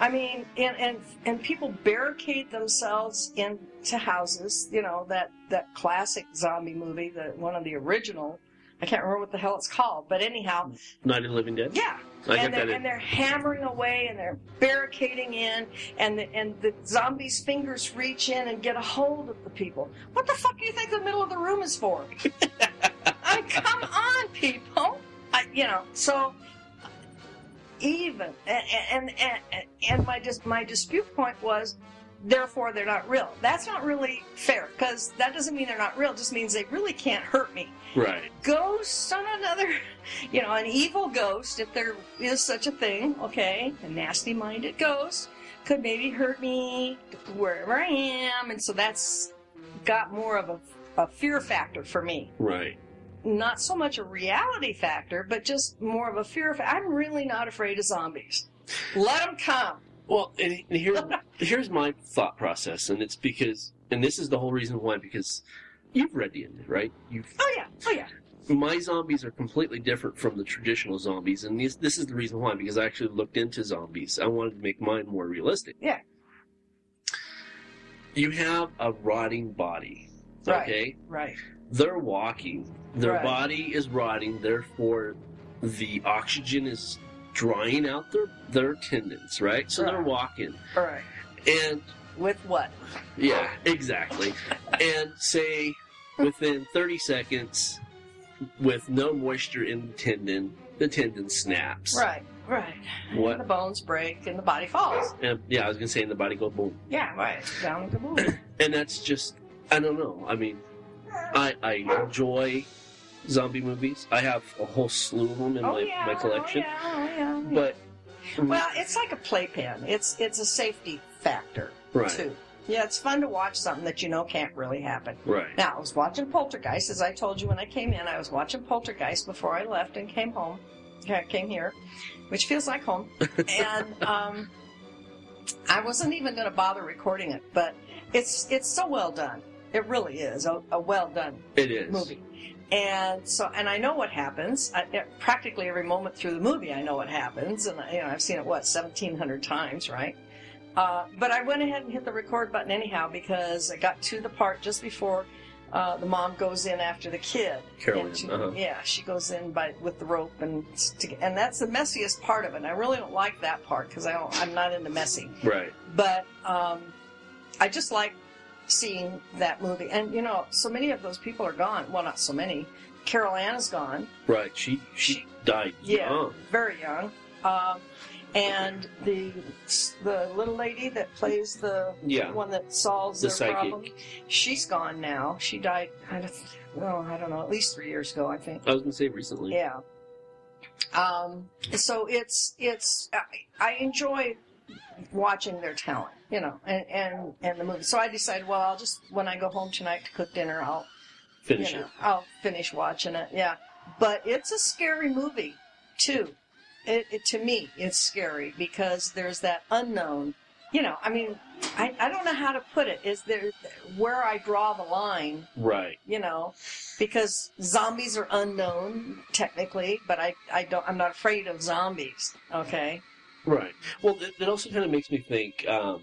I mean, and and and people barricade themselves into houses. You know that that classic zombie movie, the one of the original. I can't remember what the hell it's called, but anyhow, Night of the Living Dead. yeah. I and they're, and they're hammering away and they're barricading in, and the, and the zombies' fingers reach in and get a hold of the people. What the fuck do you think the middle of the room is for? [LAUGHS] I mean, come on, people. I, you know, so even and and and, and my dis, my dispute point was therefore they're not real that's not really fair because that doesn't mean they're not real it just means they really can't hurt me Right. ghosts on another [LAUGHS] you know an evil ghost if there is such a thing okay a nasty minded ghost could maybe hurt me wherever i am and so that's got more of a, a fear factor for me Right. not so much a reality factor, but just more of a fear. Fa- I'm really not afraid of zombies. Let them come. Well, and and here, [LAUGHS] here's my thought process, and it's because, and this is the whole reason why, because you've read the end, right? You've Oh yeah, oh yeah. my zombies are completely different from the traditional zombies, and this this is the reason why. Because I actually looked into zombies. I wanted to make mine more realistic. Yeah. You have a rotting body. Right. Okay. Right. They're walking. Their Right. body is rotting. Therefore, the oxygen is drying out their their tendons. Right. So they're walking, All right. And With what? yeah, exactly. and say within 30 seconds, with no moisture in the tendon, the tendon snaps. Right. Right. What? And the bones break and the body falls. And yeah, I was gonna say, and the body goes boom. Yeah. Right. Down the boom. [COUGHS] And that's just, I don't know. I mean, I I enjoy zombie movies. I have a whole slew of them in oh my yeah. my oh, collection. Oh yeah. Oh yeah. oh, yeah. But well, it's like a playpen. It's it's a safety factor right, too. Yeah, it's fun to watch something that you know can't really happen. right, Now, I was watching Poltergeist, as I told you when I came in. I was watching Poltergeist before I left and came home. [LAUGHS] Came here, which feels like home. and [LAUGHS] um, I wasn't even going to bother recording it, but it's it's so well done. It really is a, a well done it is. movie. And so, and I know what happens. I, practically every moment through the movie, I know what happens, and you know I've seen it what seventeen hundred times, right? Uh, but I went ahead and hit the record button anyhow because I got to the part just before uh, the mom goes in after the kid. Carol Anne, she- uh-huh. Yeah, she goes in by with the rope and st- and that's the messiest part of it. And I really don't like that part because I don't, I'm not into messy. Right, But um, I just like seeing that movie. And you know, so many of those people are gone. Well, not so many. Carol Anne is gone. right. She she She- died Yeah, young. very young. Um, and the the little lady that plays the Yeah. one that solves The their psychic. problem, she's gone now. She died. I don't, oh, I don't know, at least three years ago, I think. I was gonna say recently. Yeah. Um, so it's it's I, I enjoy watching their talent, you know, and and and the movie. So I decided, well, I'll just when I go home tonight to cook dinner, I'll Finish you know, it. I'll finish watching it. Yeah, but it's a scary movie too. It, it to me, it's scary because there's that unknown. You know, I mean, I, I don't know how to put it. Is there where I draw the line? Right. you know, because zombies are unknown technically, but I, I don't, I'm not afraid of zombies. Okay. Right. Well, that, that also kind of makes me think. Um,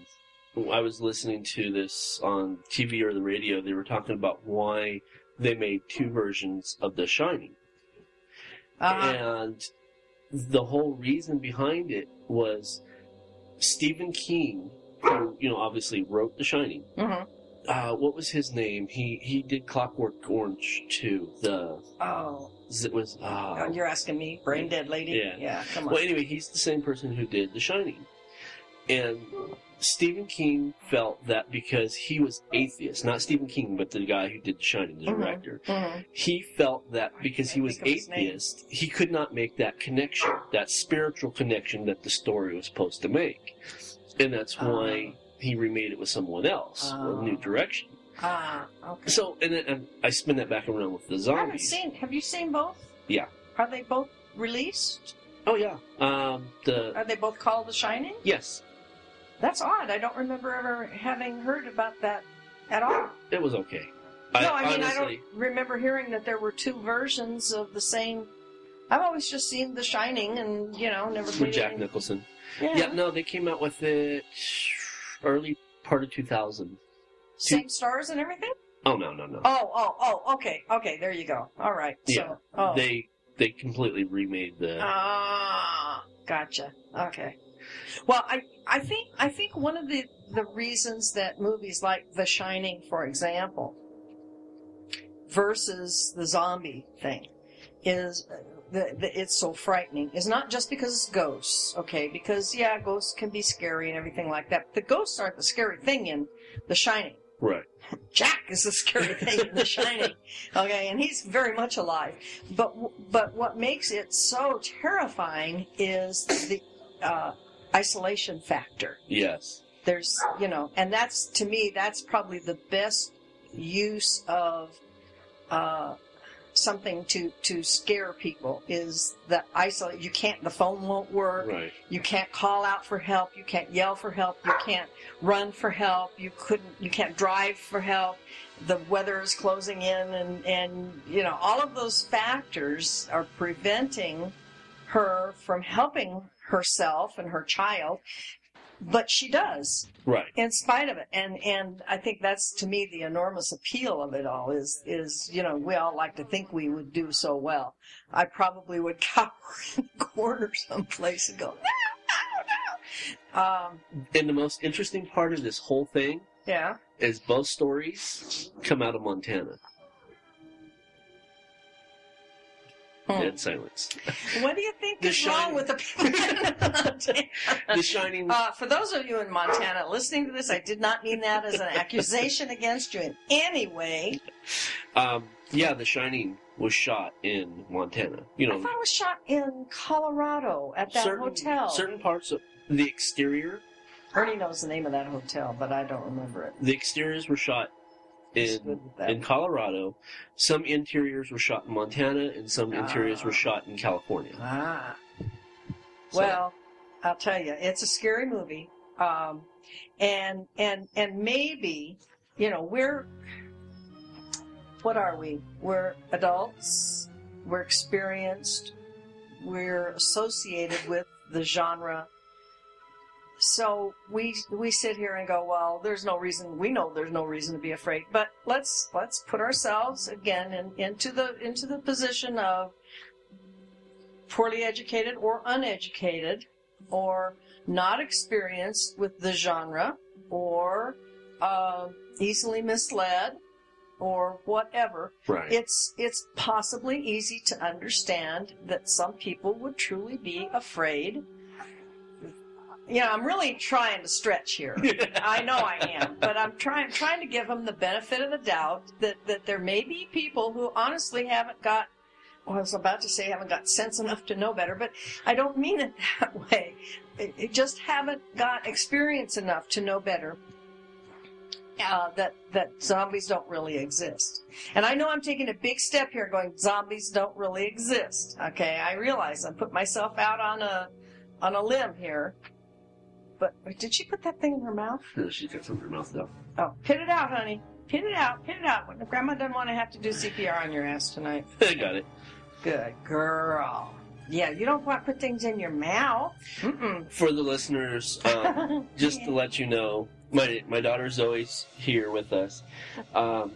I was listening to this on TV or the radio. They were talking about why they made two versions of The Shining, Uh-huh. and the whole reason behind it was Stephen King, who you know obviously wrote The Shining. mhm. Uh, what was his name? He he did Clockwork Orange too. The Oh, it was. Uh, oh, you're asking me, brain dead lady? Yeah. Yeah. Come on. Well, anyway, he's the same person who did The Shining. And Stephen King felt that because he was atheist, not Stephen King, but the guy who did The Shining, the Mhm. director, Mhm. he felt that because he was think of his name. atheist, he could not make that connection, that spiritual connection that the story was supposed to make. And that's why Ah. he remade it with someone else, Ah. a new direction. Ah, okay. So, and, then- and I spin that back around with the zombies. I haven't seen. Have you seen both? Yeah. Are they both released? Oh yeah. Um, the Are they both called The Shining? yes, That's odd. I don't remember ever having heard about that at all. it was okay. no, I mean I don't remember hearing that there were two versions of the same. I've always just seen The Shining, and you know, never with Jack Nicholson. Yeah. Yeah, no, they came out with it early part of 2000. Same stars and everything. Oh no, no, no. Oh, oh, oh. Okay, okay. There you go. All right. yeah, So, oh. they they completely remade the. Ah, gotcha. Okay. Well, I I think I think one of the the reasons that movies like The Shining, for example, versus the zombie thing, is the, the it's so frightening is not just because it's ghosts, okay? Because yeah, ghosts can be scary and everything like that. But the ghosts aren't the scary thing in The Shining. right. Jack is the scary thing in The Shining. [LAUGHS] Okay, and he's very much alive. But but what makes it so terrifying is the uh, isolation factor. Yes. There's you know, and that's to me that's probably the best use of uh, something to to scare people is the isolate. You can't. The phone won't work. Right. You can't call out for help. You can't yell for help. You can't run for help. You couldn't. You can't drive for help. The weather is closing in, and and you know all of those factors are preventing her from helping herself and her child. But she does, Right. in spite of it, and and I think that's to me the enormous appeal of it all is is you know we all like to think we would do so well. I probably would [LAUGHS] cower in the corner someplace and go no no no. Um, And the most interesting part of this whole thing yeah. is both stories come out of Montana. Dead silence. [LAUGHS] What do you think The is Shining. wrong with the people in Montana? [LAUGHS] The Shining. Uh, for those of you in Montana listening to this, I did not mean that as an accusation against you in any way. Um, yeah, The Shining was shot in Montana. You I know, thought it was shot in Colorado at that certain hotel. certain parts of the exterior. Ernie knows the name of that hotel, but I don't remember it. The exteriors were shot in good with that. in Colorado. Some interiors were shot in Montana, and some interiors Ah. were shot in California. Ah. So- Well, I'll tell you, it's a scary movie. Um, and and and maybe, you know, we're what are we? We're adults. We're experienced. We're associated with the genre. So we we sit here and go, well, there's no reason. We know there's no reason to be afraid. But let's let's put ourselves again in, into the into the position of poorly educated or uneducated or not experienced with the genre or uh, easily misled or whatever Right. it's it's possibly easy to understand that some people would truly be afraid you know i'm really trying to stretch here [LAUGHS] I know I am, but I'm trying trying to give them the benefit of the doubt that, that there may be people who honestly haven't got. Well, I was about to say haven't got sense enough to know better, but I don't mean it [LAUGHS] that way. It, it just haven't got experience enough to know better. Uh, that that zombies don't really exist, and I know I'm taking a big step here, going zombies don't really exist. Okay, I realize I put myself out on a on a limb here, but did she put that thing in her mouth? No, she took some in her mouth though. Oh, pit it out, honey. Pin it out. Pin it out. Grandma doesn't want to have to do CPR on your ass tonight. [LAUGHS] I got it. Good girl. Yeah, you don't want to put things in your mouth. Mm-mm. For the listeners, um, [LAUGHS] just to let you know, my my daughter Zoe's here with us. Um,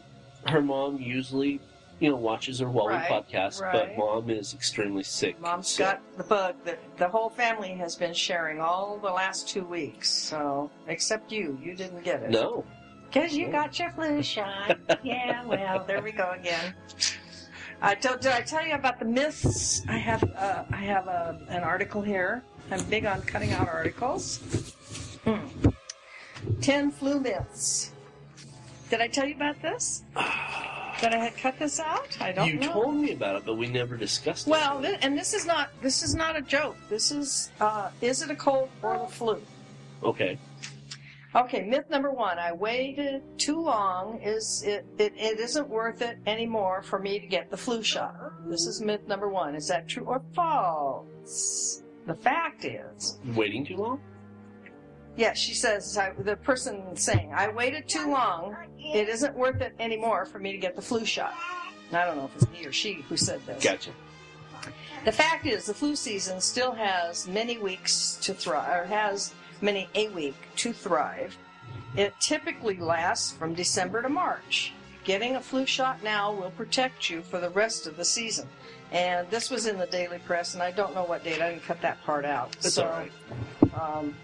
her mom usually, you know, watches her while Right, we podcast, right. but mom is extremely sick. Mom's so- got the bug that the whole family has been sharing all the last two weeks. So, except you, you didn't get it. no. Because you got your flu shot. yeah, well, there we go again. [LAUGHS] I told, did I tell you about the myths? I have uh, I have a, an article here. I'm big on cutting out articles. Hmm. Ten flu myths. Did I tell you about this? [SIGHS] [SIGHS] That I had cut this out? I don't know. You know. told me about it, but we never discussed it. Well, and this is not this is not a joke. This is uh, is it a cold or the flu? okay. Okay, myth number one. I waited too long. Is it, it, it isn't worth it anymore for me to get the flu shot. This is myth number one. Is that true or false? The fact is, Waiting too long? yes, she says, I, the person saying, I waited too long. It isn't worth it anymore for me to get the flu shot. And I don't know if it's he or she who said this. Gotcha. The fact is, the flu season still has many weeks to thrive, or has many a week to thrive. It typically lasts from December to March. Getting a flu shot now will protect you for the rest of the season. And this was in the Daily Press, and I don't know what date. I didn't cut that part out. That's so, all right. um,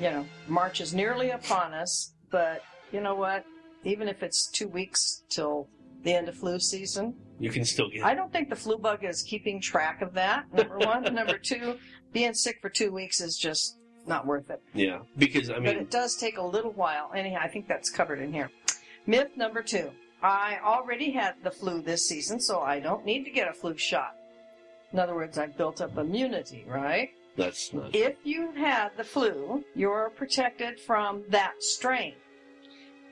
you know, March is nearly upon us, but you know what? Even if it's two weeks till the end of flu season, You can still get I don't think the flu bug is keeping track of that. Number [LAUGHS] one. number two, being sick for two weeks is just not worth it. Yeah. Because, I mean, but it does take a little while. Anyhow, I think that's covered in here. Myth number two. I already had the flu this season, so I don't need to get a flu shot. In other words, I've built up immunity, right? that's not. If you had the flu, you're protected from that strain.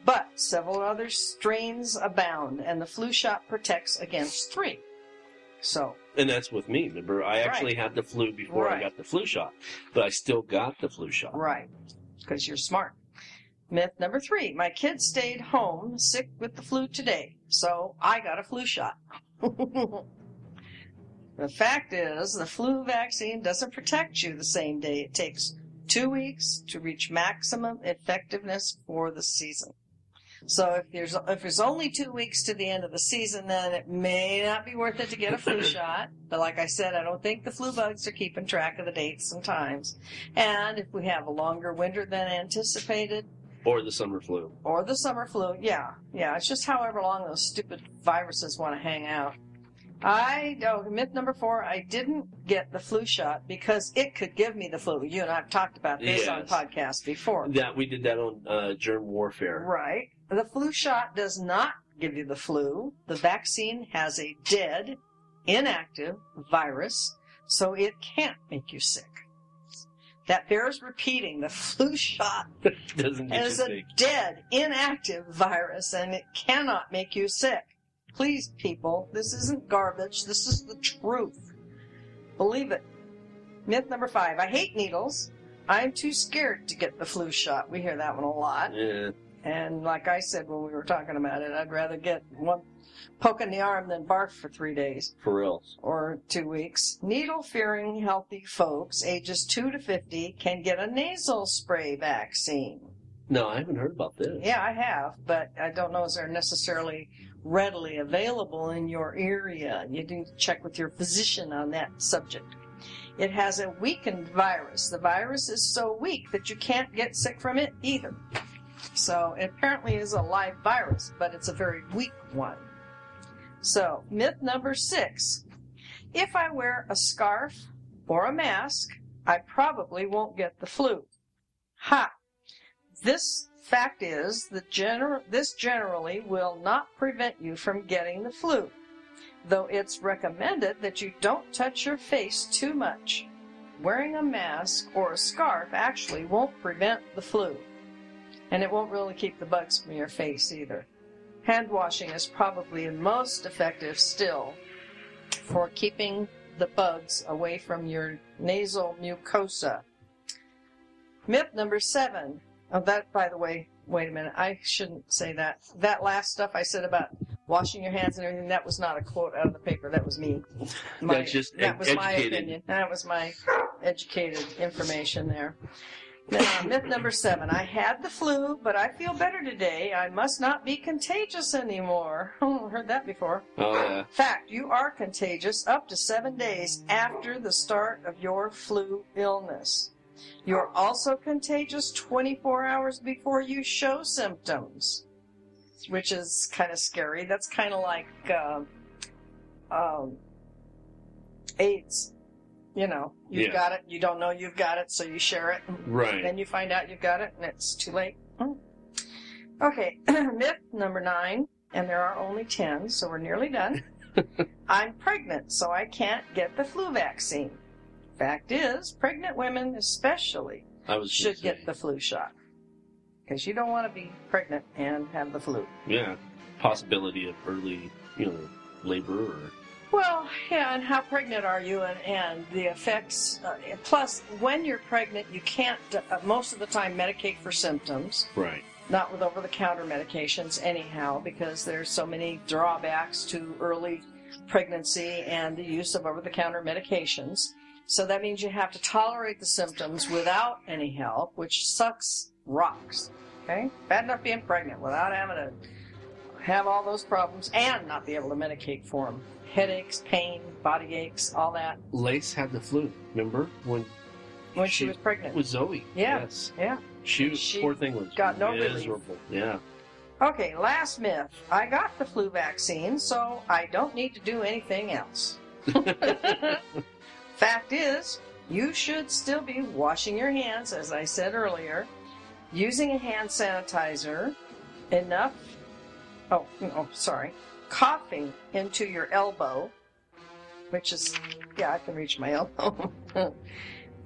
But several other strains abound, and the flu shot protects against three. So, And that's with me. Remember, I actually had the flu before I got the flu shot, but I still got the flu shot. right, because you're smart. Myth number three my kid stayed home sick with the flu today, so I got a flu shot. [LAUGHS] the fact is, the flu vaccine doesn't protect you the same day. It takes two weeks to reach maximum effectiveness for the season. So if there's if there's only two weeks to the end of the season, then it may not be worth it to get a flu [LAUGHS] shot. But like I said, I don't think the flu bugs are keeping track of the dates and times. And if we have a longer winter than anticipated, Or the summer flu. or the summer flu, yeah, yeah, it's just however long those stupid viruses want to hang out. I oh, myth number four. I didn't get the flu shot because it could give me the flu. You and I've talked about this on podcast before. That we did that on uh, germ warfare. Right. The flu shot does not give you the flu. The vaccine has a dead, inactive virus, so it can't make you sick. That bears repeating. The flu shot [LAUGHS] Doesn't is a sick. dead, inactive virus, and it cannot make you sick. Please, people, this isn't garbage. This is the truth. Believe it. Myth number five. I hate needles. I'm too scared to get the flu shot. We hear that one a lot. Yeah. And like I said when we were talking about it, I'd rather get one poke in the arm than barf for three days For real. or two weeks. Needle fearing healthy folks ages 2 to 50 can get a nasal spray vaccine. No, I haven't heard about this. Yeah, I have, but I don't know if they're necessarily readily available in your area. You need to check with your physician on that subject. It has a weakened virus. The virus is so weak that you can't get sick from it either. So it apparently is a live virus, but it's a very weak one. So, myth number six. If I wear a scarf or a mask, I probably won't get the flu. Ha! This fact is that gener- this generally will not prevent you from getting the flu, though it's recommended that you don't touch your face too much. Wearing a mask or a scarf actually won't prevent the flu, and it won't really keep the bugs from your face either. Hand washing is probably the most effective still for keeping the bugs away from your nasal mucosa. Myth number seven. Oh, that, by the way, wait a minute. I shouldn't say that. That last stuff I said about washing your hands and everything, that was not a quote out of the paper. That was me. My- That's just that ed- was my educated. opinion. That was my educated information there. Now, myth number seven. I had the flu, but I feel better today. I must not be contagious anymore. [LAUGHS] Oh, heard that before. Oh, yeah. Fact, you are contagious up to seven days after the start of your flu illness. You're also contagious 24 hours before you show symptoms, which is kind of scary. That's kind of like um, um, AIDS. You know, you've Yeah. got it, you don't know you've got it, so you share it. Right. Then you find out you've got it, and it's too late. Hmm. Okay, [CLEARS THROAT] myth number nine, and there are only ten, so we're nearly done. [LAUGHS] I'm pregnant, so I can't get the flu vaccine. Fact is, pregnant women especially I was should get the flu shot. because you don't want to be pregnant and have the flu. Yeah. Possibility of early, you know, labor or. Well, yeah, and how pregnant are you, and, and the effects. Uh, plus, when you're pregnant, you can't uh, most of the time medicate for symptoms. Right. Not with over-the-counter medications, anyhow, because there's so many drawbacks to early pregnancy and the use of over-the-counter medications. So that means you have to tolerate the symptoms without any help, which sucks rocks. Okay, bad enough being pregnant without having to have all those problems and not be able to medicate for them. Headaches, pain, body aches, all that. Lace had the flu. Remember when When she, was pregnant. with Zoe? Yeah. Yes. Yeah. She, She poor thing was got no relief. miserable. Yeah. Okay, last myth. I got the flu vaccine, so I don't need to do anything else. [LAUGHS] [LAUGHS] Fact is, you should still be washing your hands, as I said earlier, using a hand sanitizer, enough. Oh, no, sorry. Coughing into your elbow, which is, yeah, I can reach my elbow. [LAUGHS]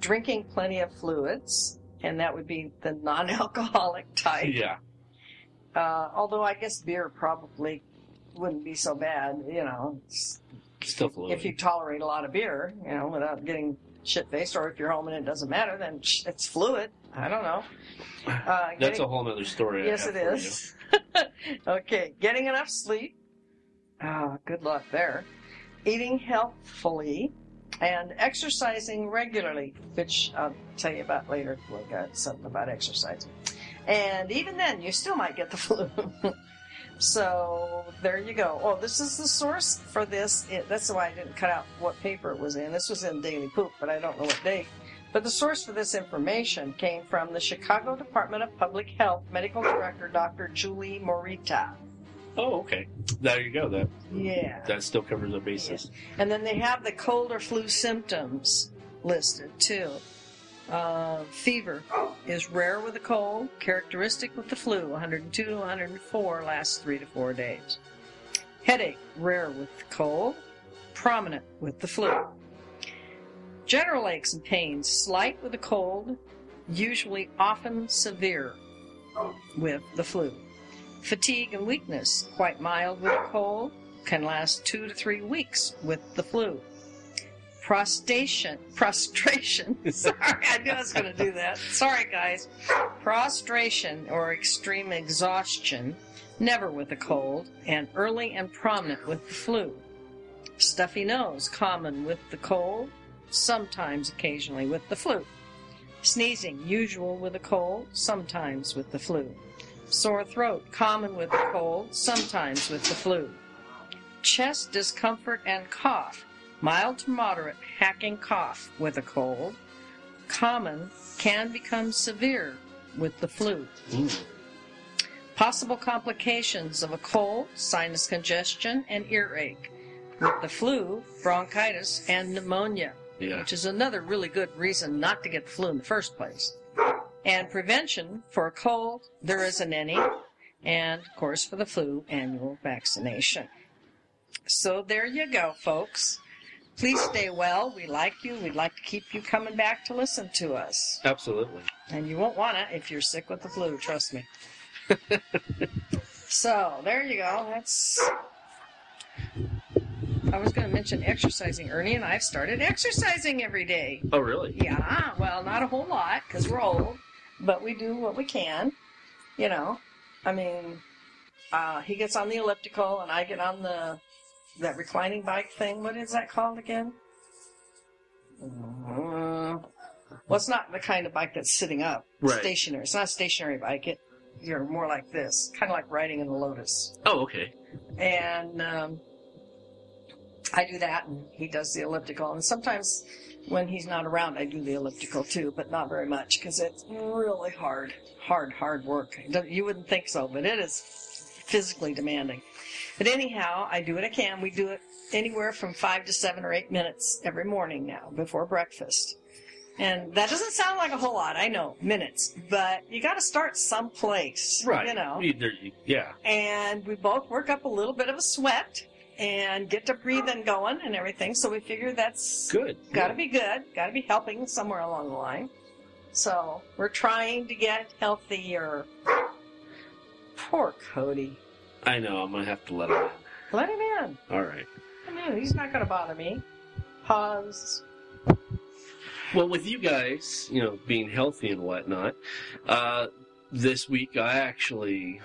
Drinking plenty of fluids, and that would be the non alcoholic [LAUGHS] type. Yeah. Uh, although I guess beer probably wouldn't be so bad, you know, it's- Still fluid. if you tolerate a lot of beer, you know, without getting shit faced, or if you're home and it doesn't matter, then it's fluid. I don't know. [SIGHS] Uh, That's getting- a whole other story. Yes, it is. [LAUGHS] okay, getting enough sleep. Ah, good luck there. Eating healthfully and exercising regularly, which I'll tell you about later. We got something about exercising. And even then, you still might get the [LAUGHS] flu. So there you go. Oh, this is the source for this. It, that's why I didn't cut out what paper it was in. This was in Daily Poop, but I don't know what date. But the source for this information came from the Chicago Department of Public Health Medical Director Dr. Julie Morita. Oh, okay. There you go. That Yeah. that still covers the basis. And then they have the cold or flu symptoms listed too. Uh, fever is rare with a cold, characteristic with the flu, 102 to 104, lasts three to four days. Headache, rare with the cold, prominent with the flu. General aches and pains, slight with a cold, usually often severe with the flu. Fatigue and weakness, quite mild with a cold, can last two to three weeks with the flu. Prostration, prostration. [LAUGHS] Sorry, I knew I was going to do that. Sorry, guys. Prostration or extreme exhaustion, never with a cold, and early and prominent with the flu. Stuffy nose, common with the cold, sometimes occasionally with the flu. Sneezing, usual with a cold, sometimes with the flu. Sore throat, common with the cold, sometimes with the flu. Chest discomfort and cough, mild to moderate hacking cough with a cold. Common can become severe with the flu. Possible complications of a cold, sinus congestion, and earache. With the flu, bronchitis, and pneumonia Yeah. which is another really good reason not to get the flu in the first place. And prevention for a cold, there isn't any. And of course, for the flu, annual vaccination. So there you go, folks. Please stay well. We like you. We'd like to keep you coming back to listen to us. Absolutely. And you won't want to if you're sick with the flu, trust me. [LAUGHS] so, there you go. That's. I was going to mention exercising. Ernie and I have started exercising every day. Oh, really? Yeah, well, not a whole lot because we're old, but we do what we can. You know, I mean, uh, he gets on the elliptical and I get on the that reclining bike thing. What is that called again? Uh, well, it's not the kind of bike that's sitting up, Right. stationary. It's not a stationary bike. It you're more like this, kind of like riding in the Lotus Oh, okay. and um, I do that, and he does the elliptical. And sometimes when he's not around, I do the elliptical too, but not very much because it's really hard, hard, hard work. You wouldn't think so, but it is physically demanding. But anyhow, I do what I can. We do it anywhere from five to seven or eight minutes every morning now before breakfast. And that doesn't sound like a whole lot, I know, minutes, but you got to start someplace, Right. You know Either, yeah. and we both work up a little bit of a sweat and get to breathing going and everything. So we figure that's Good. got to be good, got to be helping somewhere along the line. So we're trying to get healthier. Poor Cody. I know. I'm gonna have to let him in. Let him in. All right. I mean, he's not to bother me. Pause. Well, with you guys, you know, being healthy and whatnot, uh, this week I actually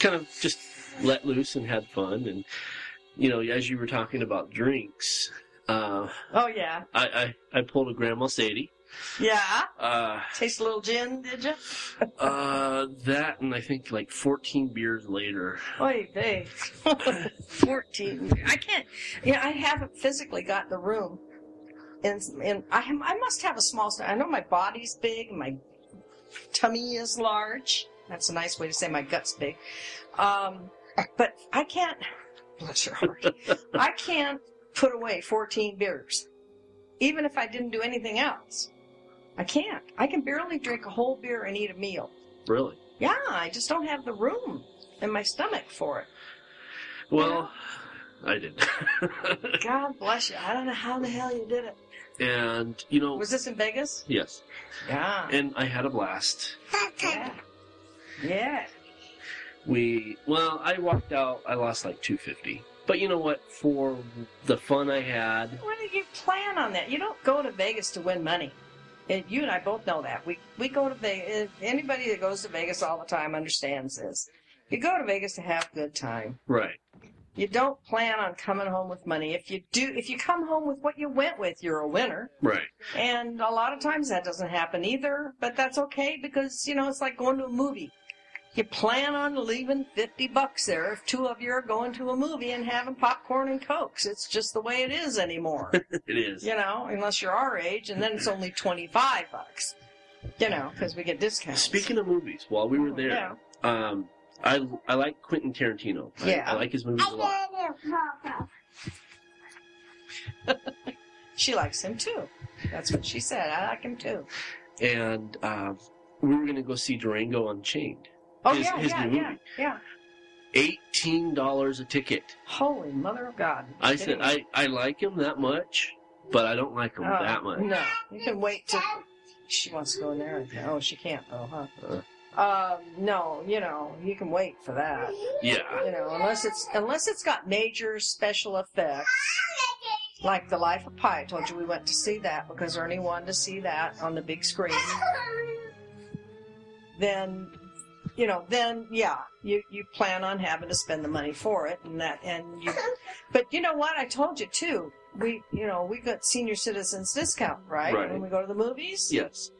kind of just let loose and had fun. And, you know, as you were talking about drinks, uh, Oh yeah, I, I, I pulled a Grandma Sadie. Yeah. Uh, Taste a little gin, did you? uh, that and I think like 14 beers later. Oy vey. [LAUGHS] 14. I can't, yeah, I haven't physically got the room. And, and I, am- I must have a small stomach. I know my body's big, my tummy is large. That's a nice way to say my gut's big. Um, but I can't, bless your heart, I can't put away 14 beers. Even if I didn't do anything else. I can't. I can barely drink a whole beer and eat a meal. Really? Yeah, I just don't have the room in my stomach for it. Well, I didn't. [LAUGHS] God bless you. I don't know how the hell you did it. and, you know, Was this in Vegas? yes. Yeah. And I had a blast. Yeah. Yeah. We, well, I walked out, I lost like 250. But you know what? For the fun I had, What did you plan on that? You don't go to Vegas to win money. And you and I both know that. We we go to Vegas. Anybody that goes to Vegas all the time understands this. You go to Vegas to have a good time. right. You don't plan on coming home with money. If you do, if you come home with what you went with, you're a winner. Right. And a lot of times that doesn't happen either, but that's okay because, you know, it's like going to a movie. You plan on leaving 50 bucks there if two of you are going to a movie and having popcorn and cokes. It's just the way it is anymore. [LAUGHS] It is. you know, unless you're our age and then it's only 25 bucks. You know, because we get discounts. Speaking of movies, while we were there, Yeah. um, I, I like Quentin Tarantino. I, Yeah. I like his movies a lot. [LAUGHS] She likes him too. That's what she said. I like him too. And um, we were going to go see Django Unchained. Oh, His- yeah, his yeah, new yeah, movie. yeah. $18 a ticket. Holy mother of God. I said, I, I like him that much, but I don't like him Oh, that much. No, you can wait till she wants to go in there. Oh, she can't though, huh? Um, no, you know, you can wait for that. Yeah. You know, unless it's unless it's got major special effects, like The Life of Pi. I told you we went to see that because Ernie wanted to see that on the big screen. Then, you know, then yeah, you you plan on having to spend the money for it, and that, and you. But you know what? I told you too. We, you know, we got senior citizens discount, right? Right. When we go to the movies Yes.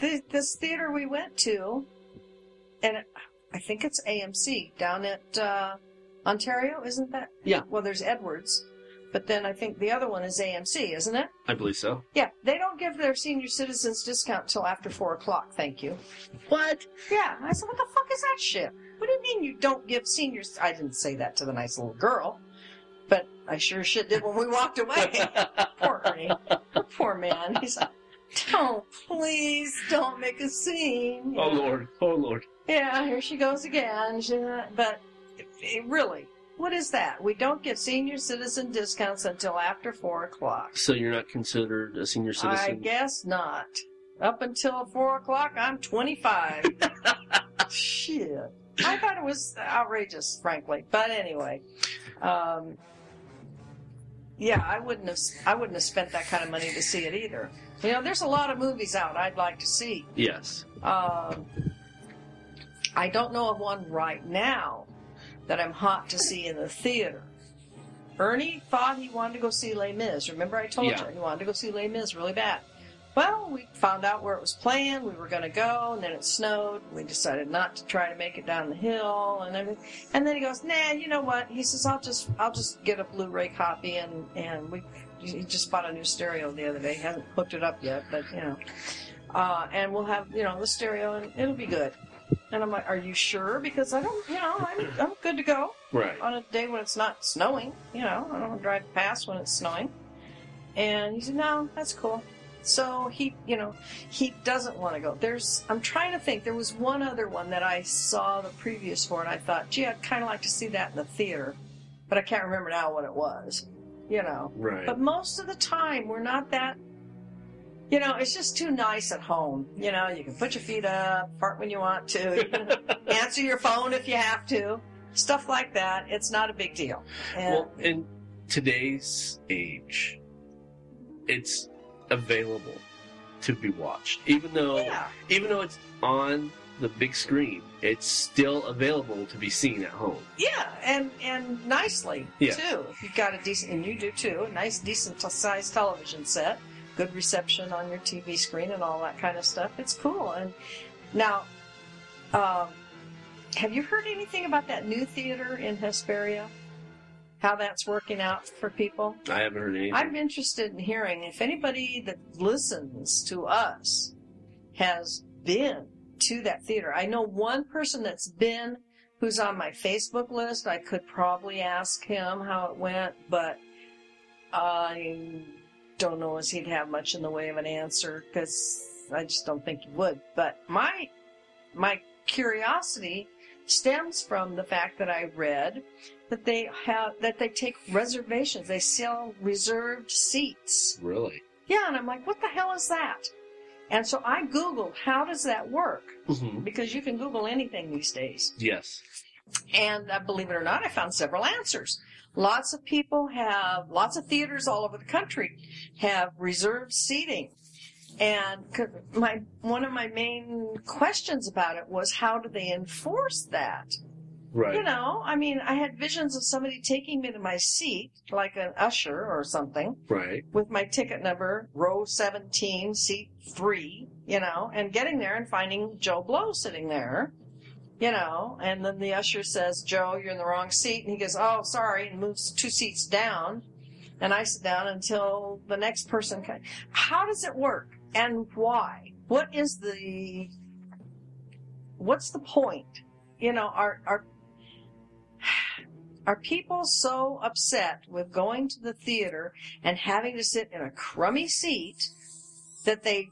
the, this theater we went to, and it, I think it's AMC down at uh, Ontario, isn't that? Yeah. Well, there's Edwards, but then I think the other one is AMC, isn't it? I believe so. Yeah, they don't give their senior citizens discount till after four o'clock. Thank you. What? Yeah, I said, what the fuck is that shit? What do you mean you don't give seniors? I didn't say that to the nice little girl, but I sure as shit did when we walked away. [LAUGHS] Poor Ernie. Poor man. He's like, don't, please, don't make a scene. Oh, Lord. Oh, Lord. Yeah, here she goes again. She, but it, really, what is that? We don't get senior citizen discounts until after four o'clock. So you're not considered a senior citizen? I guess not. Up until four o'clock, I'm 25. [LAUGHS] Shit. I thought it was outrageous, frankly. But anyway, um, yeah, I wouldn't have. I wouldn't have spent that kind of money to see it either. You know, there's a lot of movies out I'd like to see. Yes. Um, I don't know of one right now that I'm hot to see in the theater. Ernie thought he wanted to go see Les Mis. Remember I told Yeah. you he wanted to go see Les Mis really bad. Well, we found out where it was playing. We were going to go, and then it snowed. We decided not to try to make it down the hill, and everything. And then he goes, "Nah, you know what?" He says, "I'll just, I'll just get a Blu-ray copy." And and we, he just bought a new stereo the other day. He hasn't hooked it up yet, but you know, uh, and we'll have, you know, the stereo, and it'll be good. And I'm like, "Are you sure?" Because I don't, you know, I'm, I'm good to go Right. on a day when it's not snowing. You know, I don't want to drive past when it's snowing. And he said, no, that's cool. So he, you know, he doesn't want to go. There's, I'm trying to think. There was one other one that I saw the previews for, and I thought, gee, I'd kind of like to see that in the theater, but I can't remember now what it was. You know. Right. But most of the time, we're not that You know, it's just too nice at home. You know, you can put your feet up, fart when you want to, [LAUGHS] you can answer your phone if you have to, stuff like that. It's not a big deal. And Well, in today's age, it's available to be watched. Even though yeah, even though it's on the big screen, it's still available to be seen at home. yeah, and and nicely Yeah. too. If you've got a decent, and you do too, a nice, decent sized television set, good reception on your TV screen, and all that kind of stuff. It's cool. And now, um, have you heard anything about that new theater in Hesperia? How that's working out for people? I haven't heard anything. I'm interested in hearing if anybody that listens to us has been to that theater. I know one person that's been who's on my Facebook list. I could probably ask him how it went, but I don't know as he'd have much in the way of an answer because I just don't think he would. But my my curiosity stems from the fact that I read that they have that they take reservations. They sell reserved seats. really. Yeah, and I'm like, what the hell is that? And so I Googled, how does that work? hmm Because you can Google anything these days. Yes. And uh, believe it or not, I found several answers. Lots of people have, lots of theaters all over the country have reserved seating. And my, one of my main questions about it was how do they enforce that? Right. You know, I mean, I had visions of somebody taking me to my seat, like an usher or something, Right. with my ticket number, row 17, seat 3, you know, and getting there and finding Joe Blow sitting there, you know, and then the usher says, Joe, you're in the wrong seat. And he goes, oh, sorry, and moves two seats down. And I sit down until the next person comes. How does it work and why? What is the, what's the point? You know, are, are, are people so upset with going to the theater and having to sit in a crummy seat that they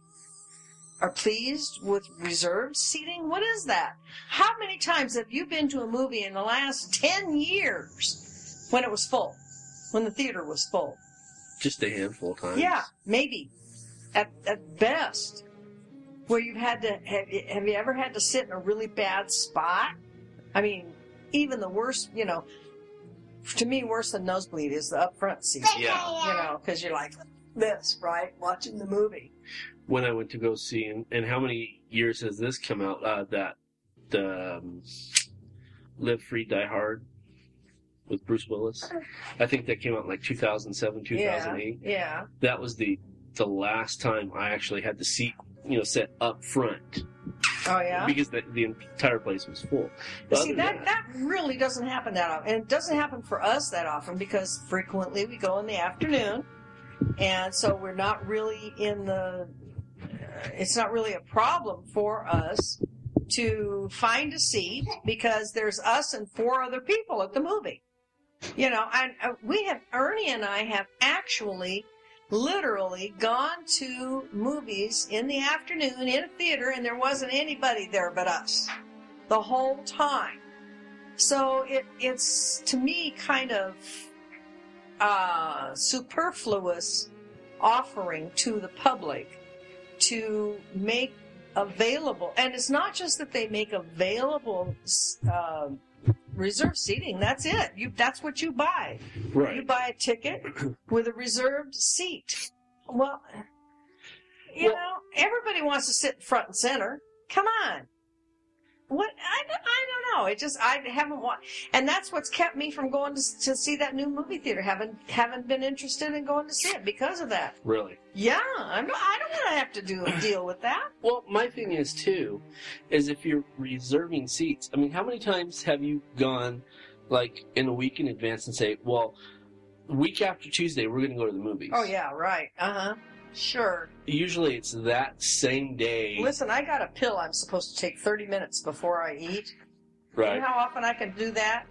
are pleased with reserved seating? What is that? How many times have you been to a movie in the last 10 years when it was full? When the theater was full? Just a handful of times. Yeah, maybe. At, at best. Where you've had to, have you, have you ever had to sit in a really bad spot? I mean, even the worst, you know, to me, worse than nosebleed is the up front seat. Yeah. You know, because you're like this, right? Watching the movie. When I went to go see, and, and how many years has this come out? Uh, that the um, Live Free Die Hard with Bruce Willis. I think that came out in like 2007, 2008. Yeah. yeah. That was the the last time I actually had the seat, you know, set up front Oh, yeah. because the, the entire place was full. But see, than that, that really doesn't happen that often. And it doesn't happen for us that often because frequently we go in the afternoon. And so we're not really in the, it's not really a problem for us to find a seat because there's us and four other people at the movie. You know, and uh, we have, Ernie and I have actually literally gone to movies in the afternoon in a theater and there wasn't anybody there but us the whole time. So it, it's to me kind of uh, superfluous offering to the public to make available, and it's not just that they make available uh, reserved seating. That's it. You that's what you buy. You buy a ticket with a reserved seat. Well, you Well- know, everybody wants to sit front and center. Come on. What I, don't- I don't know. It just I haven't watched, and that's what's kept me from going to, to see that new movie theater. Haven't haven't been interested in going to see it because of that. Really. Yeah, I'm, I don't want to have to do deal with that. Well, my thing is too, is if you're reserving seats. I mean, how many times have you gone, like in a week in advance, and say, "Well, week after Tuesday, we're going to go to the movies." Oh yeah, right. Uh huh. Sure. Usually, it's that same day. Listen, I got a pill I'm supposed to take 30 minutes before I eat. You right. know how often I can do that?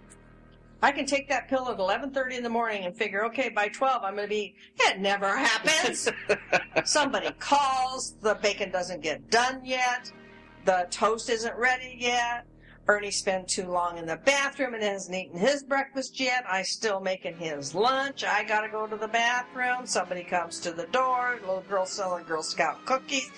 I can take that pill at 11:30 in the morning and figure, okay, by 12 I'm going to be. It never happens. [LAUGHS] Somebody calls, the bacon doesn't get done yet, the toast isn't ready yet, Ernie spent too long in the bathroom and hasn't eaten his breakfast yet. I still making his lunch. I gotta go to the bathroom. Somebody comes to the door. Little girl selling Girl Scout cookies.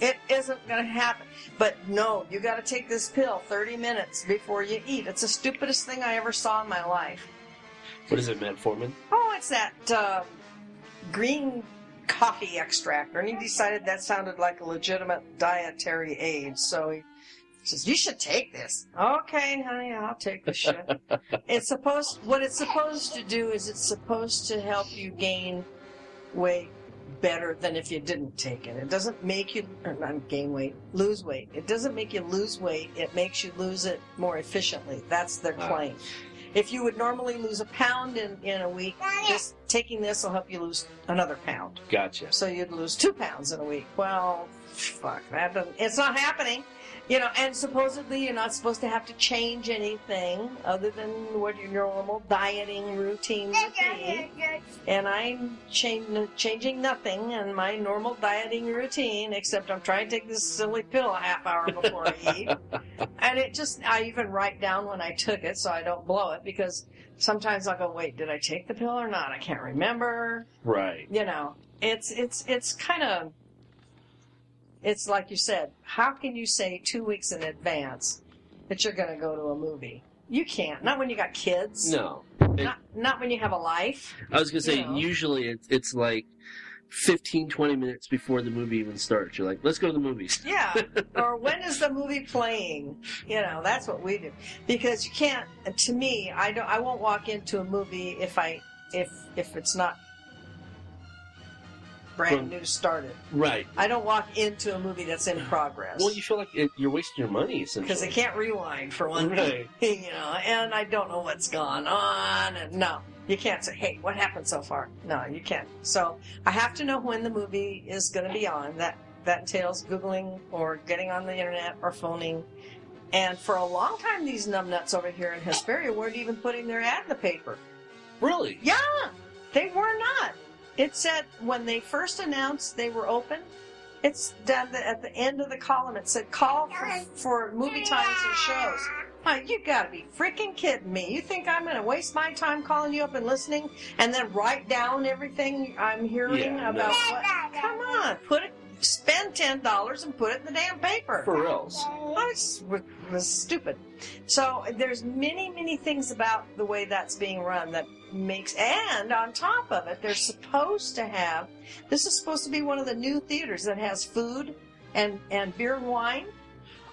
It isn't gonna happen. But no, you gotta take this pill 30 minutes before you eat. It's the stupidest thing I ever saw in my life. What is it, metformin? Oh, it's that uh, green coffee extract. Ernie decided that sounded like a legitimate dietary aid, so he says, "You should take this." Okay, honey, I'll take the shit. [LAUGHS] it's supposed. What it's supposed to do is it's supposed to help you gain weight better than if you didn't take it. It doesn't make you not gain weight, lose weight. It doesn't make you lose weight. It makes you lose it more efficiently. That's their claim. If you would normally lose a pound in, in a week, just taking this will help you lose another pound. Gotcha. So you'd lose two pounds in a week. Well, fuck, that doesn't, it's not happening. You know, and supposedly you're not supposed to have to change anything other than what your normal dieting routine would be. And I'm changing nothing in my normal dieting routine, except I'm trying to take this silly pill a half hour before I eat. [LAUGHS] And it just, I even write down when I took it so I don't blow it because sometimes I'll go, wait, did I take the pill or not? I can't remember Right. you know it's it's it's kind of it's like you said how can you say two weeks in advance that you're going to go to a movie you can't not when you got kids No. not, not when you have a life I was gonna say You know. usually it's it's like 15, 20 minutes before the movie even starts. You're like, let's go to the movies. [LAUGHS] yeah or when is the movie playing you know that's what we do because you can't to me i don't i won't walk into a movie if i if if it's not brand new started Right. i don't walk into a movie that's in progress Well, you feel like it, you're wasting your money because they can't rewind for one Right. thing, [LAUGHS] you know, and I don't know what's gone on, and no, you can't say, hey, what happened so far? No, you can't. So I have to know when the movie is going to be on. That that entails googling or getting on the internet or phoning. And for a long time, these numbnuts over here in Hesperia weren't even putting their ad in the paper. Really? Yeah, they were not. It said when they first announced they were open, it's down the, at the end of the column. It said call for, for movie times and shows. Oh, you gotta be freaking kidding me. You think I'm gonna waste my time calling you up and listening and then write down everything I'm hearing Yeah, about no. what? Come on, put it, spend $10 and put it in the damn paper. For reals. I was, was stupid. So there's many, many things about the way that's being run that makes, and on top of it, they're supposed to have, this is supposed to be one of the new theaters that has food and, and beer and wine.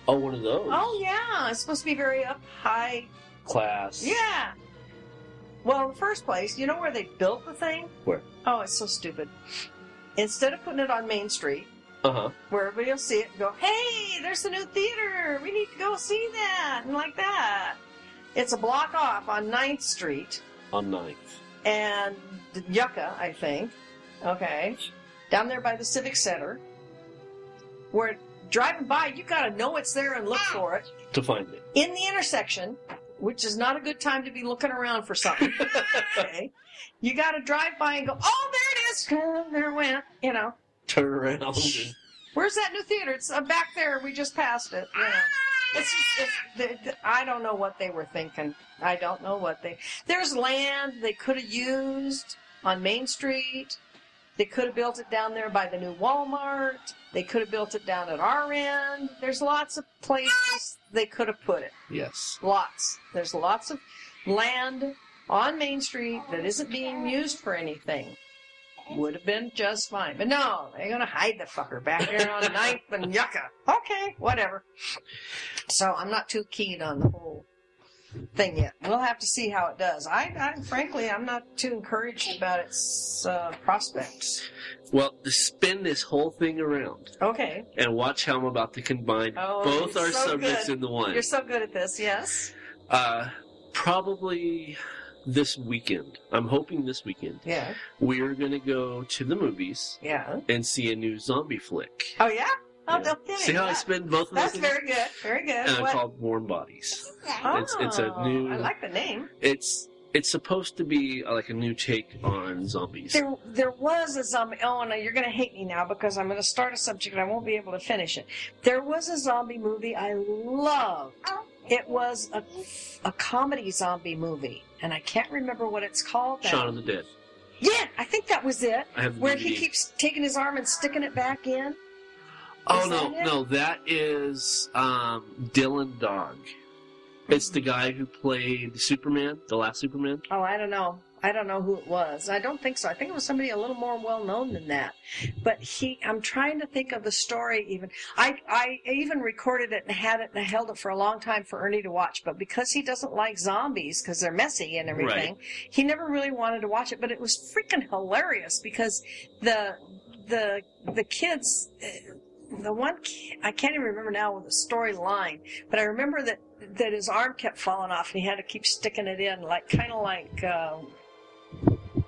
Oh, one of those. Oh yeah, it's supposed to be very up high. Class. Yeah. Well, in the first place, you know where they built the thing? Where? Oh, it's so stupid. Instead of putting it on Main Street, Uh huh. where everybody will see it and go, hey, there's the new theater. We need to go see that. And like that. It's a block off on 9th Street On ninth. and Yucca, I think. Okay. Down there by the Civic Center. Where driving by, you got to know it's there and look for it. To find it. In the intersection, which is not a good time to be looking around for something. [LAUGHS] okay. You got to drive by and go, oh, there it is. There it went. You know. Turn around. And, Where's that new theater? It's uh, back there. We just passed it. You It's, it's the, the, I don't know what they were thinking. I don't know what they. There's land they could have used on Main Street. They could have built it down there by the new Walmart. They could have built it down at our end. There's lots of places they could have put it. yes. Lots. There's lots of land on Main Street that isn't being used for anything. Would have been just fine. But no, they're going to hide the fucker back there on 9th and Yucca. Okay, whatever. So I'm not too keen on the whole thing yet. We'll have to see how it does. I, I frankly, I'm not too encouraged about its uh, prospects. Well, to spin this whole thing around Okay. and watch how I'm about to combine Oh, both our so subjects good. into one. You're so good at this, yes? Uh, probably this weekend. I'm hoping this weekend Yeah. we're gonna go to the movies Yeah. and see a new zombie flick. Oh, yeah? Oh, Yeah. no. See how I spend spin both of That's those? very good. Very good. And What- it's called Warm Bodies. Oh, It's it's a new. I like the name. It's it's supposed to be uh, like a new take on zombies. There, there was a zombie. Oh, no, you're going to hate me now because I'm going to start a subject and I won't be able to finish it. There was a zombie movie I loved It was a, a comedy zombie movie, and I can't remember what it's called. now. Shaun of the Dead. Yeah, I think that was it. I have the Where he keeps taking his arm and sticking it back in. Oh Is no, that no, that is um, Dylan Dog. It's the guy who played Superman, the last Superman. Oh, I don't know. I don't know who it was. I don't think so. I think it was somebody a little more well known than that. But he, I'm trying to think of the story. Even I, I even recorded it and had it and I held it for a long time for Ernie to watch. But because he doesn't like zombies because they're messy and everything, he never really wanted to watch it. But it was freaking hilarious because the the the kids. uh, The one I can't even remember now with the storyline, but I remember that that his arm kept falling off and he had to keep sticking it in, like kind of like uh,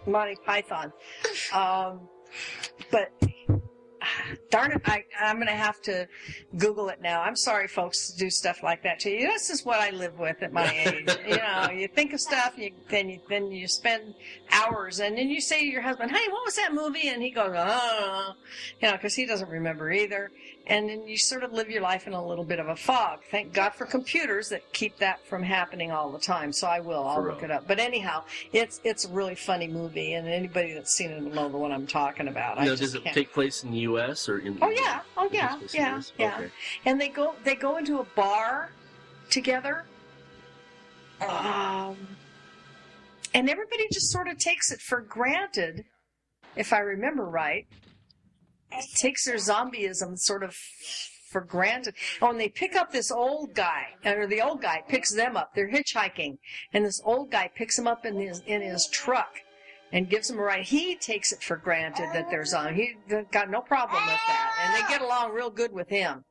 Monty Python. Um, but darn it, I, I'm going to have to Google it now. I'm sorry, folks, to do stuff like that to you. This is what I live with at my age. [LAUGHS] you know, you think of stuff, you, then you then you spend hours, and then you say to your husband, "Hey, what was that movie?" And he goes, "Oh," you know, because he doesn't remember either. And then you sort of live your life in a little bit of a fog. Thank God for computers that keep that from happening all the time. So I will. I'll For look real. it up. But anyhow, it's it's a really funny movie, and anybody that's seen it will know the one I'm talking about. Now, does it can't. take place in the U.S. or in? Oh yeah, oh yeah, takes place in the yeah, yeah. Okay. And they go they go into a bar together. Um, and everybody just sort of takes it for granted, if I remember right. Takes their zombieism sort of for granted. Oh, and they pick up this old guy, or the old guy picks them up. They're hitchhiking, and this old guy picks them up in his in his truck and gives them a ride. He takes it for granted that they're zombie. He got no problem with that, and they get along real good with him.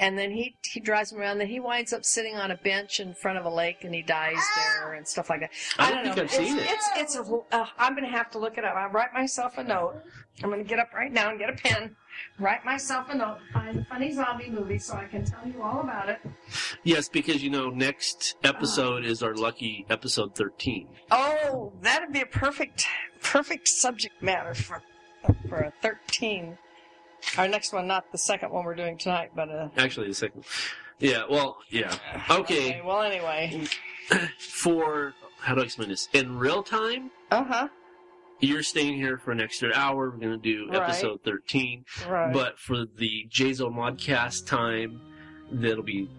And then he he drives them around. Then he winds up sitting on a bench in front of a lake, and he dies there and stuff like that. I don't think know. I've seen it's, it. It's it's a. Uh, I'm going to have to look it up. I'll write myself a note. I'm going to get up right now and get a pen, write myself a note, find a funny zombie movie so I can tell you all about it. Yes, because you know, next episode is our lucky episode thirteen. Oh, that'd be a perfect, perfect subject matter for for a thirteen. Our next one, not the second one we're doing tonight, but uh. Actually, the second. Yeah. Well. Yeah. Okay. Well, anyway. [CLEARS THROAT] For how do I explain this? In real time, Uh huh. you're staying here for an extra hour. We're gonna do Right. episode thirteen. Right. But for the Jazel Modcast time, that'll be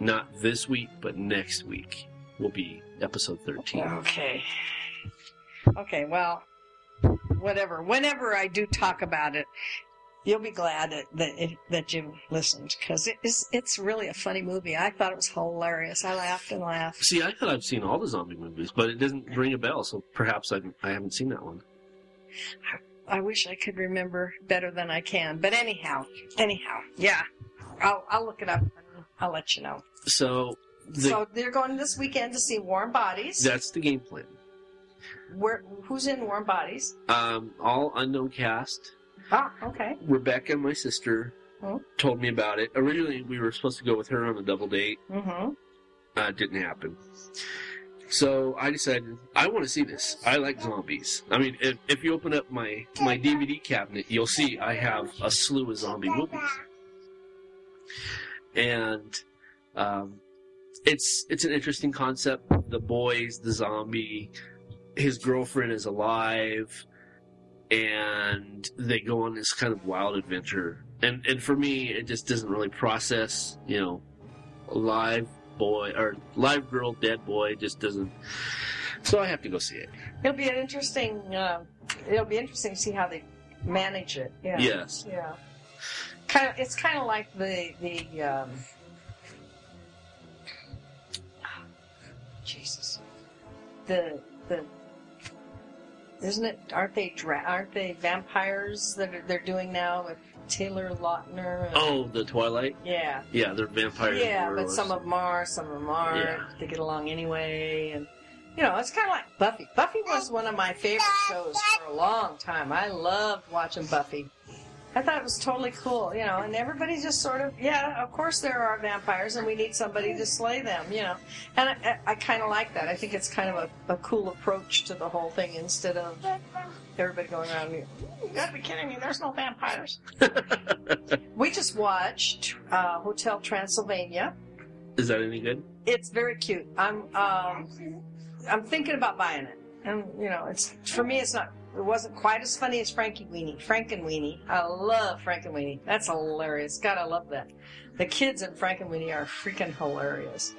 not this week, but next week will be episode 13. Okay. Okay. Well, whatever. Whenever I do talk about it, you'll be glad that that, it, that you listened because it is it's really a funny movie. I thought it was hilarious. I laughed and laughed. See, I thought I've seen all the zombie movies, but it doesn't ring a bell, so perhaps I, I haven't seen that one. I wish I could remember better than I can. But anyhow, anyhow, yeah, I'll I'll look it up. and I'll let you know. So, the, so they're going this weekend to see Warm Bodies. that's the game plan. Where who's in Warm Bodies? Um, all unknown cast. Ah, okay. Rebecca, my sister, Oh. told me about it. Originally, we were supposed to go with her on a double date. Mm-hmm. Uh, didn't happen. So I decided I want to see this. I like zombies. I mean, if, if you open up my my DVD cabinet, you'll see I have a slew of zombie movies, and um, it's it's an interesting concept. The boys, the zombie, his girlfriend is alive, and they go on this kind of wild adventure. And and for me, it just doesn't really process, you know, live boy or live girl dead boy just doesn't so i have to go see it It'll be an interesting. Uh, it'll be interesting to see how they manage it. Yeah. yes Yeah. Kind of. It's kind of like the the. Um, Jesus. The the. Isn't it? Aren't they? Dra- aren't they vampires that are, they're doing now with Taylor Lautner? and- oh the twilight Yeah. yeah they're vampires Yeah, but some of them are, some of them aren't. Yeah. They get along anyway, and you know, it's kind of like Buffy. Buffy was one of my favorite shows for a long time. I loved watching Buffy. I thought it was totally cool, you know, and everybody just sort of, yeah, of course there are vampires, and we need somebody to slay them, you know. And I, I, I kind of like that. I think it's kind of a, a cool approach to the whole thing instead of everybody going around, you gotta be kidding me, there's no vampires. [LAUGHS] we just watched uh, Hotel Transylvania Is that any good? It's very cute. I'm um, I'm thinking about buying it, and you know, it's for me. It's not. It wasn't quite as funny as Frankie Weenie. Frankenweenie. I love Frankenweenie. That's hilarious. God, I love that. The kids in Frankenweenie are freaking hilarious.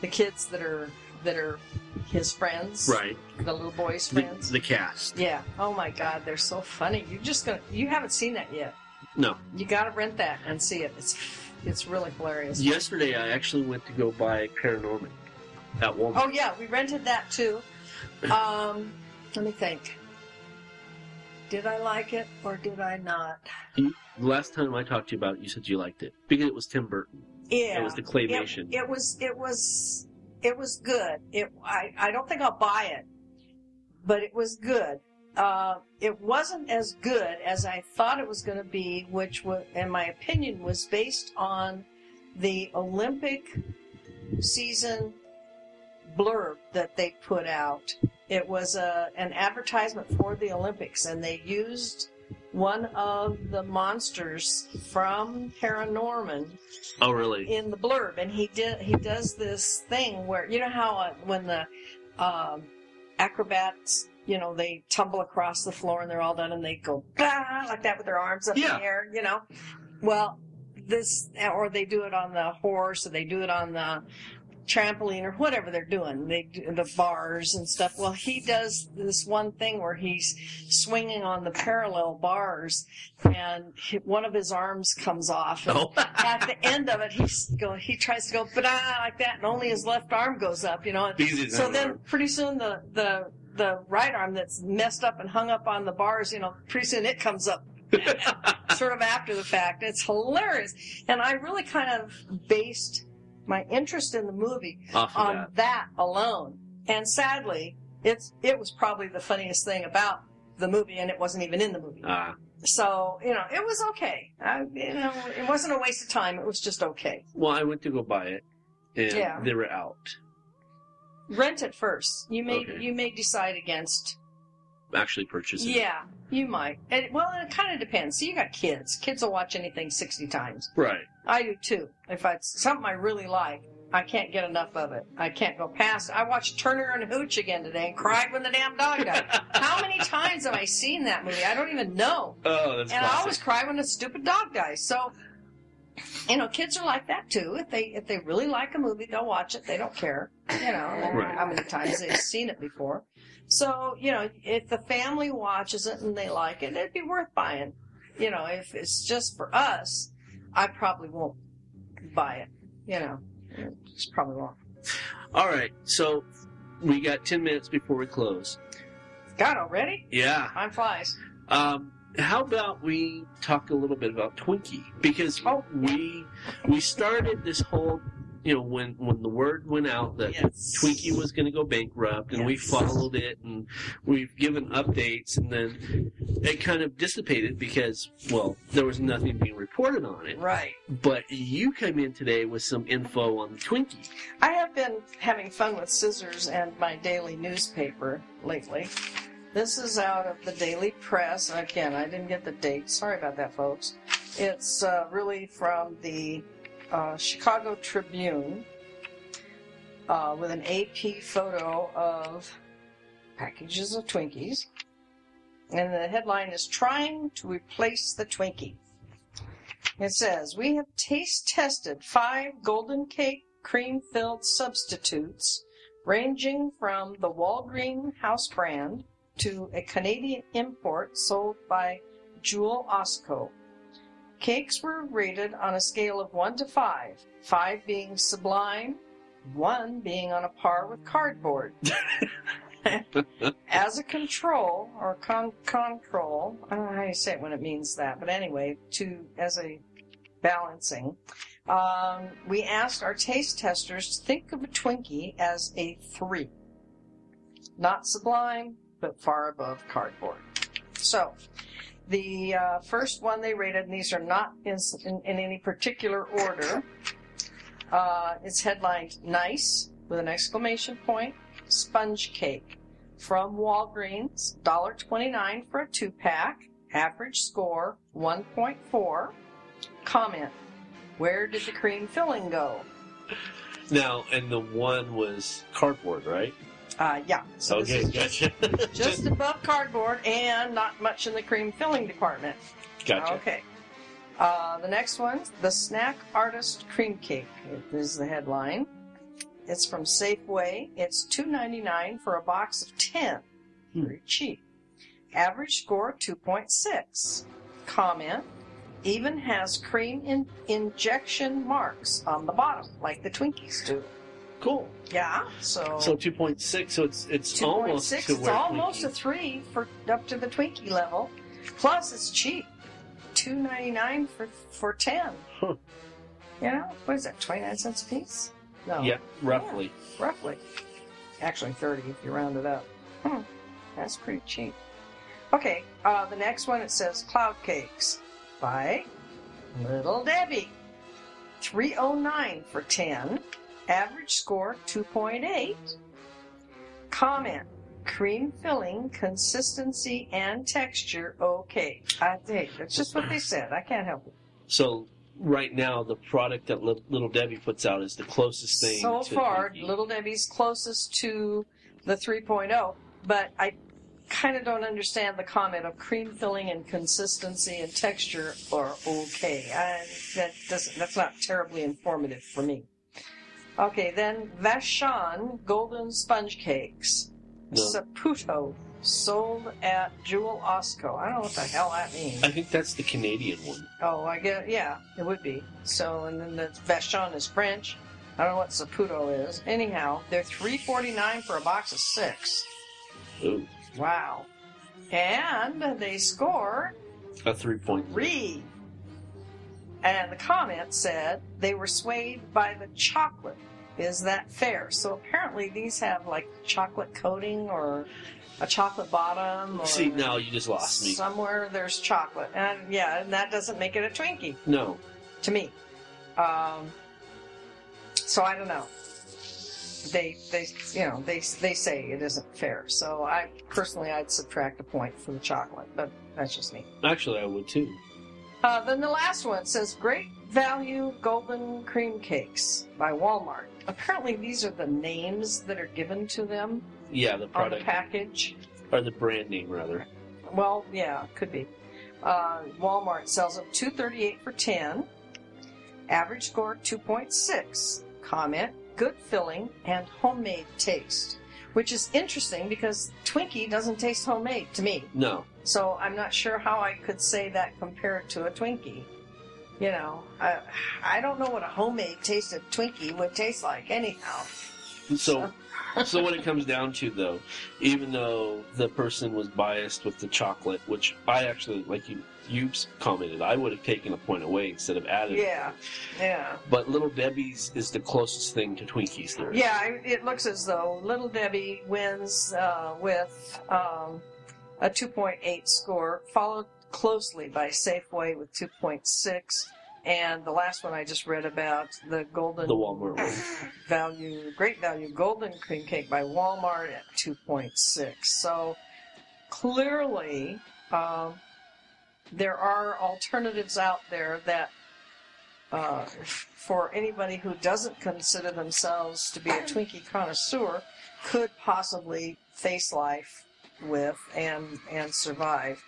The kids that are that are his friends, Right. The little boys' The, friends. the cast. yeah. Oh my God, they're so funny. You just gonna. You haven't seen that yet. No. You got to rent that and see it. It's it's really hilarious. Yesterday, I actually went to go buy Paranorman at Walmart. Oh yeah, we rented that too. Um, let me think. Did I like it or did I not? You, the last time I talked to you about it, you said you liked it because it was Tim Burton. Yeah, It was the claymation. It, it was. It was. It was good. It. I. I don't think I'll buy it, but it was good. Uh, it wasn't as good as I thought it was going to be, which was, in my opinion, was based on the Olympic season blurb that they put out. It was a, an advertisement for the Olympics, and they used one of the monsters from Paranorman Oh, really? in the blurb, and he did he does this thing where you know how uh, when the um, acrobats you know they tumble across the floor and they're all done and they go bah, like that with their arms up in the air, you know. Well, this or they do it on the horse or they do it on the trampoline or whatever they're doing they do the bars and stuff well he does this one thing where he's swinging on the parallel bars and one of his arms comes off and Oh. [LAUGHS] at the end of it he's go he tries to go but like that and only his left arm goes up you know so then arm. pretty soon the the the right arm that's messed up and hung up on the bars you know pretty soon it comes up [LAUGHS] sort of after the fact. It's hilarious. And I really kind of based my interest in the movie Off on that. that. alone. And sadly, it's it was probably the funniest thing about the movie, and it wasn't even in the movie. Ah. So you know, it was okay. I, you know, it wasn't a waste of time. It was just okay. well, I went to go buy it, and Yeah. they were out. Rent it first. You may Okay. you may decide against. Actually, purchasing. it. Yeah, you might. And, well, it kind of depends. See, you got kids. Kids will watch anything sixty times. Right. I do too. If it's something I really like, I can't get enough of it. I can't go past. I watched Turner and Hooch again today and cried when the damn dog died. [LAUGHS] How many times have I seen that movie? I don't even know. Oh, that's and I always cry when the stupid dog dies. So, you know, kids are like that too. If they if they really like a movie, they'll watch it. They don't care. You know Right. how many times they've seen it before. So, you know, if the family watches it and they like it, it'd be worth buying. You know, if it's just for us, I probably won't buy it. You know, just probably won't. All right, so we got ten minutes before we close. God, already? Yeah. Time flies. Um, how about we talk a little bit about Twinkie because Oh. we we started this whole you know when when the word went out that Yes. Twinkie was going to go bankrupt and we followed it and we've given updates and then it kind of dissipated because well there was nothing being reported on it Right. but you come in today with some info on the Twinkie I have been having fun with scissors and my daily newspaper lately. This is out of the Daily Press. Again, I didn't get the date. Sorry about that, folks. It's uh, really from the uh, Chicago Tribune uh, with an AP photo of packages of Twinkies. And the headline is Trying to Replace the Twinkie. It says, We have taste tested five golden cake cream filled substitutes ranging from the Walgreen house brand to a Canadian import sold by Jewel Osco. Cakes were rated on a scale of 1 to 5, 5 being sublime, 1 being on a par with cardboard. [LAUGHS] As a control, or con- control, I don't know how you say it when it means that, but anyway, to as a balancing, um, we asked our taste testers to think of a Twinkie as a 3. Not sublime, but far above cardboard. So, the uh, first one they rated, and these are not in, in, in any particular order, uh, it's headlined Nice with an exclamation point, Sponge Cake from Walgreens, $1.29 for a two pack, average score 1.4. Comment Where did the cream filling go? Now, and the one was cardboard, right? Uh, yeah. So okay, just, gotcha. [LAUGHS] just above cardboard and not much in the cream filling department. gotcha. Okay. Uh, the next one, the Snack Artist Cream Cake is the headline. It's from Safeway. It's two ninety nine for a box of ten. Hmm. Very cheap. Average score two point six. Comment: Even has cream in- injection marks on the bottom, like the Twinkies do. Cool. Yeah. So. So 2.6, so it's it's almost 2.6, to it's where almost a three for up to the Twinkie level. Plus, it's cheap, two ninety nine for for ten. Huh. You know, what is that? Twenty nine cents a piece? No, Yeah, roughly. roughly. Actually, thirty if you round it up. Hmm, that's pretty cheap. Okay, uh, the next one it says cloud cakes by Little Debbie, three oh nine for ten. Average score two point eight. Comment. Cream filling, consistency, and texture okay. I think that's just what they said. I can't help it. So right now, the product that Little Debbie puts out is the closest thing. So far. Little Debbie's closest to the 3.0, but I kind of don't understand the comment of cream filling and consistency and texture are okay. I, that doesn't. That's not terribly informative for me. Okay, then Vachon Golden Sponge Cakes. No. Saputo sold at Jewel Osco. I don't know what the hell that means. I think that's the Canadian one. Oh, I get yeah, it would be. So, and then the Vachon is French. I don't know what Saputo is. Anyhow, they're three forty nine for a box of six. Ooh, Wow. And they score a three point. three. And the comment said they were swayed by the chocolate. Is that fair? So apparently these have like chocolate coating or a chocolate bottom. Or See, now you just lost me. Somewhere there's chocolate, and yeah, and that doesn't make it a Twinkie. No, to me. Um, so I don't know. They, they, you know, they they say it isn't fair. So I personally, I'd subtract a point for the chocolate, but that's just me. actually, I would too. Uh, then the last one says Great Value Golden Cream Cakes by Walmart. Apparently, these are the names that are given to them Yeah, the on the product package. or the brand name rather. Well, yeah, could be. Uh, Walmart sells them two thirty eight for ten. Average score two point six. Comment: good filling and homemade taste, which is interesting because Twinkie doesn't taste homemade to me. No, So I'm not sure how I could say that compared to a Twinkie. You know, I I don't know what a homemade taste of Twinkie would taste like anyhow. so [LAUGHS] so what it comes down to though, even though the person was biased with the chocolate, which I actually like you you commented, I would have taken a point away instead of added. Yeah, yeah. But Little Debbie's is the closest thing to Twinkies there. is. Yeah, it looks as though Little Debbie wins uh, with um, a 2.8 score, followed closely by Safeway with 2.6, and the last one I just read about, the Golden The Walmart one. [LAUGHS] Value, Great Value Golden Cream Cake by Walmart at 2.6. So clearly, um, there are alternatives out there that uh, for anybody who doesn't consider themselves to be a Twinkie connoisseur could possibly face life with and and survive.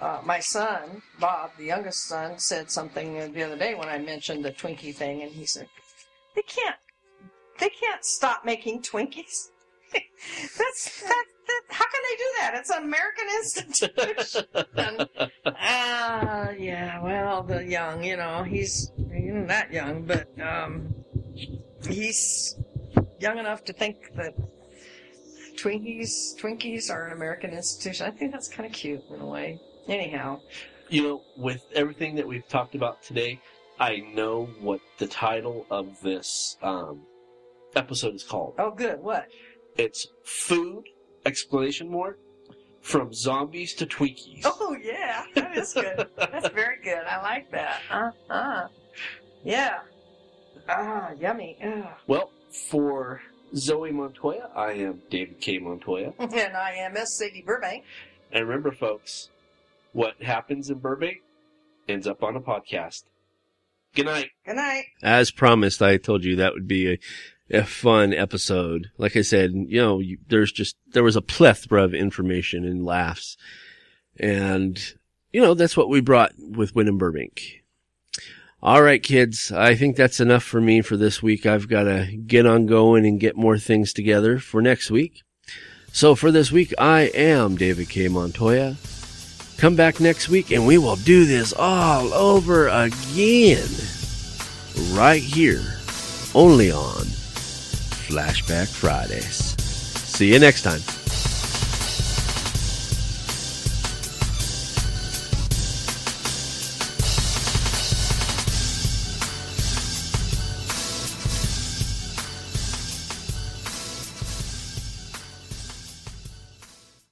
Uh, my son, Bob, the youngest son, said something the other day when I mentioned the Twinkie thing, and he said, "They can't, they can't stop making Twinkies. [LAUGHS] That's that, that. How can they do that? It's an American institution." [LAUGHS] Ah, yeah. Well, the young, you know, he's not that young, but um, he's young enough to think that Twinkies Twinkies are an American institution. I think that's kind of cute in a way. Anyhow, You know, with everything that we've talked about today, I know what the title of this um, episode is called. oh, good. What? It's Food Explanation More from Zombies to Twinkies. Oh, yeah, that is good. that's very good. I like that. Uh huh. Yeah. Ah, yummy. Ugh. Well, for Zoe Montoya, I am David K. Montoya. [LAUGHS] And I am S. Sadie Burbank. And remember, folks, what happens in Burbank ends up on a podcast. Good night. Good night. As promised, I told you that would be a, a fun episode. Like I said, you know, you, there's just, there was a plethora of information and laughs. And, you know, that's what we brought with Wyndham Burbank. All right, kids. I think that's enough for me for this week. I've got to get on going and get more things together for next week. So for this week, I am David K. Montoya. Come back next week and we will do this all over again. Right here. Only on Flashback Fridays. See you next time.